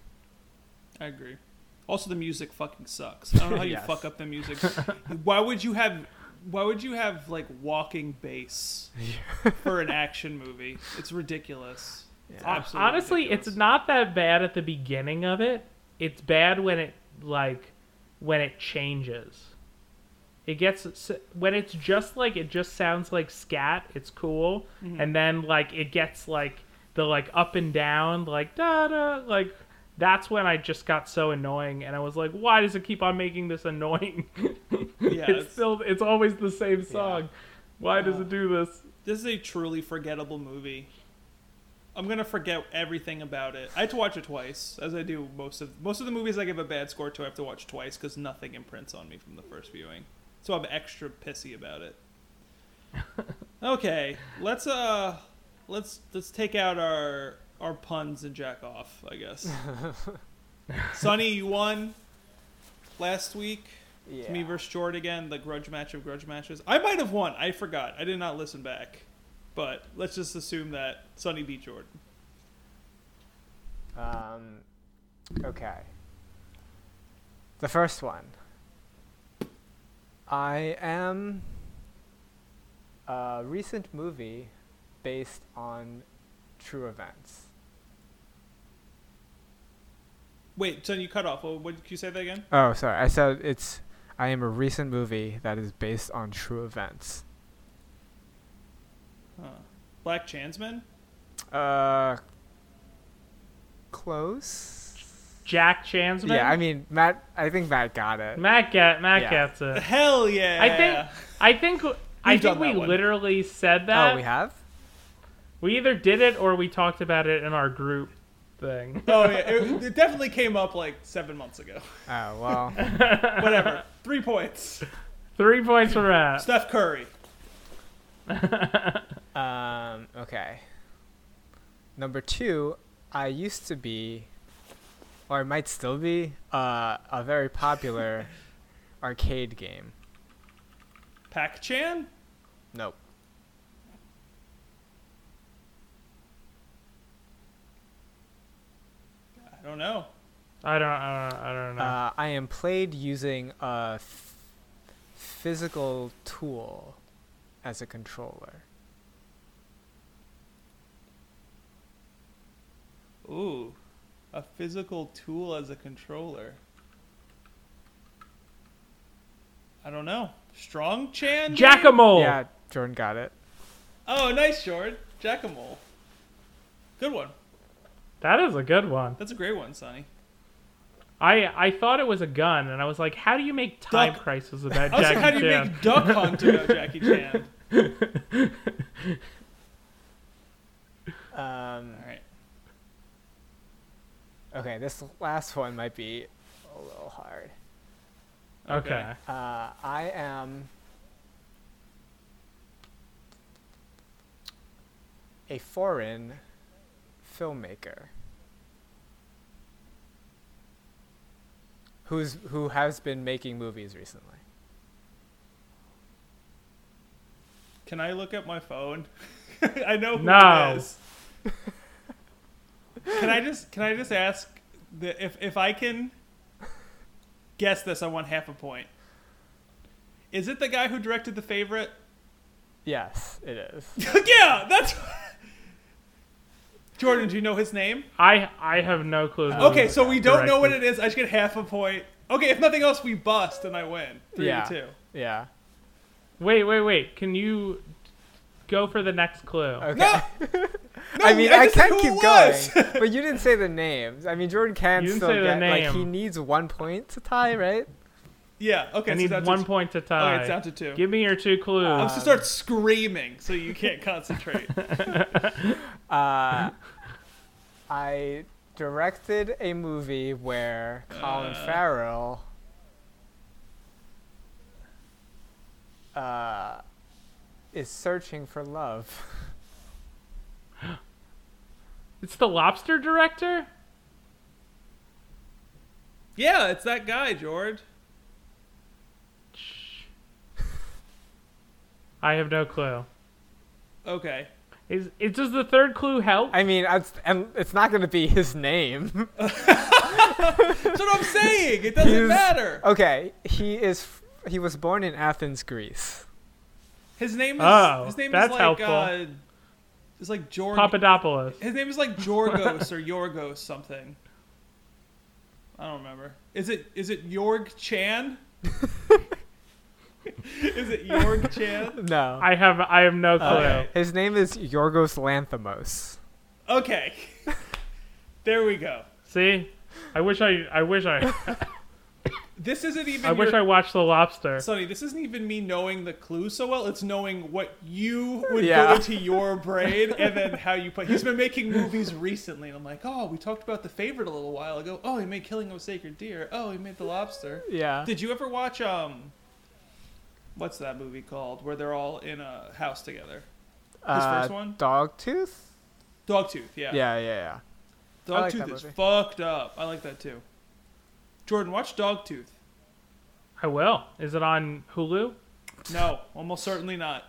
[SPEAKER 3] I agree. Also, the music fucking sucks. I don't know how you
[SPEAKER 4] Yes.
[SPEAKER 3] fuck up the music. why would you have? Why would you have like walking bass for an action movie? It's ridiculous. It's
[SPEAKER 4] Yeah.
[SPEAKER 1] Honestly,
[SPEAKER 3] ridiculous.
[SPEAKER 1] it's not that bad at the beginning of it. It's bad when it like when it changes. It gets when it's just like it just sounds like scat. It's cool,
[SPEAKER 3] Mm-hmm.
[SPEAKER 1] and then like it gets like the like up and down like da da like. That's when I just got so annoying, and I was like, "Why does it keep on making this annoying?
[SPEAKER 3] Yeah,
[SPEAKER 1] it's
[SPEAKER 3] it's-
[SPEAKER 1] still, it's always the same song. Why does
[SPEAKER 3] Uh,
[SPEAKER 1] it do this?"
[SPEAKER 3] This is a truly forgettable movie. I'm gonna forget everything about it. I had to watch it twice, as I do most of most of the movies I give a bad score to. I have to watch twice because nothing imprints on me from the first viewing. So I'm extra pissy about it. okay, let's uh, let's let's take out our our puns and jack off. I guess. Sonny, you won last week. It's me versus Jord again, the grudge match of grudge matches. I might have won. I forgot. I did not listen back. But let's just assume that Sonny beat Jordan.
[SPEAKER 4] Um, okay. The first one. I am a recent movie based on true events.
[SPEAKER 3] Wait, Sonny, you cut off. What, what did you say that again?
[SPEAKER 4] Oh, sorry. I said it's. I am a recent movie that is based on true events.
[SPEAKER 3] Huh. Black Chansman?
[SPEAKER 4] Uh. Close.
[SPEAKER 1] Jack Chansman.
[SPEAKER 4] Yeah, I mean Matt. I think Matt got it.
[SPEAKER 1] Matt get Matt
[SPEAKER 4] Yeah.
[SPEAKER 1] gets it.
[SPEAKER 3] Hell yeah!
[SPEAKER 1] I think I think I
[SPEAKER 3] We've
[SPEAKER 1] think we
[SPEAKER 3] one.
[SPEAKER 1] literally said that.
[SPEAKER 4] Oh, we have.
[SPEAKER 1] We either did it or we talked about it in our group thing.
[SPEAKER 3] Oh yeah, it, it definitely came up like seven months ago.
[SPEAKER 4] Oh well.
[SPEAKER 3] Whatever. Three points.
[SPEAKER 1] Three points for Matt.
[SPEAKER 3] Steph Curry.
[SPEAKER 4] Um, okay. Number two, I used to be, or I might still be, uh, a very popular arcade game.
[SPEAKER 3] Pac Chan?
[SPEAKER 4] Nope.
[SPEAKER 3] I don't know.
[SPEAKER 1] I don't. I don't, I don't know.
[SPEAKER 4] Uh, I am played using a f- physical tool as a controller.
[SPEAKER 3] Ooh, a physical tool as a controller. I don't know. Strong Chan? maybe?
[SPEAKER 1] Jack-a-mole.
[SPEAKER 4] Yeah, Jordan got it.
[SPEAKER 3] Oh, nice, Jordan. Jack-a-mole. Good one.
[SPEAKER 1] That is a good one.
[SPEAKER 3] That's a great one, Sonny.
[SPEAKER 1] I I thought it was a gun, and I was like, how do you make Time
[SPEAKER 3] Duck-
[SPEAKER 1] Crisis about
[SPEAKER 3] I was
[SPEAKER 1] Jackie
[SPEAKER 3] like, how do you
[SPEAKER 1] Chan?
[SPEAKER 3] make Duck Hunt about Jackie Chan?
[SPEAKER 4] Um,
[SPEAKER 3] All right.
[SPEAKER 4] Okay, this last one might be a little hard.
[SPEAKER 1] Okay.
[SPEAKER 3] Okay.
[SPEAKER 4] Uh, I am a foreign filmmaker who's who has been making movies recently.
[SPEAKER 3] Can I look at my phone? I know who
[SPEAKER 1] No.
[SPEAKER 3] it is. can I just can I just ask the, if if I can guess this, I want half a point. Is it the guy who directed The Favorite?
[SPEAKER 4] Yes, it is.
[SPEAKER 3] yeah, that's. Jordan, do you know his name?
[SPEAKER 1] I I have no clue. who
[SPEAKER 3] Okay, so we don't know what it is. I just get half a point. Okay, if nothing else, we bust and I win. Three
[SPEAKER 4] Yeah.
[SPEAKER 3] to two.
[SPEAKER 4] Yeah.
[SPEAKER 1] Wait, wait, wait. Can you go for the next clue?
[SPEAKER 4] Okay.
[SPEAKER 3] No, no
[SPEAKER 4] I mean, I,
[SPEAKER 3] just said
[SPEAKER 4] can
[SPEAKER 3] who
[SPEAKER 4] keep
[SPEAKER 3] was.
[SPEAKER 4] going, but you didn't say the names. I mean, Jordan can
[SPEAKER 1] You didn't
[SPEAKER 4] still
[SPEAKER 1] say the
[SPEAKER 4] get like he needs one point to tie, right?
[SPEAKER 3] yeah. Okay.
[SPEAKER 1] I
[SPEAKER 3] so
[SPEAKER 1] need one
[SPEAKER 3] to,
[SPEAKER 1] point to
[SPEAKER 3] Okay,
[SPEAKER 1] tie.
[SPEAKER 3] it's down to two.
[SPEAKER 1] Give me your two clues.
[SPEAKER 3] I'm gonna start screaming so you can't concentrate.
[SPEAKER 4] Uh, I directed a movie where Colin
[SPEAKER 3] Uh.
[SPEAKER 4] Farrell uh, is searching for love.
[SPEAKER 1] it's the Lobster director.
[SPEAKER 3] yeah, it's that guy, George.
[SPEAKER 1] I have no clue.
[SPEAKER 3] Okay.
[SPEAKER 1] Is it does the third clue help?
[SPEAKER 4] I mean, it's, and it's not going to be his name.
[SPEAKER 3] That's what I'm saying. It doesn't
[SPEAKER 4] He's-
[SPEAKER 3] matter.
[SPEAKER 4] okay, he is. He was born in Athens, Greece.
[SPEAKER 3] His name is.
[SPEAKER 1] Oh,
[SPEAKER 3] his name
[SPEAKER 1] that's
[SPEAKER 3] is like.
[SPEAKER 1] helpful.
[SPEAKER 3] Uh, it's like Georg.
[SPEAKER 1] Papadopoulos.
[SPEAKER 3] His name is like Jorgos or Yorgos something. I don't remember. Is it is it Yorg Chan? is it Yorg Chan?
[SPEAKER 4] No.
[SPEAKER 1] I have I have no clue.
[SPEAKER 3] Okay.
[SPEAKER 4] His name is Yorgos Lanthimos.
[SPEAKER 3] Okay. there we go.
[SPEAKER 1] See, I wish I I wish I
[SPEAKER 3] This isn't even.
[SPEAKER 1] I wish I watched the Lobster.
[SPEAKER 3] Sonny, this isn't even me knowing the clue so well. It's knowing what you would go into your brain and then how you put. He's been making movies recently, and I'm like, oh, we talked about The Favorite a little while ago. Oh, he made Killing of a Sacred Deer. Oh, he made The Lobster.
[SPEAKER 4] Yeah.
[SPEAKER 3] Did you ever watch um? What's that movie called? Where they're all in a house together. His
[SPEAKER 4] uh,
[SPEAKER 3] first one?
[SPEAKER 4] Dogtooth?
[SPEAKER 3] Dogtooth. Yeah.
[SPEAKER 4] Yeah, yeah, yeah. I like
[SPEAKER 3] Dogtooth
[SPEAKER 4] that
[SPEAKER 3] is
[SPEAKER 4] movie.
[SPEAKER 3] fucked up. I like that too. Jordan, watch Dogtooth.
[SPEAKER 1] I will. Is it on Hulu?
[SPEAKER 3] No, almost certainly not.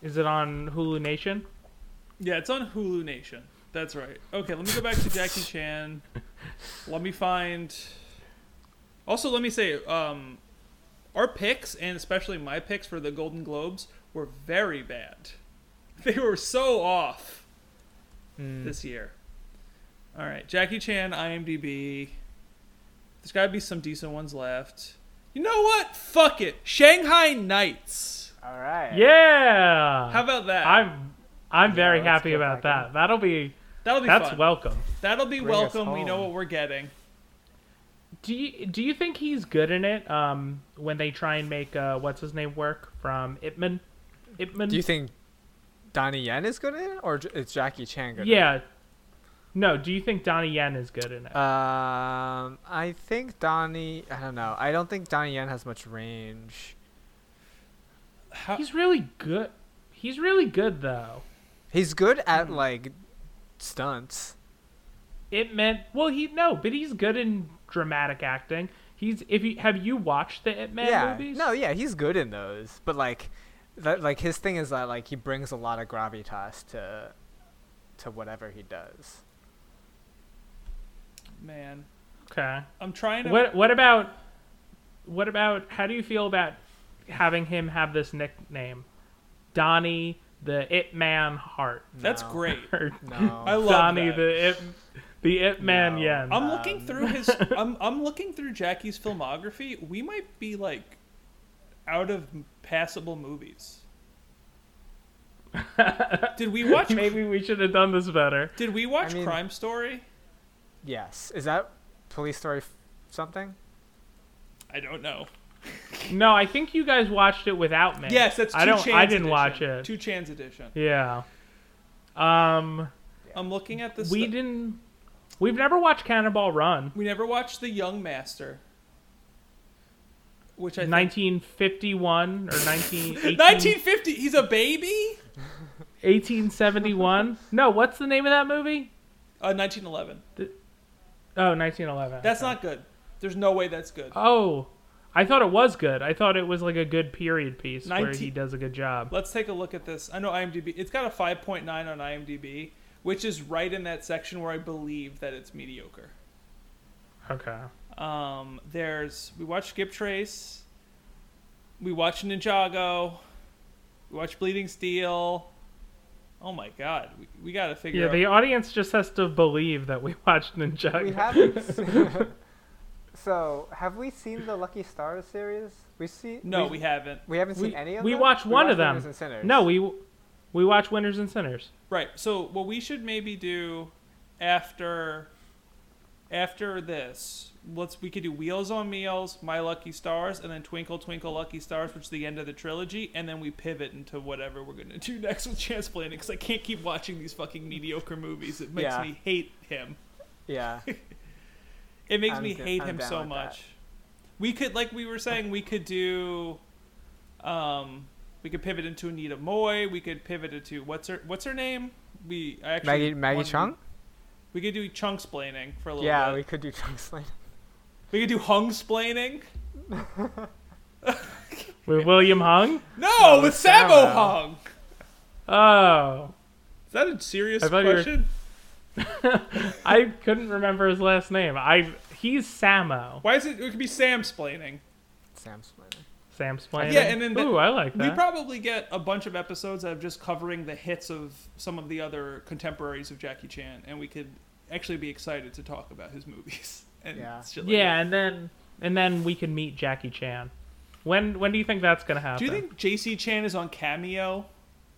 [SPEAKER 1] Is it on Hulu Nation?
[SPEAKER 3] Yeah, it's on Hulu Nation. That's right. Okay, let me go back to Jackie Chan. Let me find. Also, let me say, um, our picks and especially my picks for the Golden Globes were very bad. They were so off
[SPEAKER 4] Mm.
[SPEAKER 3] this year. All right, Jackie Chan, IMDb. There's got to be some decent ones left. You know what? Fuck it. Shanghai Nights.
[SPEAKER 4] All right.
[SPEAKER 1] Yeah.
[SPEAKER 3] How about that?
[SPEAKER 1] I'm I'm very happy about
[SPEAKER 4] back
[SPEAKER 1] that. That'll be
[SPEAKER 3] That'll be
[SPEAKER 1] that's
[SPEAKER 3] fun.
[SPEAKER 1] welcome.
[SPEAKER 3] That'll be
[SPEAKER 4] Bring
[SPEAKER 3] welcome. We know what we're getting.
[SPEAKER 1] Do you do you think he's good in it? Um, when they try and make uh, what's his name work from Ip Man, Ipman.
[SPEAKER 4] Do you think Donnie Yen is good in it, or j- is Jackie Chan good?
[SPEAKER 1] yeah. No. Do you think Donnie Yen is good in it?
[SPEAKER 4] Um, I think Donnie. I don't know. I don't think Donnie Yen has much range.
[SPEAKER 3] How,
[SPEAKER 1] he's really good. He's really good though.
[SPEAKER 4] He's good
[SPEAKER 3] Hmm.
[SPEAKER 4] at like stunts.
[SPEAKER 1] It meant well. He no, but he's good in dramatic acting. He's if you have you watched the Ip Man
[SPEAKER 4] yeah.
[SPEAKER 1] movies?
[SPEAKER 4] No, yeah, he's good in those. But like, that like his thing is that like he brings a lot of gravitas to to whatever he does.
[SPEAKER 3] Man,
[SPEAKER 1] Okay.
[SPEAKER 3] I'm trying to.
[SPEAKER 1] What what about what about how do you feel about having him have this nickname, Donnie the Ip Man Heart?
[SPEAKER 3] That's
[SPEAKER 4] No.
[SPEAKER 3] great.
[SPEAKER 4] No.
[SPEAKER 3] I love
[SPEAKER 1] Donnie
[SPEAKER 3] that.
[SPEAKER 1] the It the Ip Man
[SPEAKER 4] No.
[SPEAKER 1] Yen.
[SPEAKER 3] I'm looking
[SPEAKER 4] Um,
[SPEAKER 3] through his. I'm I'm looking through Jackie's filmography. We might be like out of passable movies. Did we watch?
[SPEAKER 1] Maybe we should have done this better.
[SPEAKER 3] Did we watch
[SPEAKER 4] I mean-
[SPEAKER 3] Crime Story?
[SPEAKER 4] Yes. Is that Police Story f- something?
[SPEAKER 3] I don't know.
[SPEAKER 1] No, I think you guys watched it without me.
[SPEAKER 3] Yes, that's. Two
[SPEAKER 1] I don't.
[SPEAKER 3] Chan's
[SPEAKER 1] I didn't
[SPEAKER 3] edition.
[SPEAKER 1] watch it.
[SPEAKER 3] Two Chan's edition.
[SPEAKER 1] Yeah. Um,
[SPEAKER 3] I'm looking at this.
[SPEAKER 1] we
[SPEAKER 3] stu-
[SPEAKER 1] didn't. We've never watched Cannonball Run.
[SPEAKER 3] We never watched The Young Master, which I think
[SPEAKER 1] 1951 or 19, 18
[SPEAKER 3] 1950. He's a baby.
[SPEAKER 1] 1871. No, what's the name of that movie?
[SPEAKER 3] Uh, 1911.
[SPEAKER 1] Oh, 1911.
[SPEAKER 3] That's not good. There's no way that's good.
[SPEAKER 1] Oh, I thought it was good. I thought it was like a good period piece where he does a good job.
[SPEAKER 3] Let's take a look at this. I know IMDb. It's got a 5.9 on IMDb, which is right in that section where I believe that it's mediocre.
[SPEAKER 1] Okay.
[SPEAKER 3] Um, there's we watched Skip Trace, we watched Ninjago, we watched Bleeding Steel. Oh my God, we, we got to figure
[SPEAKER 1] Yeah,
[SPEAKER 3] out.
[SPEAKER 1] the audience just has to believe that we watched Ninjago.
[SPEAKER 4] We haven't. so, have we seen the Lucky Stars series? We see.
[SPEAKER 3] no,
[SPEAKER 4] we,
[SPEAKER 3] we haven't.
[SPEAKER 4] we haven't seen
[SPEAKER 1] we,
[SPEAKER 4] any of
[SPEAKER 1] we
[SPEAKER 4] them.
[SPEAKER 1] watched
[SPEAKER 4] We watched
[SPEAKER 1] one
[SPEAKER 4] watched
[SPEAKER 1] of them.
[SPEAKER 4] Winners and Sinners.
[SPEAKER 1] No, we we watch Winners and Sinners.
[SPEAKER 3] Right. So what we should maybe do after after this, let's we could do Wheels on Meals, My Lucky Stars, and then Twinkle Twinkle Lucky Stars, which is the end of the trilogy, and then we pivot into whatever we're gonna do next with Chansplaining because I can't keep watching these fucking mediocre movies. It makes
[SPEAKER 4] Yeah.
[SPEAKER 3] me hate him.
[SPEAKER 4] Yeah.
[SPEAKER 3] It makes
[SPEAKER 4] I'm
[SPEAKER 3] me
[SPEAKER 4] d-
[SPEAKER 3] hate
[SPEAKER 4] I'm
[SPEAKER 3] him so
[SPEAKER 4] with that.
[SPEAKER 3] much. We could, like we were saying, we could do, um, we could pivot into Anita Mui. We could pivot into what's her what's her name? We I actually
[SPEAKER 4] Maggie Maggie Cheung.
[SPEAKER 3] We could do chunk splaining for a little bit.
[SPEAKER 4] Yeah,
[SPEAKER 3] bit.
[SPEAKER 4] we could do Chunks Lane.
[SPEAKER 3] We could do hung splaining.
[SPEAKER 1] With William Hung?
[SPEAKER 3] No,
[SPEAKER 4] No,
[SPEAKER 3] with
[SPEAKER 4] with
[SPEAKER 3] Sammo
[SPEAKER 4] Sammo.
[SPEAKER 3] Hung.
[SPEAKER 1] Oh.
[SPEAKER 3] Is that a serious
[SPEAKER 1] I thought were-
[SPEAKER 3] question?
[SPEAKER 1] I couldn't remember his last name. I he's Sammo.
[SPEAKER 3] Why is it? It could be Sam splaining.
[SPEAKER 4] Sam Spliner.
[SPEAKER 1] Sam Splaining.
[SPEAKER 3] Yeah, and then the-
[SPEAKER 1] Ooh, I like that.
[SPEAKER 3] We probably get a bunch of episodes of just covering the hits of some of the other contemporaries of Jackie Chan, and we could actually be excited to talk about his movies. And
[SPEAKER 4] Yeah.
[SPEAKER 3] shit like
[SPEAKER 1] yeah,
[SPEAKER 3] that.
[SPEAKER 1] and then and then we can meet Jackie Chan. When when do you think that's gonna happen?
[SPEAKER 3] Do you think JC Chan is on Cameo?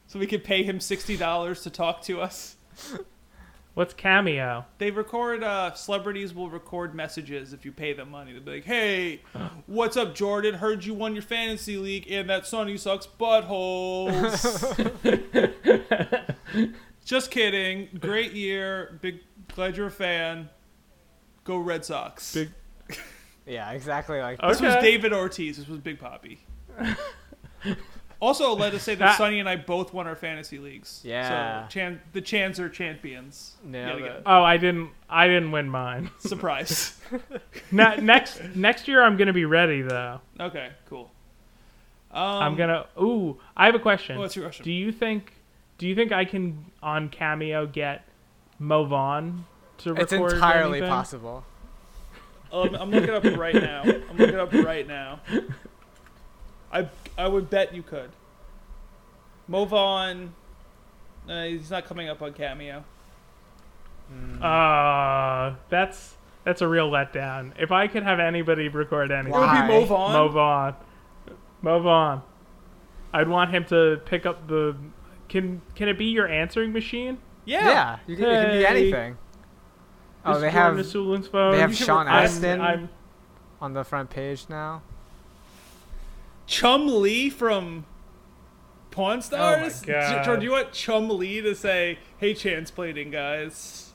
[SPEAKER 3] So we could pay him sixty dollars to talk to us.
[SPEAKER 1] What's cameo?
[SPEAKER 3] They record. Uh, celebrities will record messages if you pay them money. They'll be like, "Hey, what's up, Jordan? Heard you won your fantasy league, and that Sonny sucks buttholes." Just kidding. Great year. Big. Glad you're a fan. Go Red Sox.
[SPEAKER 1] Big-
[SPEAKER 4] Yeah, exactly like
[SPEAKER 1] Okay.
[SPEAKER 3] This was David Ortiz. This was Big Poppy. also, let us say that
[SPEAKER 1] That-
[SPEAKER 3] Sonny and I both won our fantasy leagues.
[SPEAKER 4] Yeah.
[SPEAKER 3] So Chan, the Chans are champions.
[SPEAKER 4] Nailed
[SPEAKER 3] Yet
[SPEAKER 4] it.
[SPEAKER 1] Oh, I didn't I didn't win mine.
[SPEAKER 3] Surprise.
[SPEAKER 1] Ne- next next year I'm gonna be ready though.
[SPEAKER 3] okay, cool. Um,
[SPEAKER 1] I'm gonna. Ooh, I have a question.
[SPEAKER 3] What's your question?
[SPEAKER 1] Do you think? Do you think I can on Cameo get Mo Vaughn to record.
[SPEAKER 4] it's entirely
[SPEAKER 1] anything?
[SPEAKER 4] possible.
[SPEAKER 3] Um, I'm looking up right now. I'm looking up right now. I I would bet you could. Mo Vaughn, uh, he's not coming up on Cameo.
[SPEAKER 1] Uh, that's that's a real letdown. If I could have anybody record anything,
[SPEAKER 3] It would
[SPEAKER 4] Why?
[SPEAKER 3] be Mo Vaughn.
[SPEAKER 1] Mo Vaughn. Mo Vaughn. I'd want him to pick up the. Can can it be your answering machine?
[SPEAKER 3] Yeah.
[SPEAKER 4] Yeah, you can, it can be
[SPEAKER 1] Hey.
[SPEAKER 4] anything. Oh,
[SPEAKER 1] Is
[SPEAKER 4] they
[SPEAKER 1] Jordan
[SPEAKER 4] have
[SPEAKER 1] Asulin's phone?
[SPEAKER 4] they have
[SPEAKER 3] You should
[SPEAKER 4] Sean Astin
[SPEAKER 1] I'm, I'm,
[SPEAKER 4] on the front page now.
[SPEAKER 3] Chum Lee from Pawn Stars.
[SPEAKER 1] God.
[SPEAKER 3] J- Jordan, do you want Chumlee to say, "Hey, Chansplaining guys,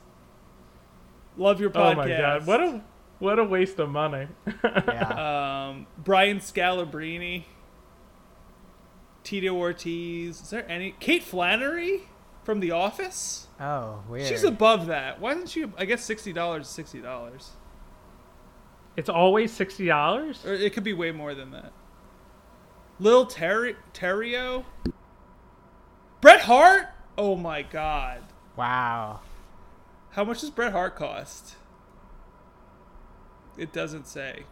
[SPEAKER 3] love your podcast."
[SPEAKER 1] oh my god! What a what a waste of money.
[SPEAKER 4] Yeah.
[SPEAKER 3] um, Brian Scalabrini, Tito Ortiz. Is there any Kate Flannery from The Office?
[SPEAKER 4] oh, weird.
[SPEAKER 3] She's above that. Why isn't she? I guess sixty dollars is sixty dollars,
[SPEAKER 1] It's always sixty dollars.
[SPEAKER 3] or it could be way more than that. Lil Terry Terrio, Bret Hart. Oh my god,
[SPEAKER 4] wow.
[SPEAKER 3] how much does Bret Hart cost? It doesn't say.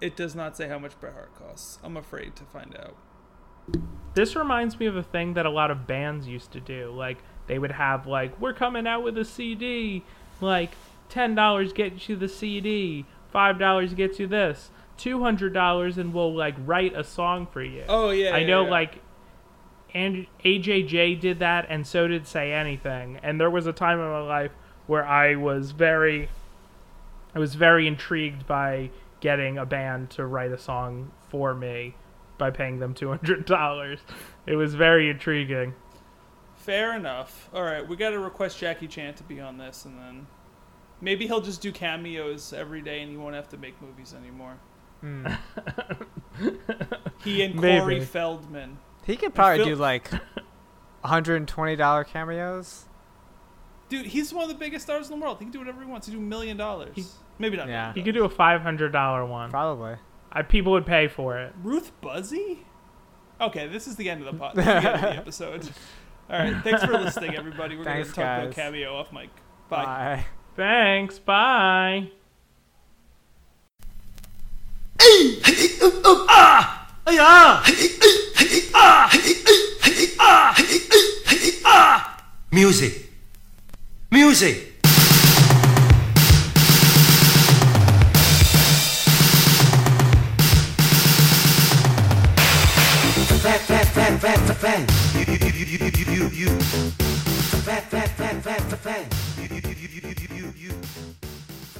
[SPEAKER 3] It does not say how much Bret Hart costs. I'm afraid to find out.
[SPEAKER 1] This reminds me of a thing that a lot of bands used to do. Like they would have like, we're coming out with a CD. Like ten dollars gets you the CD. Five dollars gets you this. Two hundred dollars and we'll like write a song for you.
[SPEAKER 3] Oh yeah,
[SPEAKER 1] I
[SPEAKER 3] yeah,
[SPEAKER 1] know
[SPEAKER 3] yeah.
[SPEAKER 1] like and AJJ did that and so did Say Anything. And there was a time in my life where I was very I was very intrigued by getting a band to write a song for me by paying them $200. It was very intriguing.
[SPEAKER 3] Fair enough. All right, we got to request Jackie Chan to be on this, and then maybe he'll just do cameos every day, and he won't have to make movies anymore.
[SPEAKER 4] Hmm.
[SPEAKER 3] He and
[SPEAKER 1] Maybe.
[SPEAKER 3] Corey Feldman.
[SPEAKER 4] He could probably
[SPEAKER 3] Phil-
[SPEAKER 4] do like $120 cameos.
[SPEAKER 3] Dude, he's one of the biggest stars in the world. He can do whatever he wants. He can do a million dollars. Maybe not.
[SPEAKER 4] Yeah.
[SPEAKER 1] He could do a five hundred dollar one.
[SPEAKER 4] Probably.
[SPEAKER 1] I, people would pay for it.
[SPEAKER 3] Ruth Buzzi? Okay, this is the end of the pod. The end of the episode. All right, thanks for listening, everybody. We're
[SPEAKER 4] Thanks,
[SPEAKER 3] gonna talk about
[SPEAKER 4] guys.
[SPEAKER 3] cameo off mic. Bye.
[SPEAKER 4] Bye.
[SPEAKER 1] Thanks. Bye.
[SPEAKER 5] Music. Music. fan, fan, fan, fan. You, you, you, you, you, you, you. Fan, fan, fan, fan, fan.